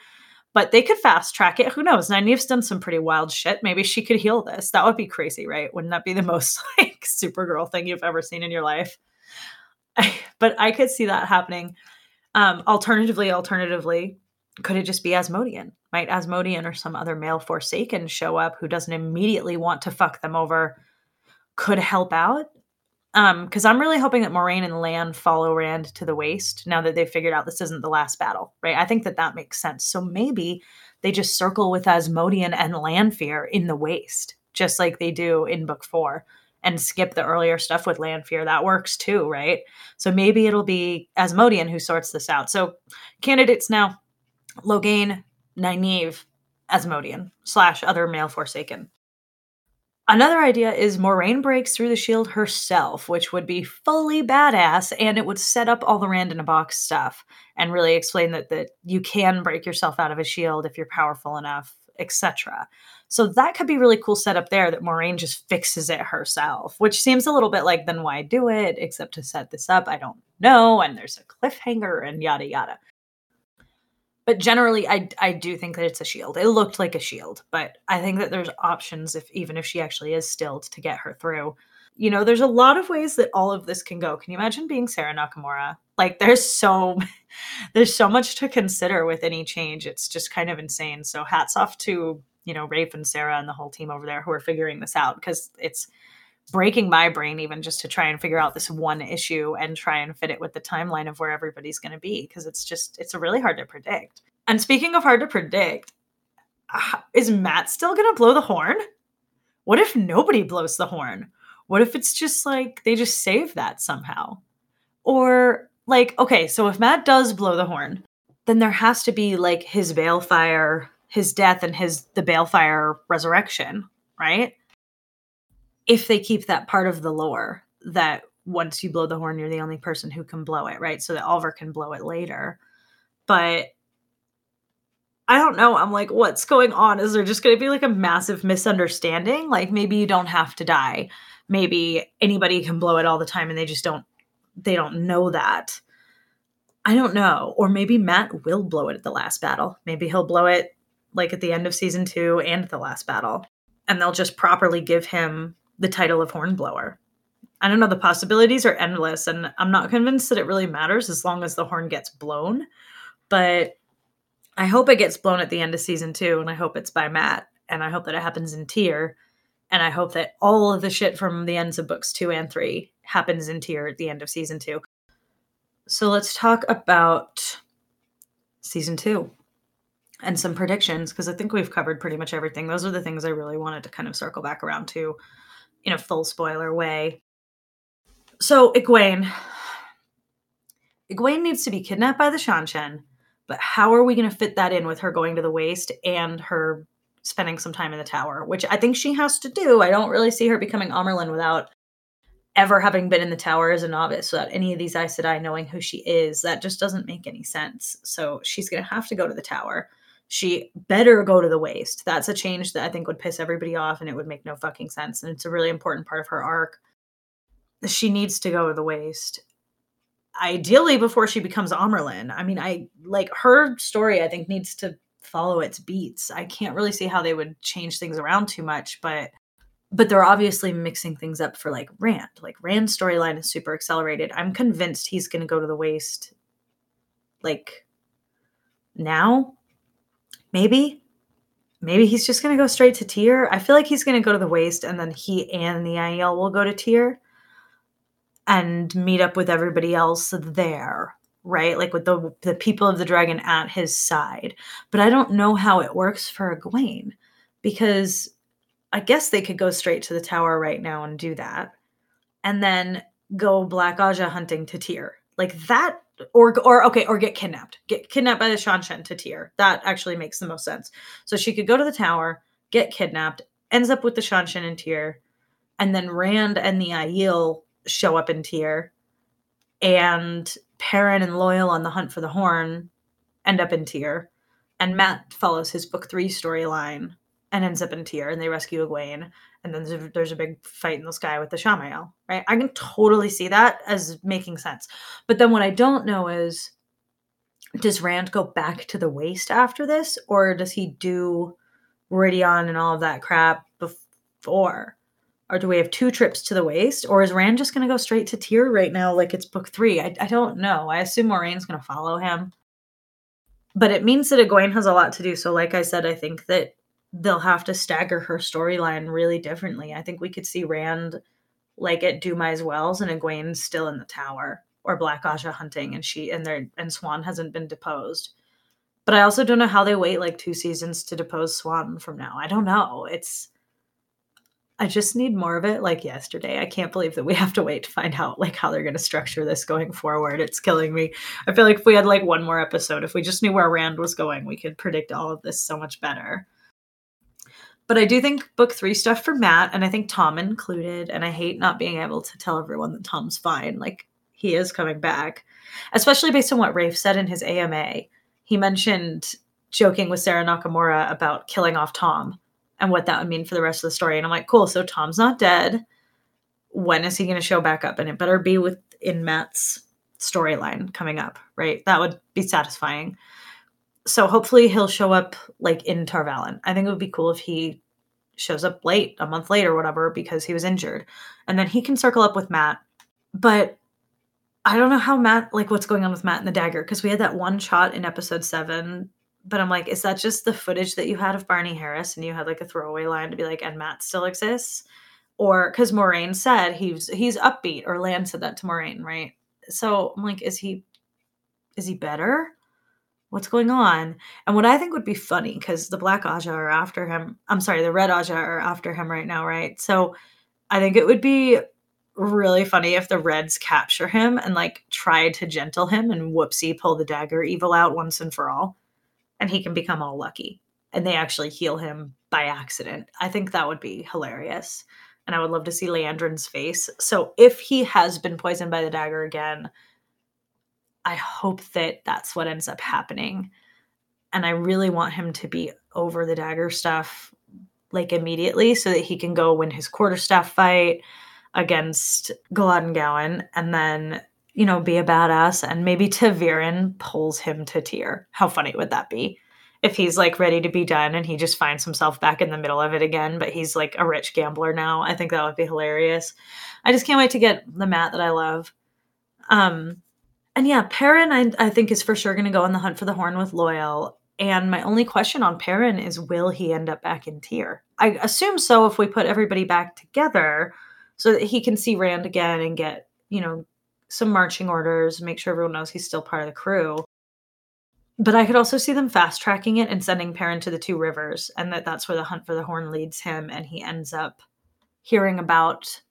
but they could fast track it. Who knows? Nynaeve's done some pretty wild shit. Maybe she could heal this. That would be crazy, right? Wouldn't that be the most like Supergirl thing you've ever seen in your life? but I could see that happening. Um, alternatively, alternatively, could it just be Asmodean? Might Asmodean or some other male Forsaken show up who doesn't immediately want to fuck them over? Could help out um, because I'm really hoping that Moiraine and Lan follow Rand to the waste now that they've figured out this isn't the last battle, right? I think that that makes sense. So maybe they just circle with Asmodean and Lanfear in the waste, just like they do in book four, and skip the earlier stuff with Lanfear. That works too, right? So maybe it'll be Asmodean who sorts this out. So candidates now: Logain, Nynaeve, Asmodean slash other male Forsaken. Another idea is Moiraine breaks through the shield herself, which would be fully badass, and it would set up all the Rand in a box stuff and really explain that that you can break yourself out of a shield if you're powerful enough, etc. So that could be really cool setup there that Moiraine just fixes it herself, which seems a little bit like then why do it except to set this up? I don't know, and there's a cliffhanger and yada yada but generally I I do think that it's a shield. It looked like a shield, but I think that there's options if even if she actually is stilled to get her through. You know, there's a lot of ways that all of this can go. Can you imagine being Sarah Nakamura? Like there's so there's so much to consider with any change. It's just kind of insane. So hats off to, you know, Rafe and Sarah and the whole team over there who are figuring this out because it's breaking my brain even just to try and figure out this one issue and try and fit it with the timeline of where everybody's going to be because it's just it's really hard to predict. And speaking of hard to predict, ah, is Mat still going to blow the horn? What if nobody blows the horn? What if it's just like they just save that somehow? Or like okay, so if Mat does blow the horn, then there has to be like his balefire, his death and his the balefire resurrection, right? If they keep that part of the lore that once you blow the horn, you're the only person who can blow it, right? So that Olver can blow it later. But I don't know. I'm like, what's going on? Is there just going to be like a massive misunderstanding? Like maybe you don't have to die. Maybe anybody can blow it all the time and they just don't they don't know that. I don't know. Or maybe Mat will blow it at the last battle. Maybe he'll blow it like at the end of season 2 and the last battle. And they'll just properly give him the title of Hornblower. I don't know. The possibilities are endless and I'm not convinced that it really matters as long as the horn gets blown. But I hope it gets blown at the end of season two, and I hope it's by Mat, and I hope that it happens in Tear. and I hope that all of the shit from the ends of books two and three happens in Tear at the end of season two. So let's talk about season two and some predictions because I think we've covered pretty much everything. Those are the things I really wanted to kind of circle back around to in a full spoiler way. So, Egwene. Egwene needs to be kidnapped by the Seanchan but how are we going to fit that in with her going to the waste and her spending some time in the tower, which I think she has to do. I don't really see her becoming Amyrlin without ever having been in the tower as a novice, without any of these Aes Sedai knowing who she is. That just doesn't make any sense. So she's going to have to go to the tower. She better go to the waste. That's a change that I think would piss everybody off and it would make no fucking sense. And it's a really important part of her arc. She needs to go to the waste ideally before she becomes Amyrlin. I mean, I like her story, I think needs to follow its beats. I can't really see how they would change things around too much, but but they're obviously mixing things up for like Rand. Like Rand's storyline is super accelerated. I'm convinced he's going to go to the waste like now maybe maybe he's just going to go straight to Tear. I feel like he's going to go to the waste and then he and the Aiel will go to Tear and meet up with everybody else there, right? Like with the the people of the dragon at his side. But I don't know how it works for Egwene because I guess they could go straight to the tower right now and do that. And then go Black Ajah hunting to Tear. Like that or or okay, or get kidnapped. Get kidnapped by the Seanchan to Tear. That actually makes the most sense. So she could go to the tower, get kidnapped, ends up with the Seanchan and Tear, and then Rand and the Aiel show up in Tear, and Perrin and Loial on the hunt for the horn end up in Tear, and Mat follows his book three storyline and ends up in Tear, and they rescue Egwene, and then there's a, there's a big fight in the sky with the Ishamael, right? I can totally see that as making sense. But then what I don't know is does Rand go back to the waste after this, or does he do Rhuidean and all of that crap before? Or do we have two trips to the waste? Or is Rand just going to go straight to Tear right now, like it's book three? I, I don't know. I assume Moiraine's going to follow him. But it means that Egwene has a lot to do. So, like I said, I think that they'll have to stagger her storyline really differently. I think we could see Rand like at Dumai's Wells and Egwene still in the tower or Black Ajah hunting and she and their and Siuan hasn't been deposed. But I also don't know how they wait like two seasons to depose Siuan from now. I don't know. It's I just need more of it like yesterday. I can't believe that we have to wait to find out like how they're going to structure this going forward. It's killing me. I feel like if we had like one more episode, if we just knew where Rand was going, we could predict all of this so much better. But I do think book three stuff for Mat, and I think Tom included. And I hate not being able to tell everyone that Tom's fine. Like he is coming back, especially based on what Rafe said in his AMA. He mentioned joking with Sarah Nakamura about killing off Tom and what that would mean for the rest of the story. And I'm like, cool. So Tom's not dead. When is he going to show back up? And it better be within Mat's storyline coming up, right? That would be satisfying so hopefully he'll show up like in Tar Valon. I think it would be cool if he shows up late, a month late or whatever, because he was injured. And then he can circle up with Mat. But I don't know how Mat, like what's going on with Mat and the dagger, because we had that one shot in episode seven. But I'm like, is that just the footage that you had of Barney Harris and you had like a throwaway line to be like, and Mat still exists? Or because Moiraine said he's he's upbeat, or Lan said that to Moiraine, right? So I'm like, is he is he better? What's going on? And what I think would be funny, because the Black Ajah are after him. I'm sorry, the Red Ajah are after him right now, right? So I think it would be really funny if the Reds capture him and like try to gentle him and whoopsie pull the dagger evil out once and for all. And he can become all lucky. And they actually heal him by accident. I think that would be hilarious. And I would love to see Liandrin's face. So if he has been poisoned by the dagger again, I hope that that's what ends up happening. And I really want him to be over the dagger stuff like immediately so that he can go win his quarterstaff fight against Galad Gawyn and then, you know, be a badass and maybe ta'Veren pulls him to Tear. How funny would that be? If he's like ready to be done and he just finds himself back in the middle of it again, but he's like a rich gambler now. I think that would be hilarious. I just can't wait to get the Mat that I love. Um and yeah, Perrin, I, I think, is for sure going to go on the hunt for the horn with Loial. And my only question on Perrin is will he end up back in Tear? I assume so if we put everybody back together so that he can see Rand again and get, you know, some marching orders, make sure everyone knows he's still part of the crew. But I could also see them fast tracking it and sending Perrin to the two rivers, and that that's where the hunt for the horn leads him, and he ends up hearing about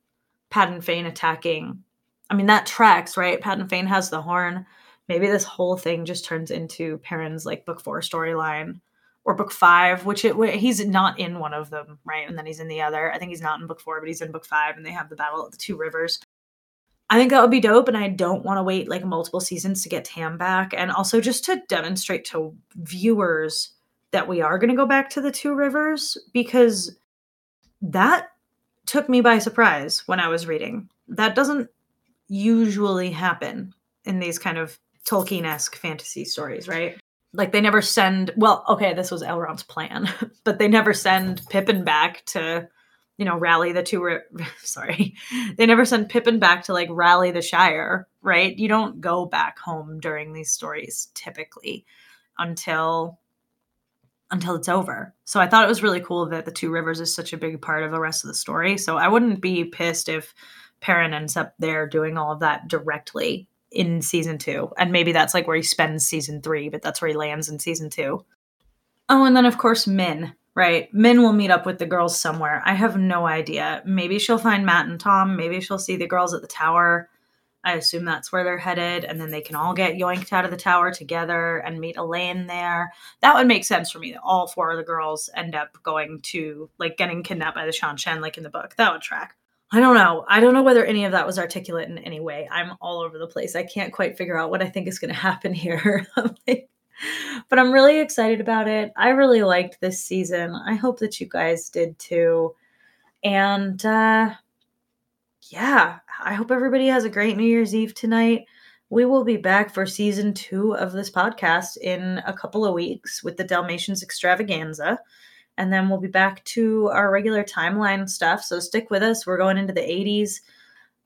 Padan Fain attacking I mean, that tracks, right? Padan Fain has the horn. Maybe this whole thing just turns into Perrin's like book four storyline or book five, which it, he's not in one of them, right? And then he's in the other. I think he's not in book four, but he's in book five, and they have the battle at the two rivers. I think that would be dope, and I don't want to wait like multiple seasons to get Tam back, and also just to demonstrate to viewers that we are going to go back to the two rivers because that took me by surprise when I was reading. That doesn't usually happen in these kind of Tolkien esque fantasy stories, right? Like they never send, well, okay, this was Elrond's plan, but they never send Pippin back to, you know, rally the two, sorry, they never send Pippin back to like rally the Shire, right? You don't go back home during these stories typically until until it's over. So I thought it was really cool that the Two Rivers is such a big part of the rest of the story. So I wouldn't be pissed if Perrin ends up there doing all of that directly in season two. And maybe that's like where he spends season three, but that's where he lands in season two. Oh, and then of course, Min, right? Min will meet up with the girls somewhere. I have no idea. Maybe she'll find Mat and Tom. Maybe she'll see the girls at the tower. I assume that's where they're headed, and then they can all get yoinked out of the tower together and meet Elayne there. That would make sense for me. That all four of the girls end up going to like getting kidnapped by the Seanchan, like in the book. That would track. I don't know. I don't know whether any of that was articulate in any way. I'm all over the place. I can't quite figure out what I think is going to happen here. but I'm really excited about it. I really liked this season. I hope that you guys did too. And uh yeah, I hope everybody has a great New Year's Eve tonight. We will be back for season two of this podcast in a couple of weeks with the Dalmatians extravaganza. And then we'll be back to our regular timeline stuff. So stick with us. We're going into the 80s.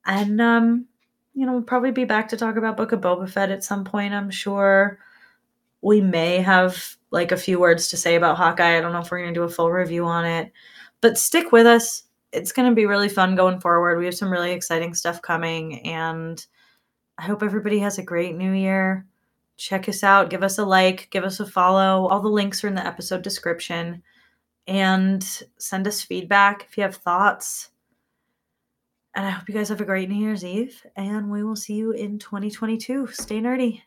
And, um, you know, we'll probably be back to talk about Book of Boba Fett at some point, I'm sure. We may have like a few words to say about Hawkeye. I don't know if we're going to do a full review on it. But stick with us it's going to be really fun going forward. We have some really exciting stuff coming, and I hope everybody has a great new year. Check us out, give us a like, give us a follow. All the links are in the episode description. And send us feedback if you have thoughts. And I hope you guys have a great New Year's Eve, and we will see you in 2022. Stay nerdy.